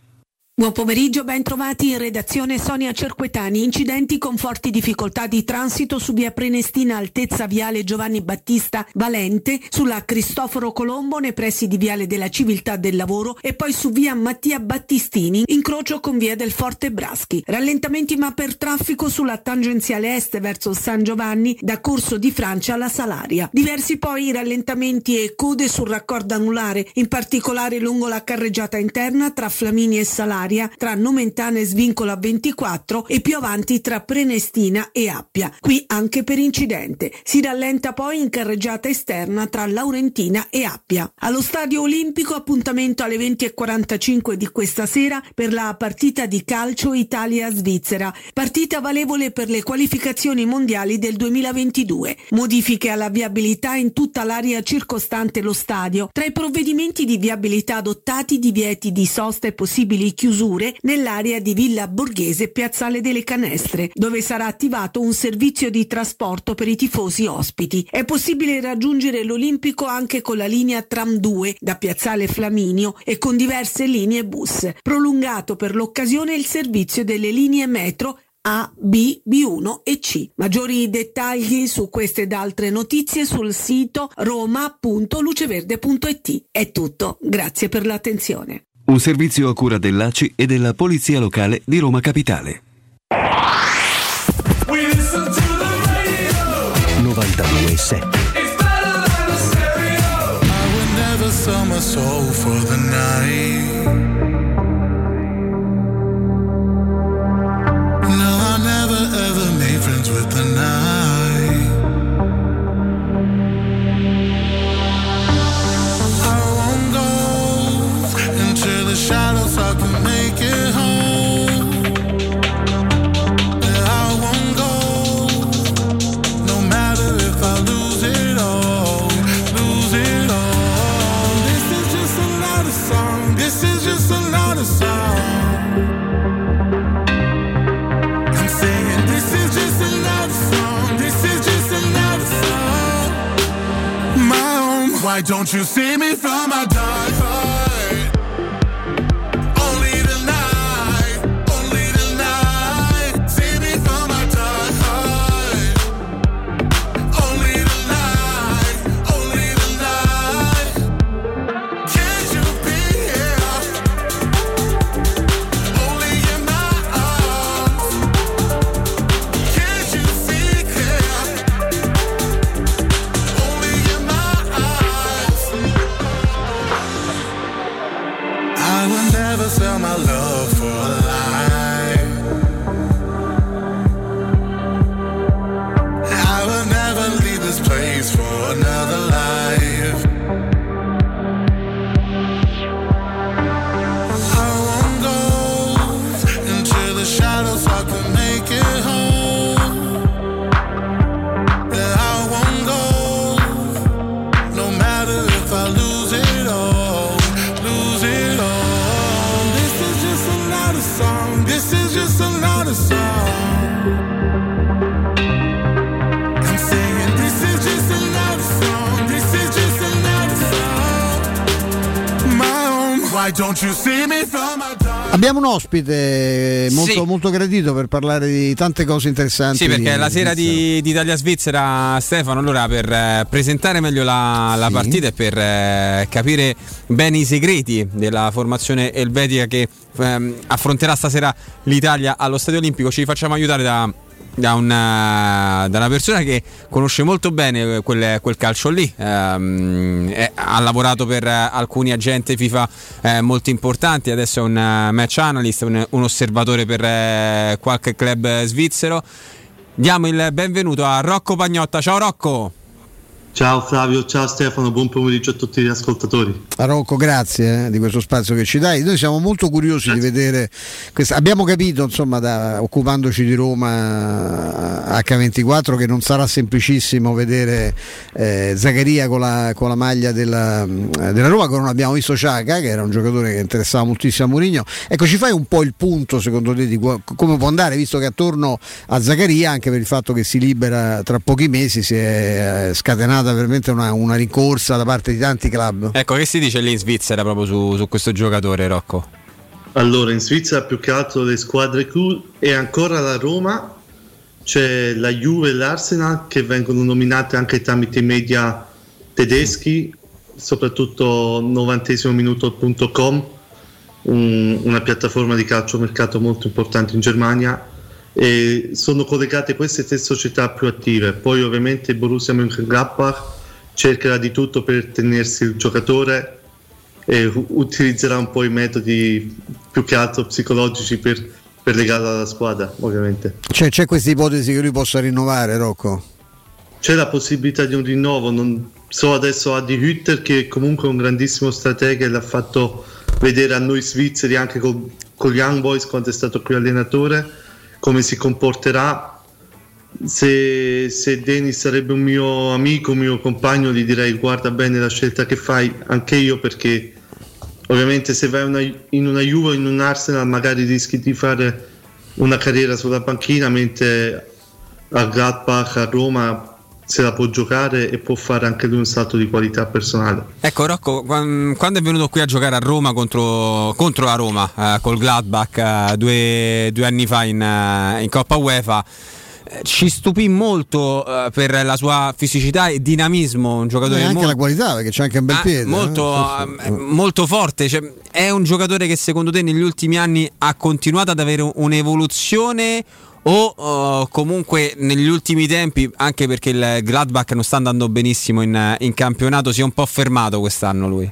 Buon pomeriggio, ben trovati in redazione Sonia Cerquetani. Incidenti con forti difficoltà di transito su via Prenestina, altezza viale Giovanni Battista Valente, sulla Cristoforo Colombo nei pressi di viale della Civiltà del Lavoro e poi su via Mattia Battistini, incrocio con via del Forte Braschi. Rallentamenti ma per traffico sulla tangenziale est verso San Giovanni da Corso di Francia alla Salaria. Diversi poi rallentamenti e code sul raccordo anulare, in particolare lungo la carreggiata interna tra Flamini e Salaria tra Nomentana e Svincola 24 e più avanti tra Prenestina e Appia. Qui anche per incidente. Si rallenta poi in carreggiata esterna tra Laurentina e Appia. Allo Stadio Olimpico appuntamento alle 20.45 di questa sera per la partita di calcio Italia-Svizzera. Partita valevole per le qualificazioni mondiali del 2022. Modifiche alla viabilità in tutta l'area circostante lo stadio. Tra i provvedimenti di viabilità adottati divieti di sosta e possibili chiusure nell'area di Villa Borghese Piazzale delle Canestre, dove sarà attivato un servizio di trasporto per i tifosi ospiti. È possibile raggiungere l'Olimpico anche con la linea Tram 2 da Piazzale Flaminio e con diverse linee bus. Prolungato per l'occasione il servizio delle linee metro a, B, B1 e C. Maggiori dettagli su queste ed altre notizie sul sito roma.luceverde.it. È tutto, grazie per l'attenzione. Un servizio a cura dell'ACI e della Polizia Locale di Roma Capitale. 92.7 never sell my soul for the night. Why don't you see me from my dark Abbiamo un ospite molto, Sì. molto gradito per parlare di tante cose interessanti. Sì, perché la sera di, di Italia-Svizzera, Stefano, allora per eh, presentare meglio la, la Sì. partita e per eh, capire bene i segreti della formazione elvetica che ehm, affronterà stasera l'Italia allo Stadio Olimpico, ci facciamo aiutare da, da una, da una persona che conosce molto bene quel, quel calcio lì, Ehm, è- ha lavorato per alcuni agenti FIFA eh, molto importanti, adesso è un eh, match analyst, un, un osservatore per eh, qualche club svizzero. Diamo il benvenuto a Rocco Pagnotta. Ciao Rocco! Ciao Flavio, ciao Stefano, buon pomeriggio a tutti gli ascoltatori. A Rocco, grazie eh, di questo spazio che ci dai. Noi siamo molto curiosi di vedere questa. Abbiamo capito, insomma, da, occupandoci di Roma H24, che non sarà semplicissimo vedere eh, Zaccaria con la, con la maglia della, della Roma, che non abbiamo visto Ciaca, che era un giocatore che interessava moltissimo a Mourinho. Ecco, ci fai un po' il punto, secondo te, di come può andare, visto che attorno a Zaccaria, anche per il fatto che si libera tra pochi mesi, si è eh, scatenata veramente una, una rincorsa da parte di tanti club. Ecco, che si dice lì in Svizzera proprio su, su questo giocatore, Rocco? Allora, in Svizzera più che altro le squadre clou e ancora la Roma, c'è la Juve e l'Arsenal che vengono nominate anche tramite i media tedeschi, soprattutto 90minuto.com, un- una piattaforma di calciomercato molto importante in Germania e sono collegate queste tre società più attive. Poi ovviamente il Borussia Mönchengladbach cercherà di tutto per tenersi il giocatore e utilizzerà un po' i metodi più che altro psicologici per, per legarlo alla squadra, ovviamente. C'è, c'è questa ipotesi che lui possa rinnovare, Rocco? C'è la possibilità di un rinnovo, non so adesso a Di Hütter che comunque è un grandissimo stratega e l'ha fatto vedere a noi svizzeri anche con, con gli Young Boys quando è stato qui allenatore, come si comporterà. Se, se Denis sarebbe un mio amico, un mio compagno, gli direi guarda bene la scelta che fai, anche io perché ovviamente se vai una- in una Juve o in un Arsenal magari rischi di fare una carriera sulla panchina mentre a Gladbach, a Roma se la può giocare e può fare anche lui un salto di qualità personale. Ecco Rocco, quan- quando è venuto qui a giocare a Roma contro, contro la Roma, eh, col Gladbach eh, due, due anni fa in, eh, in Coppa UEFA, eh, ci stupì molto eh, per la sua fisicità e dinamismo, un giocatore E anche molto- la qualità, perché c'è anche un bel Ah, piede. molto, eh? eh, molto forte. Cioè, è un giocatore che secondo te negli ultimi anni ha continuato ad avere un'evoluzione o eh, comunque negli ultimi tempi, anche perché il Gladbach non sta andando benissimo in, in campionato, si è un po' fermato quest'anno lui?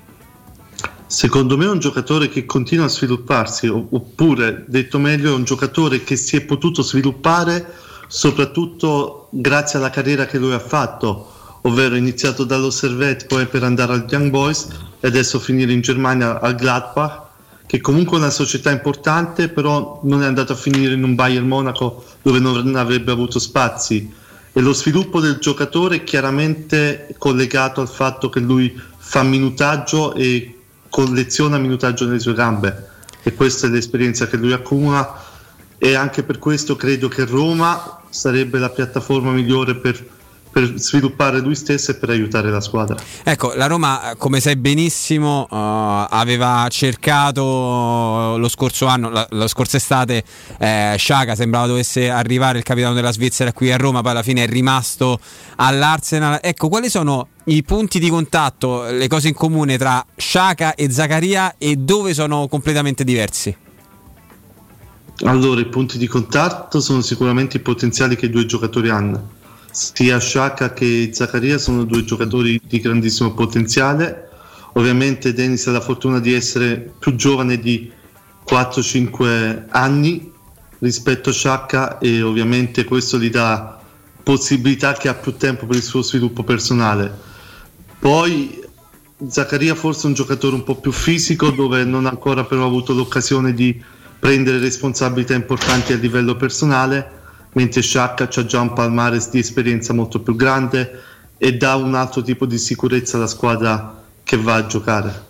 Secondo me è un giocatore che continua a svilupparsi, oppure detto meglio, è un giocatore che si è potuto sviluppare soprattutto grazie alla carriera che lui ha fatto, ovvero iniziato dallo Servette, poi per andare al Young Boys e adesso finire in Germania al Gladbach, che comunque è una società importante, però non è andato a finire in un Bayern Monaco dove non avrebbe avuto spazi. E lo sviluppo del giocatore è chiaramente collegato al fatto che lui fa minutaggio e colleziona minutaggio nelle sue gambe. E questa è l'esperienza che lui accumula e anche per questo credo che Roma sarebbe la piattaforma migliore per, per sviluppare lui stesso e per aiutare la squadra. Ecco, la Roma, eh, come sai benissimo, eh, aveva cercato lo scorso anno, la, la scorsa estate, eh, Sciaga sembrava dovesse arrivare il capitano della Svizzera qui a Roma, poi alla fine è rimasto all'Arsenal. Ecco, quali sono i punti di contatto, le cose in comune tra Sciaga e Zaccaria e dove sono completamente diversi? Allora, i punti di contatto sono sicuramente i potenziali che i due giocatori hanno. Sia Sciacca che Zaccaria sono due giocatori di grandissimo potenziale. Ovviamente Dennis ha la fortuna di essere più giovane di 4-5 anni rispetto a Sciacca e ovviamente questo gli dà possibilità che ha più tempo per il suo sviluppo personale. Poi Zaccaria forse è un giocatore un po' più fisico dove non ha ancora però avuto l'occasione di prendere responsabilità importanti a livello personale, mentre Sciacca ha già un palmares di esperienza molto più grande e dà un altro tipo di sicurezza alla squadra che va a giocare.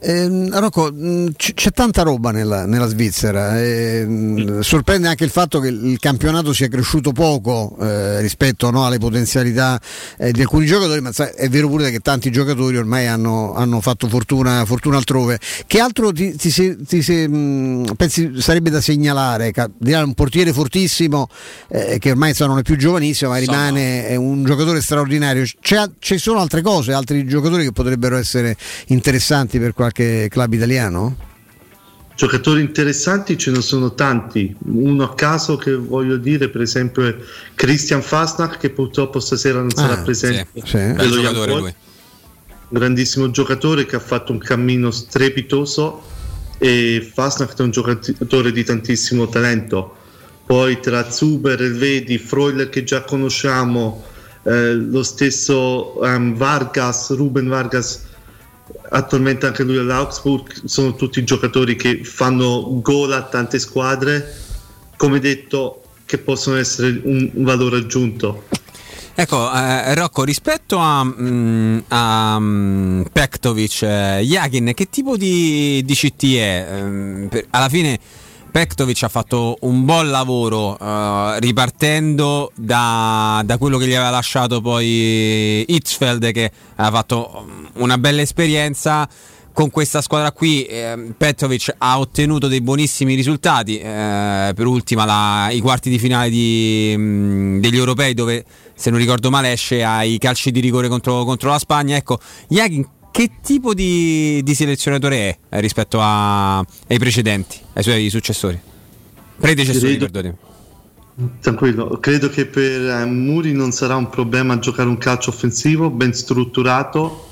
Eh, Rocco, c- c'è tanta roba nella, nella Svizzera. eh, sorprende anche il fatto che il campionato sia cresciuto poco eh, rispetto no, alle potenzialità eh, di alcuni giocatori, ma sai, è vero pure che tanti giocatori ormai hanno, hanno fatto fortuna, fortuna altrove. Che altro ti, ti se- ti se- mh, pensi sarebbe da segnalare? Un portiere fortissimo eh, che ormai non è più giovanissimo, ma rimane è un giocatore straordinario. C'è- ci sono altre cose, altri giocatori che potrebbero essere interessanti per qualche club italiano? Giocatori interessanti ce ne sono tanti, uno a caso che voglio dire per esempio è Christian Fastnacht che purtroppo stasera non sarà Ah, presente. sì, sì. Bel giocatore lui. grandissimo giocatore che ha fatto un cammino strepitoso e Fastnacht è un giocatore di tantissimo talento. Poi tra Zuber, Elvedi, Freuler che già conosciamo, eh, lo stesso ehm, Vargas, Ruben Vargas, attualmente anche lui all'Augsburg, sono tutti giocatori che fanno gol a tante squadre, come detto, che possono essere un, valore aggiunto. Ecco, eh, Rocco, rispetto a, mm, a mm, Pektovic, eh, Jakin, che tipo di, di CT è? Ehm, per- alla fine Pektovic ha fatto un buon lavoro eh, ripartendo da, da quello che gli aveva lasciato poi Hitzfeld che ha fatto mm, una bella esperienza. Con questa squadra qui ehm, Petrovic ha ottenuto dei buonissimi risultati eh, per ultima la- i quarti di finale di, mh, degli europei dove se non ricordo male esce ai calci di rigore contro, contro la Spagna. Ecco Jakin che tipo di, di selezionatore è eh, rispetto a- ai precedenti ai suoi successori predecessori Credo- Tranquillo, credo che per eh, Muri non sarà un problema giocare un calcio offensivo ben strutturato.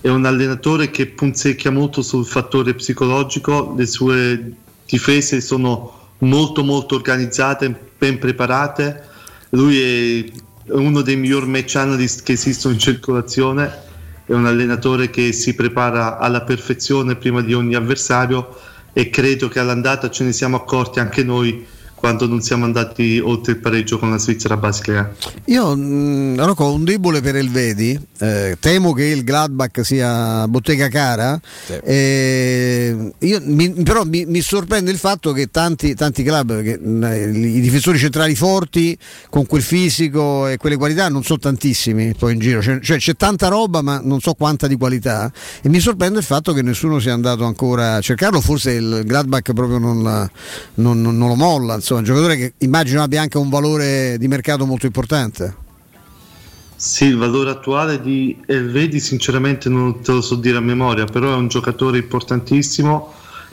È un allenatore che punzecchia molto sul fattore psicologico, le sue difese sono molto molto organizzate, ben preparate. Lui è uno dei miglior match analyst che esistono in circolazione, è un allenatore che si prepara alla perfezione prima di ogni avversario e credo che all'andata ce ne siamo accorti anche noi quando non siamo andati oltre il pareggio con la Svizzera Basilea. Io mh, Rocco, ho un debole per Elvedi, eh, temo che il Gladbach sia bottega cara, eh, io, mi- però mi, mi sorprende il fatto che tanti, tanti club, che, mh, i difensori centrali forti con quel fisico e quelle qualità non sono tantissimi poi in giro, cioè, cioè, c'è tanta roba ma non so quanta di qualità. E mi sorprende il fatto che nessuno sia andato ancora a cercarlo, forse il Gladbach proprio non, la- non- non- non lo molla, insomma, un giocatore che immagino abbia anche un valore di mercato molto importante. Sì, il valore attuale di Elvedi sinceramente non te lo so dire a memoria, però è un giocatore importantissimo,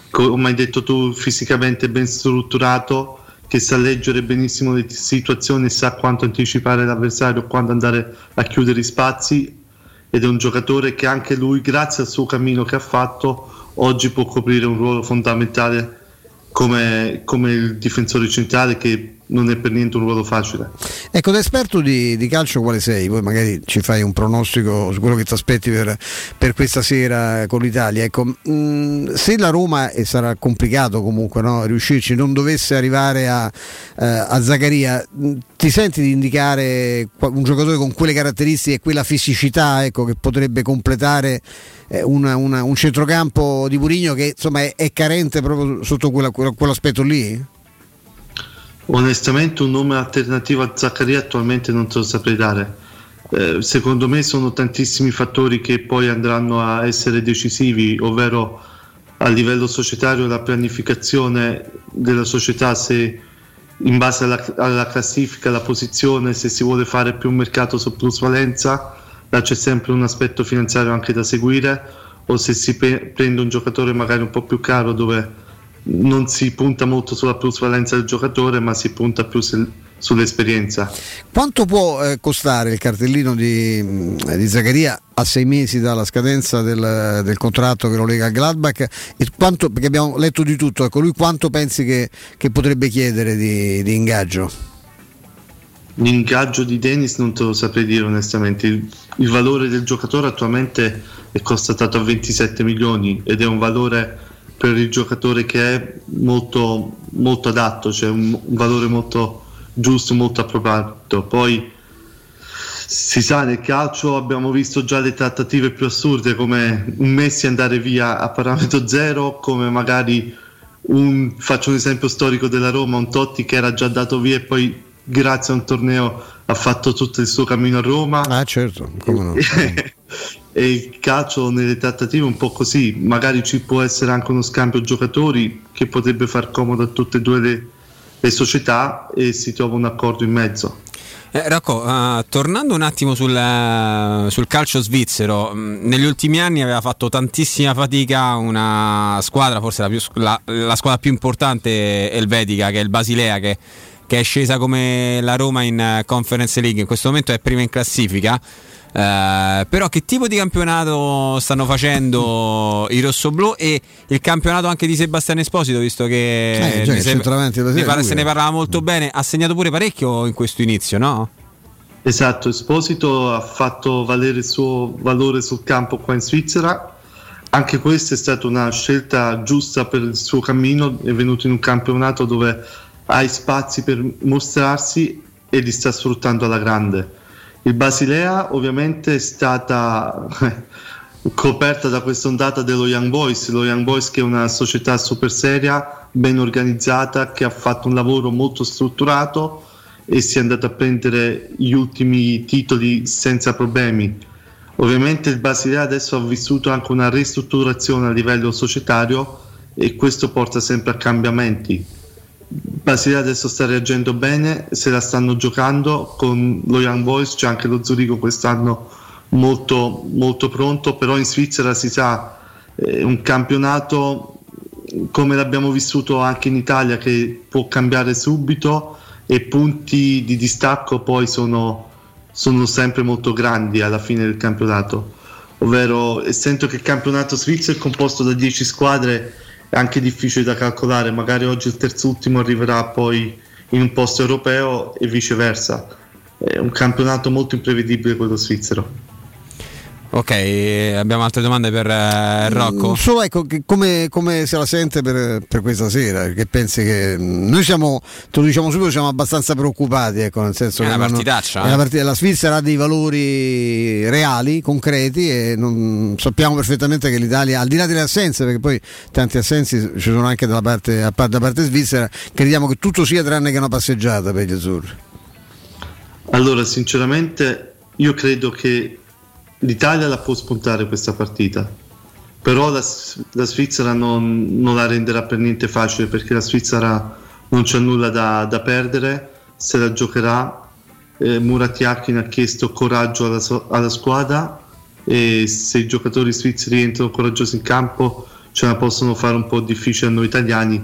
come hai detto tu, fisicamente ben strutturato, che sa leggere benissimo le situazioni sa quanto anticipare l'avversario, quando andare a chiudere i spazi ed è un giocatore che anche lui, grazie al suo cammino che ha fatto, oggi può coprire un ruolo fondamentale come, come il difensore centrale che non è per niente un ruolo facile. Ecco, da esperto di, di calcio quale sei? Poi magari ci fai un pronostico su quello che ti aspetti per, per questa sera con l'Italia. Ecco, mh, se la Roma, e sarà complicato comunque no, riuscirci, non dovesse arrivare a, eh, a Zaccaria, mh, ti senti di indicare un giocatore con quelle caratteristiche e quella fisicità ecco, che potrebbe completare eh, una- una- un centrocampo di Purigno che insomma è, è carente proprio sotto quella- quell'aspetto lì? Onestamente un nome alternativo a Zaccaria attualmente non te lo saprei dare. Eh, secondo me sono tantissimi fattori che poi andranno a essere decisivi, ovvero a livello societario la pianificazione della società, se in base alla, alla classifica, la posizione, se si vuole fare più un mercato su plusvalenza, là c'è sempre un aspetto finanziario anche da seguire, o se si pe- prende un giocatore magari un po' più caro dove non si punta molto sulla plusvalenza del giocatore, ma si punta più sul- sull'esperienza. Quanto può eh, costare il cartellino di, mh, di Zaccaria a sei mesi dalla scadenza del, del contratto che lo lega al Gladbach? E quanto, perché abbiamo letto di tutto, ecco, lui quanto pensi che, che potrebbe chiedere di, di ingaggio? L'ingaggio di Dennis non te lo saprei dire onestamente. Il, il valore del giocatore attualmente è constatato a 27 milioni ed è un valore per il giocatore che è molto, molto adatto, cioè un, un valore molto giusto, molto appropriato. Poi si sa, nel calcio abbiamo visto già le trattative più assurde come un Messi andare via a parametro zero, come magari un, faccio un esempio storico della Roma, un Totti che era già dato via e poi grazie a un torneo ha fatto tutto il suo cammino a Roma. Ah certo, come no. e il calcio nelle trattative è un po' così, magari ci può essere anche uno scambio giocatori che potrebbe far comodo a tutte e due le, le società e si trova un accordo in mezzo. Eh, Rocco, uh, tornando un attimo sul, uh, sul calcio svizzero, mh, negli ultimi anni aveva fatto tantissima fatica una squadra, forse la, più, la, la squadra più importante elvetica, che è il Basilea, che, che, è scesa come la Roma in uh, Conference League, in questo momento è prima in classifica. Uh, però che tipo di campionato stanno facendo i rossoblù e il campionato anche di Sebastiano Esposito visto che Eh, mi Serie, pare- lui se ne parlava molto bene ha segnato pure parecchio in questo inizio no? Esatto, Esposito ha fatto valere il suo valore sul campo qua in Svizzera. Anche questa è stata una scelta giusta per il suo cammino, è venuto in un campionato dove ha i spazi per mostrarsi e li sta sfruttando alla grande. Il Basilea ovviamente è stata coperta da questa ondata dello Young Boys, lo Young Boys che è una società super seria, ben organizzata, che ha fatto un lavoro molto strutturato e si è andato a prendere gli ultimi titoli senza problemi. Ovviamente il Basilea adesso ha vissuto anche una ristrutturazione a livello societario e questo porta sempre a cambiamenti. Basilea adesso sta reagendo bene, se la stanno giocando con lo Young Boys, c'è anche lo Zurigo quest'anno molto, molto pronto, però in Svizzera si sa, è un campionato come l'abbiamo vissuto anche in Italia che può cambiare subito e punti di distacco poi sono, sono sempre molto grandi alla fine del campionato. Ovvero, essendo che il campionato svizzero è composto da 10 squadre, anche difficile da calcolare. Magari oggi il terzultimo arriverà poi in un posto europeo e viceversa. È un campionato molto imprevedibile quello svizzero. Ok abbiamo altre domande per eh, Rocco Mm, Solo ecco che come, come se la sente per, per questa sera, che pensi che mm, noi siamo, te lo diciamo subito, siamo abbastanza preoccupati, ecco, nel senso È che una partitaccia, è eh. una partita- la Svizzera ha dei valori reali, concreti e non- sappiamo perfettamente che l'Italia, al di là delle assenze, perché poi tanti assensi ci sono anche dalla parte, da parte svizzera, crediamo che tutto sia tranne che una passeggiata per gli azzurri. Allora, sinceramente, io credo che l'Italia la può spuntare questa partita, però la, la Svizzera non, non la renderà per niente facile perché la Svizzera non c'è nulla da, da perdere, se la giocherà. Eh, Murat Yakin ha chiesto coraggio alla, alla squadra e se i giocatori svizzeri entrano coraggiosi in campo ce la possono fare un po' difficile a noi italiani,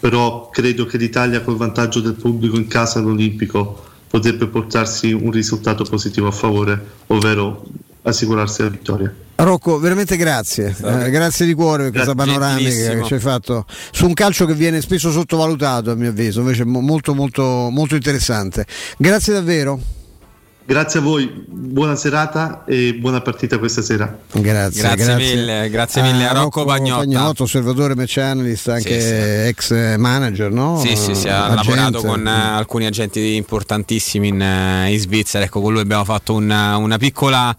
però credo che l'Italia col vantaggio del pubblico in casa all'Olimpico potrebbe portarsi un risultato positivo a favore, ovvero assicurarsi la vittoria. Rocco, veramente grazie, Eh, grazie di cuore per questa Grazie, panoramica che ci hai fatto su un calcio che viene spesso sottovalutato a mio avviso, invece mo- molto molto molto interessante. Grazie davvero. Grazie a voi, buona serata e buona partita questa sera. Grazie, Grazie mille, grazie mille a Rocco Pagnotta. osservatore match analyst, anche ex manager, no? Sì, sì, sì, ha Agente. lavorato con eh, alcuni agenti importantissimi in, eh, in Svizzera. Ecco, con lui abbiamo fatto una, una piccola.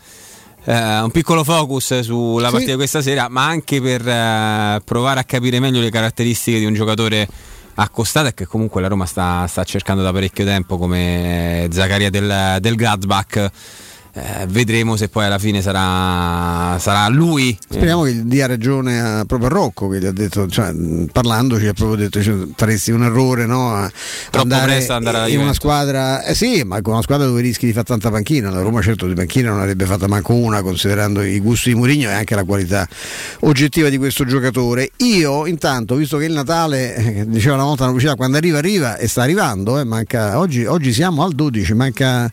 Eh, un piccolo focus sulla Sì. partita di questa sera, ma anche per eh, provare a capire meglio le caratteristiche di un giocatore accostato e che comunque la Roma sta, sta cercando da parecchio tempo come Zaccaria del, del Gladbach. Eh, vedremo se poi alla fine sarà, sarà lui. Speriamo che dia ragione a, proprio a Rocco che gli ha detto, cioè, parlandoci ha proprio detto cioè, faresti un errore no? a Troppo andare andare in una squadra, eh sì, ma con una squadra dove rischi di fare tanta panchina. La Roma certo di panchina non avrebbe fatta manco una considerando i gusti di Mourinho e anche la qualità oggettiva di questo giocatore. Io intanto, visto che il Natale, eh, diceva una volta una pubblicità, quando arriva arriva e sta arrivando, eh, manca, oggi, oggi siamo al 12, manca,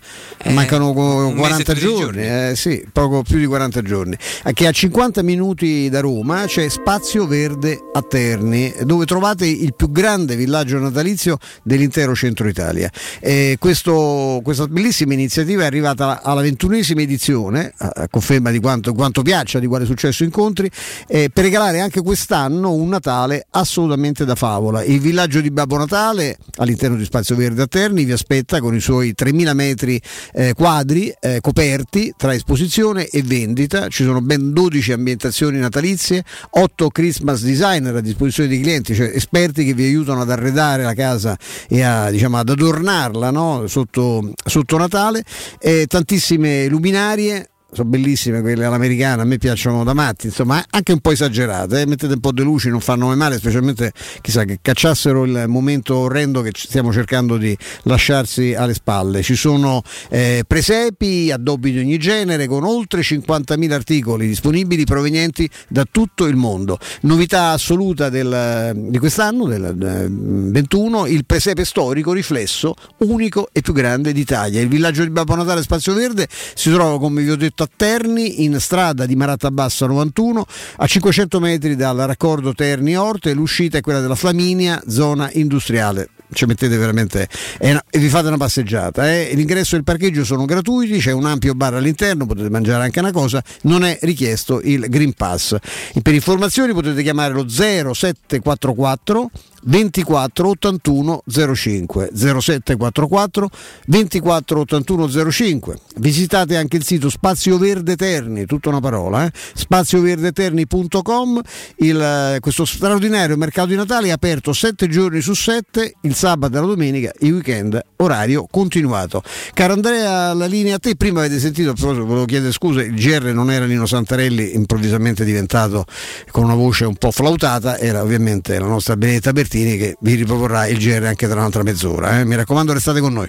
mancano co- un mese e 40 13 giorni, giorni. eh, sì, poco più di 40 giorni. Che a 50 minuti da Roma c'è Spazio Verde a Terni, dove trovate il più grande villaggio natalizio dell'intero centro Italia. Eh, questo- questa bellissima iniziativa è arrivata alla ventunesima edizione, a, a conferma di quanto, quanto piaccia, di quale successo incontri, eh, per regalare anche quest'anno un Natale assolutamente da favola. Il villaggio di Babbo Natale all'interno di Spazio Verde a Terni vi aspetta con i suoi 3.000 metri eh, quadri, eh, con coperti tra esposizione e vendita, ci sono ben 12 ambientazioni natalizie, 8 Christmas designer a disposizione dei clienti, cioè esperti che vi aiutano ad arredare la casa e a, diciamo, ad adornarla no? sotto, sotto Natale, e tantissime luminarie sono bellissime quelle all'americana, a me piacciono da matti, insomma, anche un po' esagerate, eh? mettete un po' di luci, non fanno mai male, specialmente chissà che cacciassero il momento orrendo che stiamo cercando di lasciarsi alle spalle. Ci sono eh, presepi, addobbi di ogni genere, con oltre 50.000 articoli disponibili provenienti da tutto il mondo. Novità assoluta del, di quest'anno, del eh, 21, il presepe storico riflesso, unico e più grande d'Italia. Il villaggio di Babbo Natale Spazio Verde si trova, come vi ho detto, a Terni, in strada di Maratta Bassa 91, a 500 metri dal raccordo Terni-Orte, l'uscita è quella della Flaminia, zona industriale ci mettete veramente una, e vi fate una passeggiata. Eh? L'ingresso e il parcheggio sono gratuiti, c'è un ampio bar all'interno, potete mangiare anche una cosa, non è richiesto il Green Pass. E per informazioni potete chiamare lo 0744 24 81 05 0744 24 81 05 visitate anche il sito Spazio Verde Terni tutta una parola eh? spazioverdeterni.com il, questo straordinario mercato di Natale è aperto 7 giorni su 7 il sabato e la domenica i weekend orario continuato caro Andrea la linea a te prima avete sentito volevo chiedere scusa il GR non era Nino Santarelli improvvisamente diventato con una voce un po' flautata era ovviamente la nostra Benedetta Bertini che vi riproporrà il GR anche tra un'altra mezz'ora. Eh? Mi raccomando, restate con noi.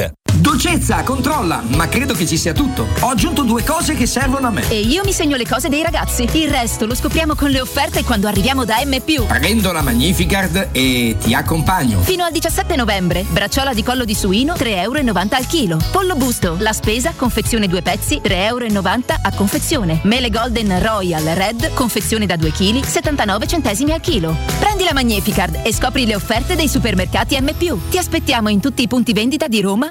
Dolcezza, controlla, ma credo che ci sia tutto. Ho aggiunto due cose che servono a me. E io mi segno le cose dei ragazzi. Il resto lo scopriamo con le offerte quando arriviamo da M. Prendo la Magnificard e ti accompagno. Fino al 17 novembre. Bracciola di collo di suino, 3,90 euro al chilo. Pollo busto, la spesa, confezione due pezzi, 3,90 euro a confezione. Mele Golden Royal Red, confezione da 2 kg, 79 centesimi al chilo. Prendi la Magnificard e scopri le offerte dei supermercati M. Ti aspettiamo in tutti i punti vendita di Roma,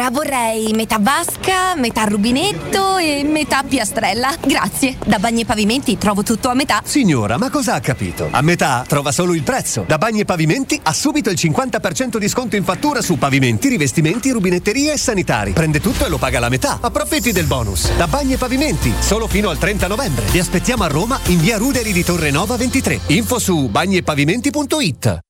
Allora vorrei metà vasca, metà rubinetto e metà piastrella. Grazie. Da Bagni e Pavimenti trovo tutto a metà. Signora, ma cosa ha capito? A metà trova solo il prezzo. Da Bagni e Pavimenti ha subito il 50% di sconto in fattura su pavimenti, rivestimenti, rubinetterie e sanitari. Prende tutto e lo paga la metà. Approfitti del bonus. Da Bagni e Pavimenti, solo fino al 30 novembre. Vi aspettiamo a Roma in via Ruderi di Torre Nova 23. Info su bagniepavimenti.it.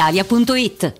brispalitalia.it.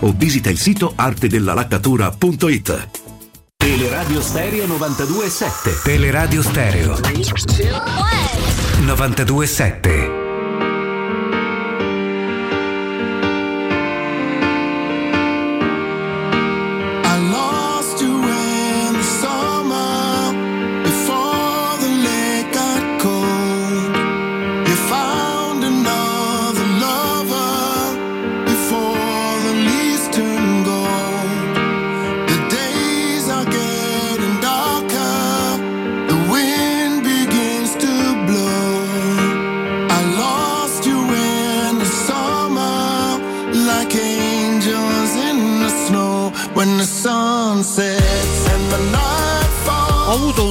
o visita il sito artedellalaccatura.it. Teleradio Stereo 92.7 Teleradio Stereo. 92.7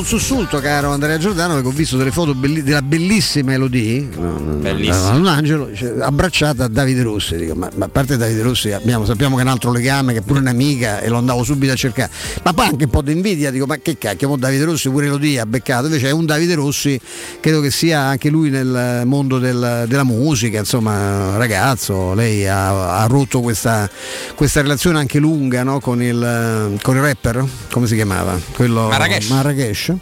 sussulto, caro Andrea Giordano, perché ho visto delle foto belli- della bellissima Elodie, Bellissima. da un angelo, dice, abbracciata a Davide Rossi. Dico, ma, ma a parte Davide Rossi abbiamo- sappiamo che è un altro legame, che è pure un'amica e lo andavo subito a cercare. Ma poi anche un po' di invidia, dico, ma che cacchio, mo Davide Rossi pure Elodie ha beccato. Invece è un Davide Rossi, credo che sia anche lui nel mondo del- della musica, insomma, ragazzo, lei ha, ha rotto questa, questa relazione anche lunga no? con, il, con il rapper, come si chiamava? Quello, Marrakesh. Marrakesh.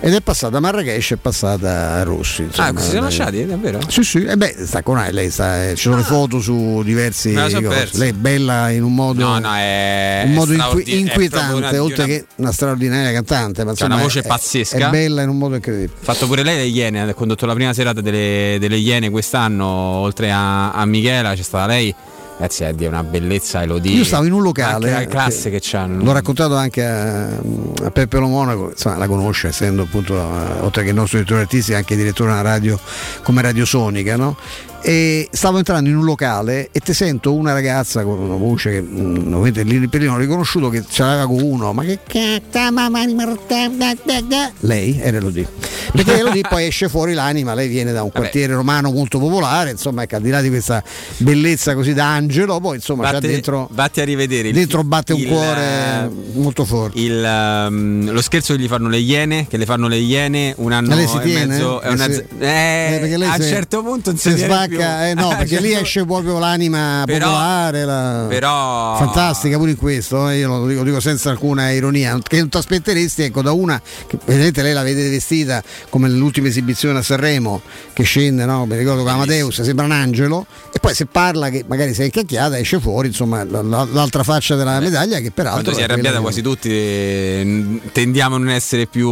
Ed è passata a Marrakesh è passata a Rossi. insomma. Ah, si sono lasciati, davvero? Sì, sì, e beh, sta con lei, sta, eh, ci sono le foto su diversi. Lei è bella in un modo, No, no, è un modo straordi- inqui- è proprio inquietante, una- oltre una- che una straordinaria cantante. Ma C'ha una insomma, voce è- pazzesca. È bella in un modo incredibile. Ha fatto pure lei le Iene, ha condotto la prima serata delle, delle Iene quest'anno, oltre a, a Michela c'è stata lei. Ragazzi, è di una bellezza Elodie. Io stavo in un locale. Anche la eh, classe che- che c'hanno. L'ho raccontato anche a, a Peppe Lo Monaco, insomma, la conosce, essendo appunto, eh, oltre che il nostro direttore artistico, anche direttore di una radio come Radio Sonica, no? E stavo entrando in un locale e ti sento una ragazza con una voce che mm, ovviamente lì per lì non ho riconosciuto che ce l'aveva con uno, ma che cazzo, mamma lei era Elodie. Perché Elodie poi esce fuori l'anima, lei viene da un quartiere romano molto popolare, insomma, ecco, al di là di questa bellezza così da angelo, poi insomma c'ha Vatte- dentro vatti a rivedere. il- dentro batte un il, cuore eh, molto forte. il, ehm, lo scherzo che gli fanno le Iene, che le fanno le Iene un anno si e tiene? mezzo. È Eh, una, eh, Eh, lei a un certo punto non se si tiene cerca, eh, no, perché lì esce proprio l'anima Però- popolare, la- però- fantastica pure in questo, eh, io lo dico, lo dico senza alcuna ironia, che non ti aspetteresti ecco, da una che vedete lei la vede vestita come nell'ultima esibizione a Sanremo che scende, no? mi ricordo con Amadeus, sembra un angelo e poi se parla che magari sei incacchiata esce fuori insomma la- la- l'altra faccia della medaglia che peraltro Quando si è arrabbiata quasi tutti eh, tendiamo a non essere più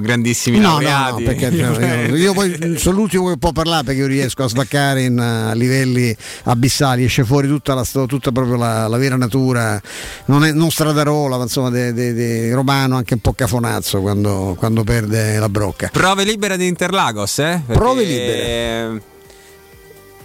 grandissimi No, no, no, laureati. perché cioè, io, io poi sono l'ultimo che può parlare perché io riesco a svaccare in, uh, livelli abissali, esce fuori tutta, la, tutta proprio la, la vera natura, non, è, non stradarola, ma insomma de, de- de romano, anche un po' cafonazzo quando, quando perde la brocca. Prove libere di Interlagos, eh? Perché, Prove eh,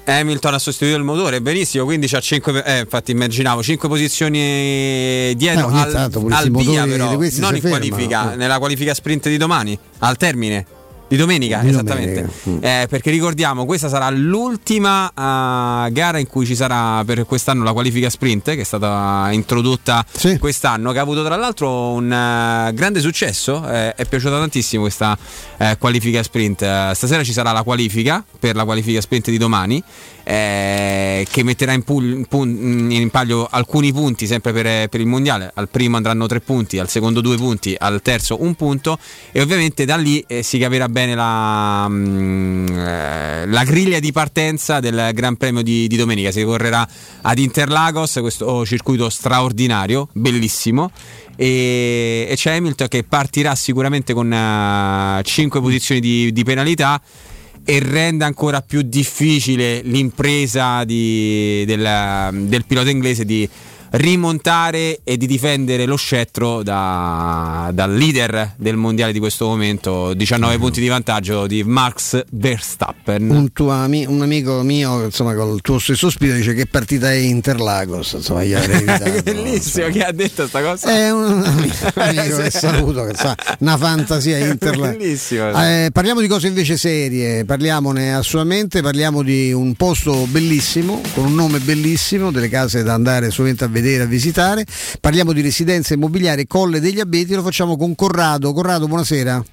Hamilton ha sostituito il motore, benissimo, quindi c'ha 5, eh, infatti immaginavo 5 posizioni dietro Eh, ogni al, tanto al via però, non in fermano, qualifica, eh. nella qualifica sprint di domani, al termine. Di domenica, Di esattamente. domenica. Eh, perché ricordiamo, questa sarà l'ultima eh, gara in cui ci sarà per quest'anno la qualifica sprint, che è stata introdotta quest'anno, che ha avuto tra l'altro un eh, grande successo. eh, è piaciuta tantissimo questa eh, qualifica sprint. Stasera ci sarà la qualifica per la qualifica sprint di domani. Eh, che metterà in, pul- in palio alcuni punti sempre per, per il mondiale. Al primo andranno tre punti, al secondo due punti, al terzo un punto. E ovviamente da lì eh, si capirà bene la, mm, eh, la griglia di partenza del Gran Premio di, di domenica. Si correrà ad Interlagos, questo circuito straordinario, bellissimo. E, c'è Hamilton che partirà sicuramente con 5 posizioni di, di penalità e rende ancora più difficile l'impresa di- del, del pilota inglese di rimontare e di difendere lo scettro da- dal leader del mondiale di questo momento 19 punti di vantaggio di Max Verstappen Un, tuo ami- un amico mio, insomma, col tuo stesso spirito dice che partita è Interlagos, insomma, gli avrei evitato. bellissimo chi ha detto sta cosa È un amico, amico che saluto, che sa, una fantasia Interlagos. bellissimo Eh, parliamo di cose invece serie, parliamone assolutamente, parliamo di un posto bellissimo, con un nome bellissimo, delle case da andare assolutamente a vedere, a visitare. Parliamo di residenza immobiliare Colle degli Abeti, lo facciamo con Corrado. Corrado, buonasera.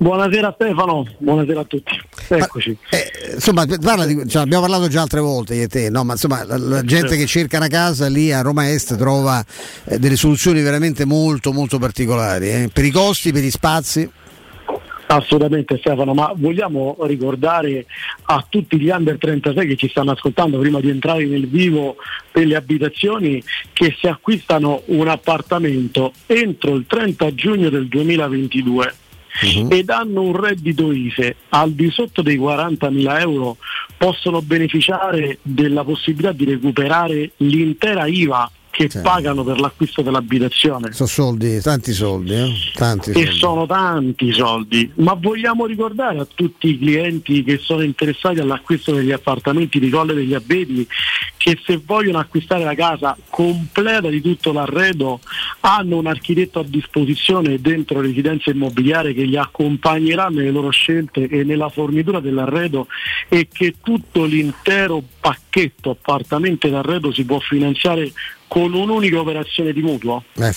Buonasera Stefano, buonasera a tutti. Eccoci. Eh, insomma, parla di- cioè, abbiamo parlato già altre volte io e te, no? ma insomma la, la gente che cerca una casa lì a Roma Est trova eh, delle soluzioni veramente molto molto particolari, eh, per i costi, per gli spazi. Assolutamente Stefano, ma vogliamo ricordare a tutti gli under 36 che ci stanno ascoltando prima di entrare nel vivo delle abitazioni che se acquistano un appartamento entro il 30 giugno del 2022 ed hanno un reddito ISE al di sotto dei 40.000 euro possono beneficiare della possibilità di recuperare l'intera IVA che pagano per l'acquisto dell'abitazione. Sono soldi, tanti soldi, eh? tanti E soldi. sono tanti soldi, ma vogliamo ricordare a tutti i clienti che sono interessati all'acquisto degli appartamenti di Colle degli Abeti che se vogliono acquistare la casa completa di tutto l'arredo hanno un architetto a disposizione dentro residenza immobiliare che li accompagnerà nelle loro scelte e nella fornitura dell'arredo e che tutto l'intero pacchetto appartamenti d'arredo si può finanziare con un'unica operazione di mutuo. Eh,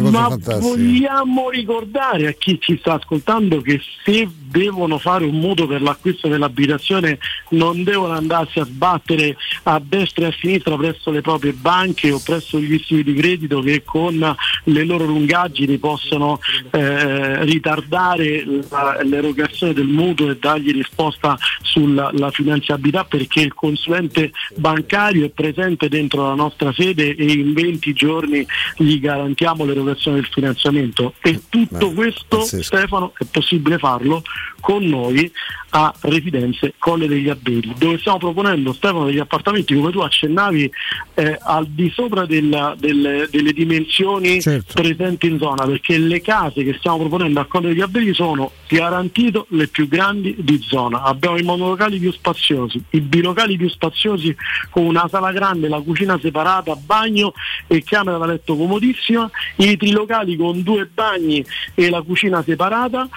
cosa Ma fantastica. vogliamo ricordare a chi ci sta ascoltando che se devono fare un mutuo per l'acquisto dell'abitazione non devono andarsi a sbattere a destra e a sinistra presso le proprie banche o presso gli istituti di credito che con le loro lungaggini possono eh, ritardare la- l'erogazione del mutuo e dargli risposta sulla la finanziabilità perché il consulente bancario è presente dentro la nostra sede e in 20 giorni gli garantiamo l'erogazione del finanziamento. E tutto questo Stefano è possibile farlo con noi a Residenze Colle degli Abeti dove stiamo proponendo Stefano degli appartamenti come tu accennavi eh, al di sopra della- delle, delle dimensioni presenti in zona perché le case che stiamo proponendo a Colle degli Abeti sono garantito le più grandi di zona. Abbiamo i monolocali più spaziosi i bilocali più spaziosi con una sala grande la cucina separata bagno e camera da letto comodissima i trilocali con due bagni e la cucina separata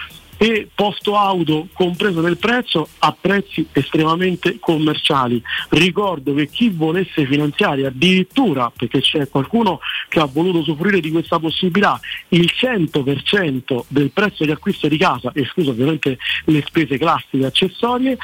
e posto auto compreso nel prezzo a prezzi estremamente commerciali. Ricordo che chi volesse finanziare addirittura, perché c'è qualcuno che ha voluto usufruire di questa possibilità, il 100% del prezzo di acquisto di casa, escluso ovviamente le spese classiche accessorie,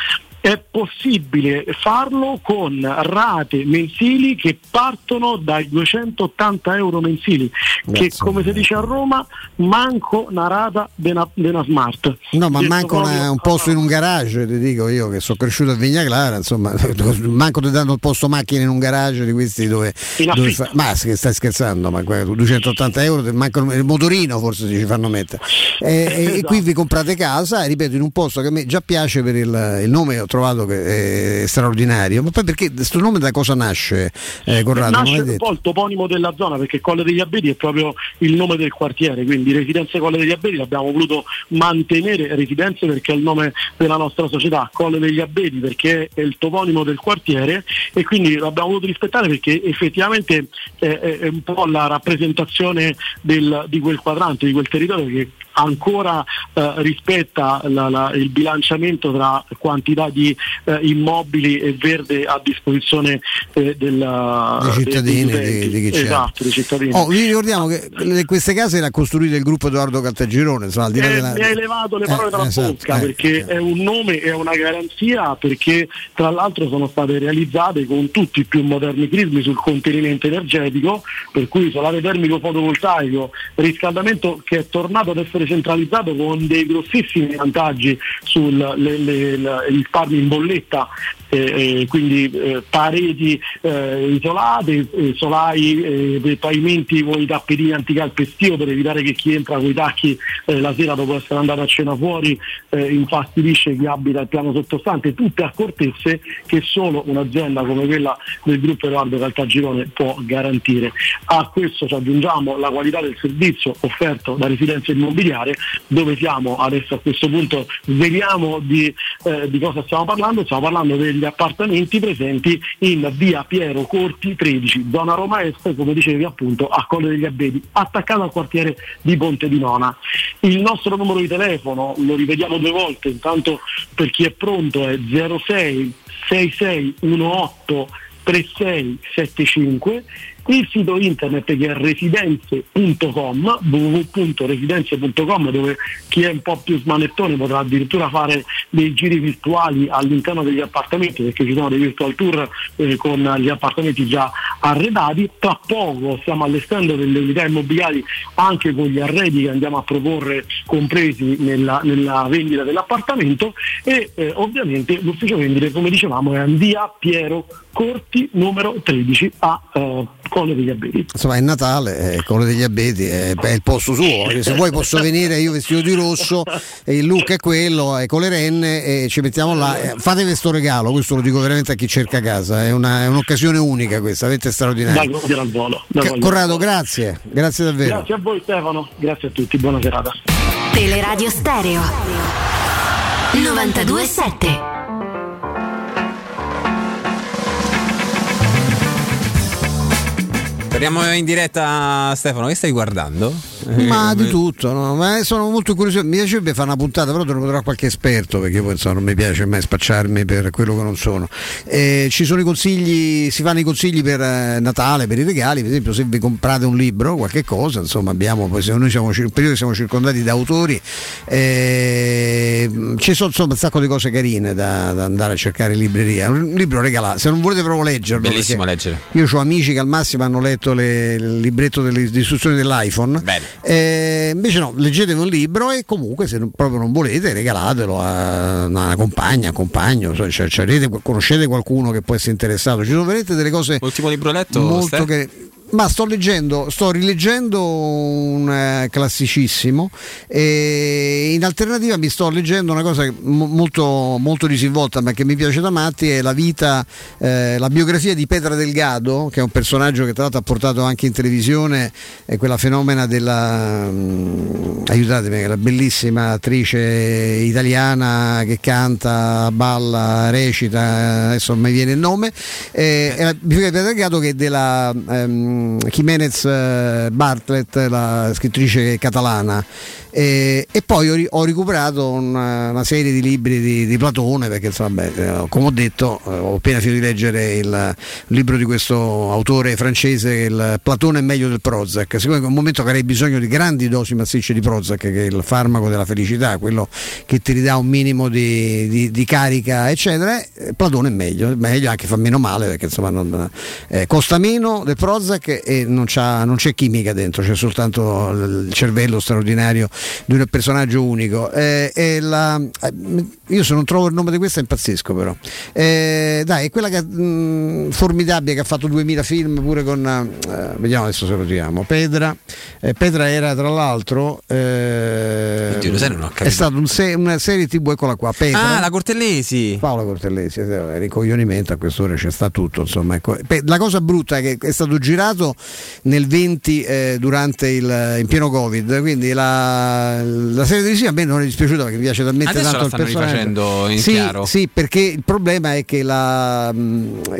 è possibile farlo con rate mensili che partono dai 280 euro mensili, che come si dice a Roma, manco una rata una smart. No, ma Detto manco una- un posto in un garage, ti dico io che sono cresciuto a Vigna Clara, insomma, manco ti danno il posto macchine in un garage di questi dove, dove fa- ma stai scherzando, ma guarda, 280 euro mancano il motorino forse ci fanno mettere. E, e- e qui vi comprate casa, ripeto, in un posto che a me già piace per il, il nome, ho trovato che è straordinario, ma poi perché questo nome da cosa nasce, eh, Corrado? Non Nasce un po' il toponimo della zona perché Colle degli Abeti è proprio il nome del quartiere, quindi Residenze Colle degli Abeti l'abbiamo voluto mantenere Residenze perché è il nome della nostra società, Colle degli Abeti perché è il toponimo del quartiere e quindi l'abbiamo voluto rispettare perché effettivamente eh, è, è un po' la rappresentazione del- di quel quadrante, di quel territorio che ancora eh, rispetta la- la- il bilanciamento tra quantità di eh, immobili e verde a disposizione eh, della- dei cittadini, di chi c'è. Esatto, dei cittadini. Oh, vi ricordiamo che le- queste case le ha costruite il gruppo Edoardo Caltagirone, insomma, al di là Eh, della... Mi hai levato le parole Eh, dalla esatto, bocca eh, perché è un nome e una garanzia perché tra l'altro sono state realizzate con tutti i più moderni crismi sul contenimento energetico per cui solare termico fotovoltaico, riscaldamento che è tornato ad essere centralizzato con dei grossissimi vantaggi sul le- le- la- i risparmi in bolletta eh, eh, quindi eh, pareti eh, isolate, eh, solai, eh, dei pavimenti con i tappetini anticalpestio per evitare che chi entra con i tacchi eh, la sera dopo essere andato a cena fuori eh, infastidisce chi abita il piano sottostante, tutte accortezze che solo un'azienda come quella del gruppo Edoardo Caltagirone può garantire. A questo ci aggiungiamo la qualità del servizio offerto da residenza immobiliare dove siamo adesso a questo punto sveliamo di, eh, di cosa stiamo parlando, stiamo parlando degli appartamenti presenti in via Piero Corti 13, zona Roma Est, come dicevi appunto a Colle degli Abbeti, attaccato al quartiere di Ponte di Nona. Il nostro numero di telefono, lo rivediamo due volte, intanto per chi è pronto è 06 6618 3675 il sito internet che è residenze.com www.residenze.com dove chi è un po' più smanettone potrà addirittura fare dei giri virtuali all'interno degli appartamenti perché ci sono dei virtual tour eh, con gli appartamenti già arredati. Tra poco stiamo allestendo delle unità immobiliari anche con gli arredi che andiamo a proporre compresi nella, nella vendita dell'appartamento. E eh, ovviamente l'ufficio vendite come dicevamo è a via Piero Corti numero 13 a eh, Colle degli Abeti. Insomma, è Natale, è quello degli abeti, è, è il posto suo. Se vuoi posso venire io vestito di rosso, e il look è quello, è con le renne e ci mettiamo là. Eh, Fate questo regalo, questo lo dico veramente a chi cerca casa, è, una- è un'occasione unica questa, veramente Da straordinaria. cogliere al volo. da Ca- cogliere. Corrado, grazie, grazie davvero. Grazie a voi Stefano, grazie a tutti, buona serata. Teleradio Stereo 927 Torniamo in diretta, Stefano. Che stai guardando? Ma Eh, di tutto, no? ma sono molto curioso. Mi piacerebbe fare una puntata, però dovrò trovare qualche esperto perché poi insomma, non mi piace mai spacciarmi per quello che non sono. Eh, ci sono i consigli, si fanno i consigli per eh, Natale, per i regali, per esempio se vi comprate un libro, qualche cosa, insomma abbiamo, poi noi siamo in un periodo siamo circondati da autori, eh, ci sono insomma un sacco di cose carine da, da andare a cercare in libreria. Un libro regalato, se non volete proprio leggerlo. Bellissimo leggere. Io ho amici che al massimo hanno letto le- il libretto delle istruzioni dell'iPhone. Eh, invece no, leggetevi un libro e comunque se non- proprio non volete regalatelo a una compagna, a un compagno, cioè, cioè, avete- conoscete qualcuno che può essere interessato. Ci sono veramente delle cose Ultimo libro letto, molto Ste? che ma sto leggendo, sto rileggendo un eh, classicissimo e in alternativa mi sto leggendo una cosa molto, molto disinvolta ma che mi piace da matti è la vita, eh, la biografia di Petra Delgado che è un personaggio che tra l'altro ha portato anche in televisione è quella fenomena della mm, aiutatemi, la bellissima attrice italiana che canta, balla, recita, adesso non mi viene il nome, eh, è la biografia di Petra Delgado che è della ehm, mm, Jimenez eh, Bartlett, la scrittrice catalana. E, e poi ho, ho recuperato una, una serie di libri di, di Platone, perché insomma, beh, eh, come ho detto, eh, ho appena finito di leggere il libro di questo autore francese, il Platone è meglio del Prozac. Siccome in un momento che avrei bisogno di grandi dosi massicce di Prozac, che è il farmaco della felicità, quello che ti ridà un minimo di, di- di carica, eccetera, eh, Platone è meglio, è meglio anche fa meno male perché insomma non- eh, costa meno del Prozac e non, c'ha- non c'è chimica dentro, c'è soltanto il cervello straordinario di un personaggio unico. Eh, e la- eh, io se non trovo il nome di questa impazzisco però. Eh, dai, è quella che, mh, formidabile che ha fatto 2000 film pure con... eh, vediamo adesso se lo tiriamo. Pedra. Eh, Pedra era tra l'altro... eh, Oddio, sai, è stata un se- una serie tv, eccola qua. Pedra. Ah, la Cortellesi. Paola Cortellesi, ricoglionimento a quest'ora c'è sta tutto. Insomma, ecco. La cosa brutta è che è stato girato nel 20 eh, durante il in pieno Covid, quindi la, la serie televisiva a me non è dispiaciuta perché mi piace talmente Adesso tanto il personaggio. in sì, chiaro. Sì, perché il problema è che, la,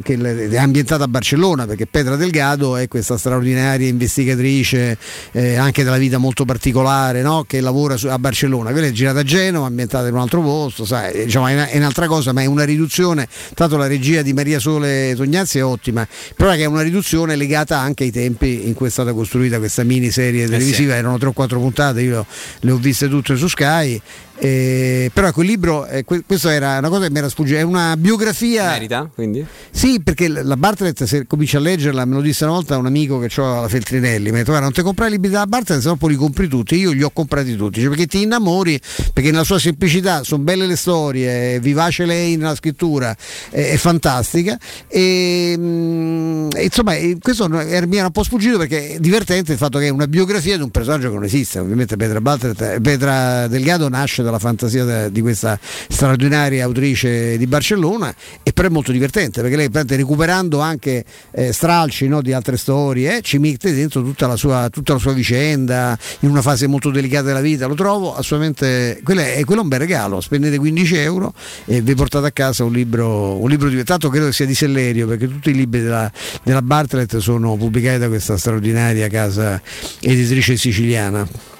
che è ambientata a Barcellona, perché Pedra Delgado è questa straordinaria investigatrice eh, anche della vita molto particolare no? che lavora su- a Barcellona. Quella è girata a Genova, ambientata in un altro posto, sai, eh, diciamo, è, una- è un'altra cosa, ma è una riduzione. Tanto la regia di Maria Sole Tognazzi è ottima, però è che è una riduzione legata anche ai tempi in cui è stata costruita questa miniserie televisiva, erano 3 o 4 puntate, io le ho viste tutte su Sky. Eh, però quel libro, eh, que- questo era una cosa che mi era sfuggita, è una biografia Merita, quindi? sì, perché la Bartlett, se cominci a leggerla, me lo disse una volta un amico che ho alla Feltrinelli, mi ha detto non ti comprare i libri della Bartlett, se no poi li compri tutti, io li ho comprati tutti, Dice, perché ti innamori, perché nella sua semplicità sono belle le storie, è vivace lei nella scrittura, è, è fantastica. E, mm, e insomma questo mi era un po' sfuggito perché è divertente il fatto che è una biografia di un personaggio che non esiste, ovviamente Petra, Bartlett, Petra Delgado nasce dalla fantasia de- di questa straordinaria autrice di Barcellona e però è molto divertente perché lei recuperando anche eh, stralci no, di altre storie eh, ci mette dentro tutta la, sua, tutta la sua vicenda in una fase molto delicata della vita. Lo trovo assolutamente quello è, quello è un bel regalo. Spendete 15 euro e vi portate a casa un libro un libro di tanto credo che sia di Sellerio perché tutti i libri della, della Bartlett sono pubblicati da questa straordinaria casa editrice siciliana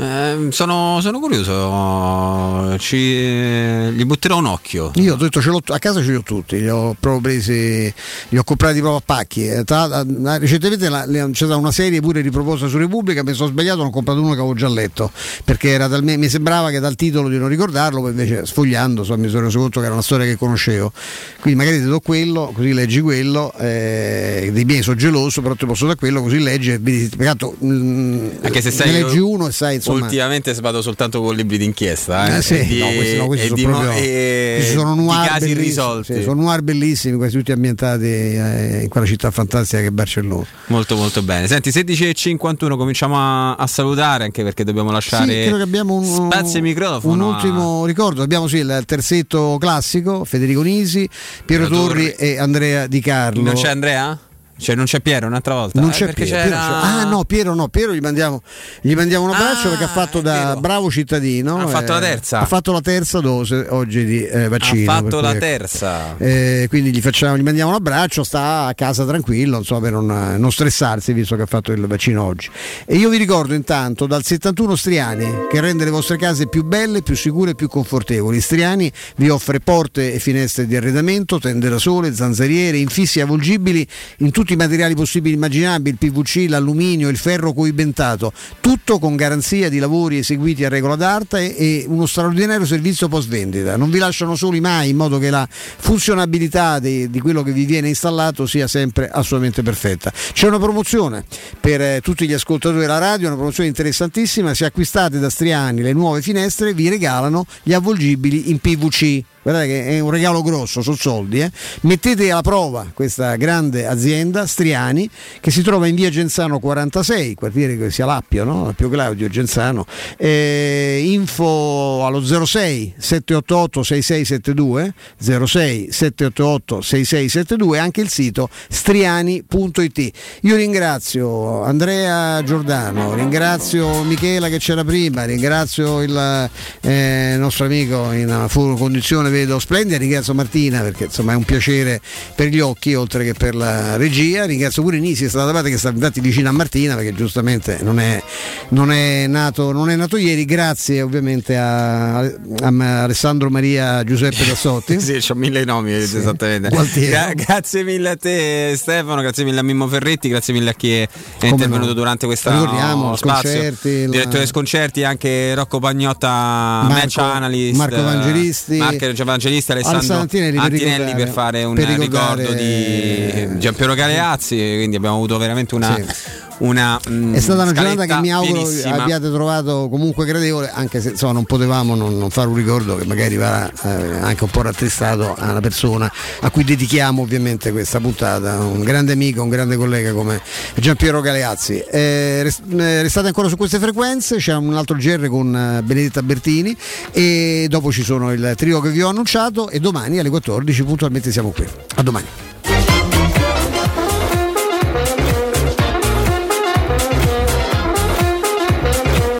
Ehm, sono, sono curioso, ci, gli butterò un occhio. Io ho detto ce l'ho, a casa ce li ho tutti, li ho proprio presi, li ho comprati proprio a pacchi. Eh, tra- recentemente la- c'è stata una serie pure riproposta su Repubblica, mi sono sbagliato, ne ho comprato uno che avevo già letto, perché era talme- mi sembrava che dal titolo di non ricordarlo, poi invece sfogliando insomma, mi sono reso conto che era una storia che conoscevo. Quindi magari ti do quello, così leggi quello, eh, dei miei sono geloso, però ti posso dare quello, così leggi e vedi, peccato, mm, Anche se ne sai leggi uno e sai insomma... Ultimamente vado soltanto con libri d'inchiesta. Eh, Eh, sì, di, no, questi, no, questi sono proprio questi sono di noir casi irrisolti. sì, sono noir bellissimi, quasi tutti ambientati eh, in quella città fantastica che è Barcellona. Molto molto bene. Senti, 16.51 cominciamo a, a salutare anche perché dobbiamo Sì, lasciare che abbiamo un, spazio e microfono. un a- ultimo ricordo. Abbiamo sì il terzetto classico, Federico Nisi, Piero Piero Torri Torri. e Andrea Di Carlo. Non c'è Andrea? Cioè non c'è Piero un'altra volta? Non Eh, c'è perché Piero, c'era... Piero Ah no, Piero no, Piero gli mandiamo, gli mandiamo un abbraccio Ah, perché ha fatto da vero. bravo cittadino. Ha fatto la eh, terza. Ha fatto la terza dose oggi di eh, vaccino. Ha fatto cui, la ecco. terza. Eh, quindi gli, facciamo, gli mandiamo un abbraccio, sta a casa tranquillo, insomma, per non, non stressarsi visto che ha fatto il vaccino oggi. E io vi ricordo intanto dal 71 Striani che rende le vostre case più belle, più sicure e più confortevoli. Striani vi offre porte e finestre di arredamento, tende da sole, zanzariere, infissi avvolgibili in tutti i materiali possibili e immaginabili, il PVC, l'alluminio, il ferro coibentato, tutto con garanzia di lavori eseguiti a regola d'arte e, e uno straordinario servizio post vendita. Non vi lasciano soli mai in modo che la funzionabilità di, di quello che vi viene installato sia sempre assolutamente perfetta. C'è una promozione per eh, tutti gli ascoltatori della radio, una promozione interessantissima, se acquistate da Striani le nuove finestre vi regalano gli avvolgibili in PVC. Guardate che è un regalo grosso, sono soldi. eh. Mettete alla prova questa grande azienda, Striani, che si trova in via Genzano 46, quartiere che sia Lappio, no? Lappio Claudio, Genzano. Eh, info allo 06 788 6672, 06 788 6672 e anche il sito striani.it. Io ringrazio Andrea Giordano, ringrazio Michela che c'era prima, ringrazio il eh, nostro amico in fu- condizione vedo splendida, ringrazio Martina perché insomma è un piacere per gli occhi oltre che per la regia, ringrazio pure Nisi, è stata parte che sta infatti vicino a Martina perché giustamente non è, non è, nato, non è nato ieri, grazie ovviamente a, a Alessandro Maria Giuseppe Tassotti. sì, ho mille nomi esattamente. Gualtiero. Gra- grazie mille a te Stefano, grazie mille a Mimmo Ferretti, grazie mille a chi è Come intervenuto no. durante questa Ricordiamo, spazio. Sconcerti, la- Direttore Sconcerti, anche Rocco Pagnotta, match analyst, Marco Evangelisti, Marco Evangelisti, Alessandro Antinelli per Antinelli per fare un per ricordo di Giampiero Galeazzi, quindi abbiamo avuto veramente una, una mm, È stata una giornata che mi auguro pienissima. abbiate trovato comunque gradevole, anche se insomma, non potevamo non, non fare un ricordo che magari va eh, anche un po' rattristato a una persona a cui dedichiamo ovviamente questa puntata, un grande amico, un grande collega come Giampiero Galeazzi. Eh, eh, restate ancora su queste frequenze, c'è un altro GR con eh, Benedetta Bertini e dopo ci sono il trio che vi ho annunciato e domani alle 14 puntualmente siamo qui. A domani.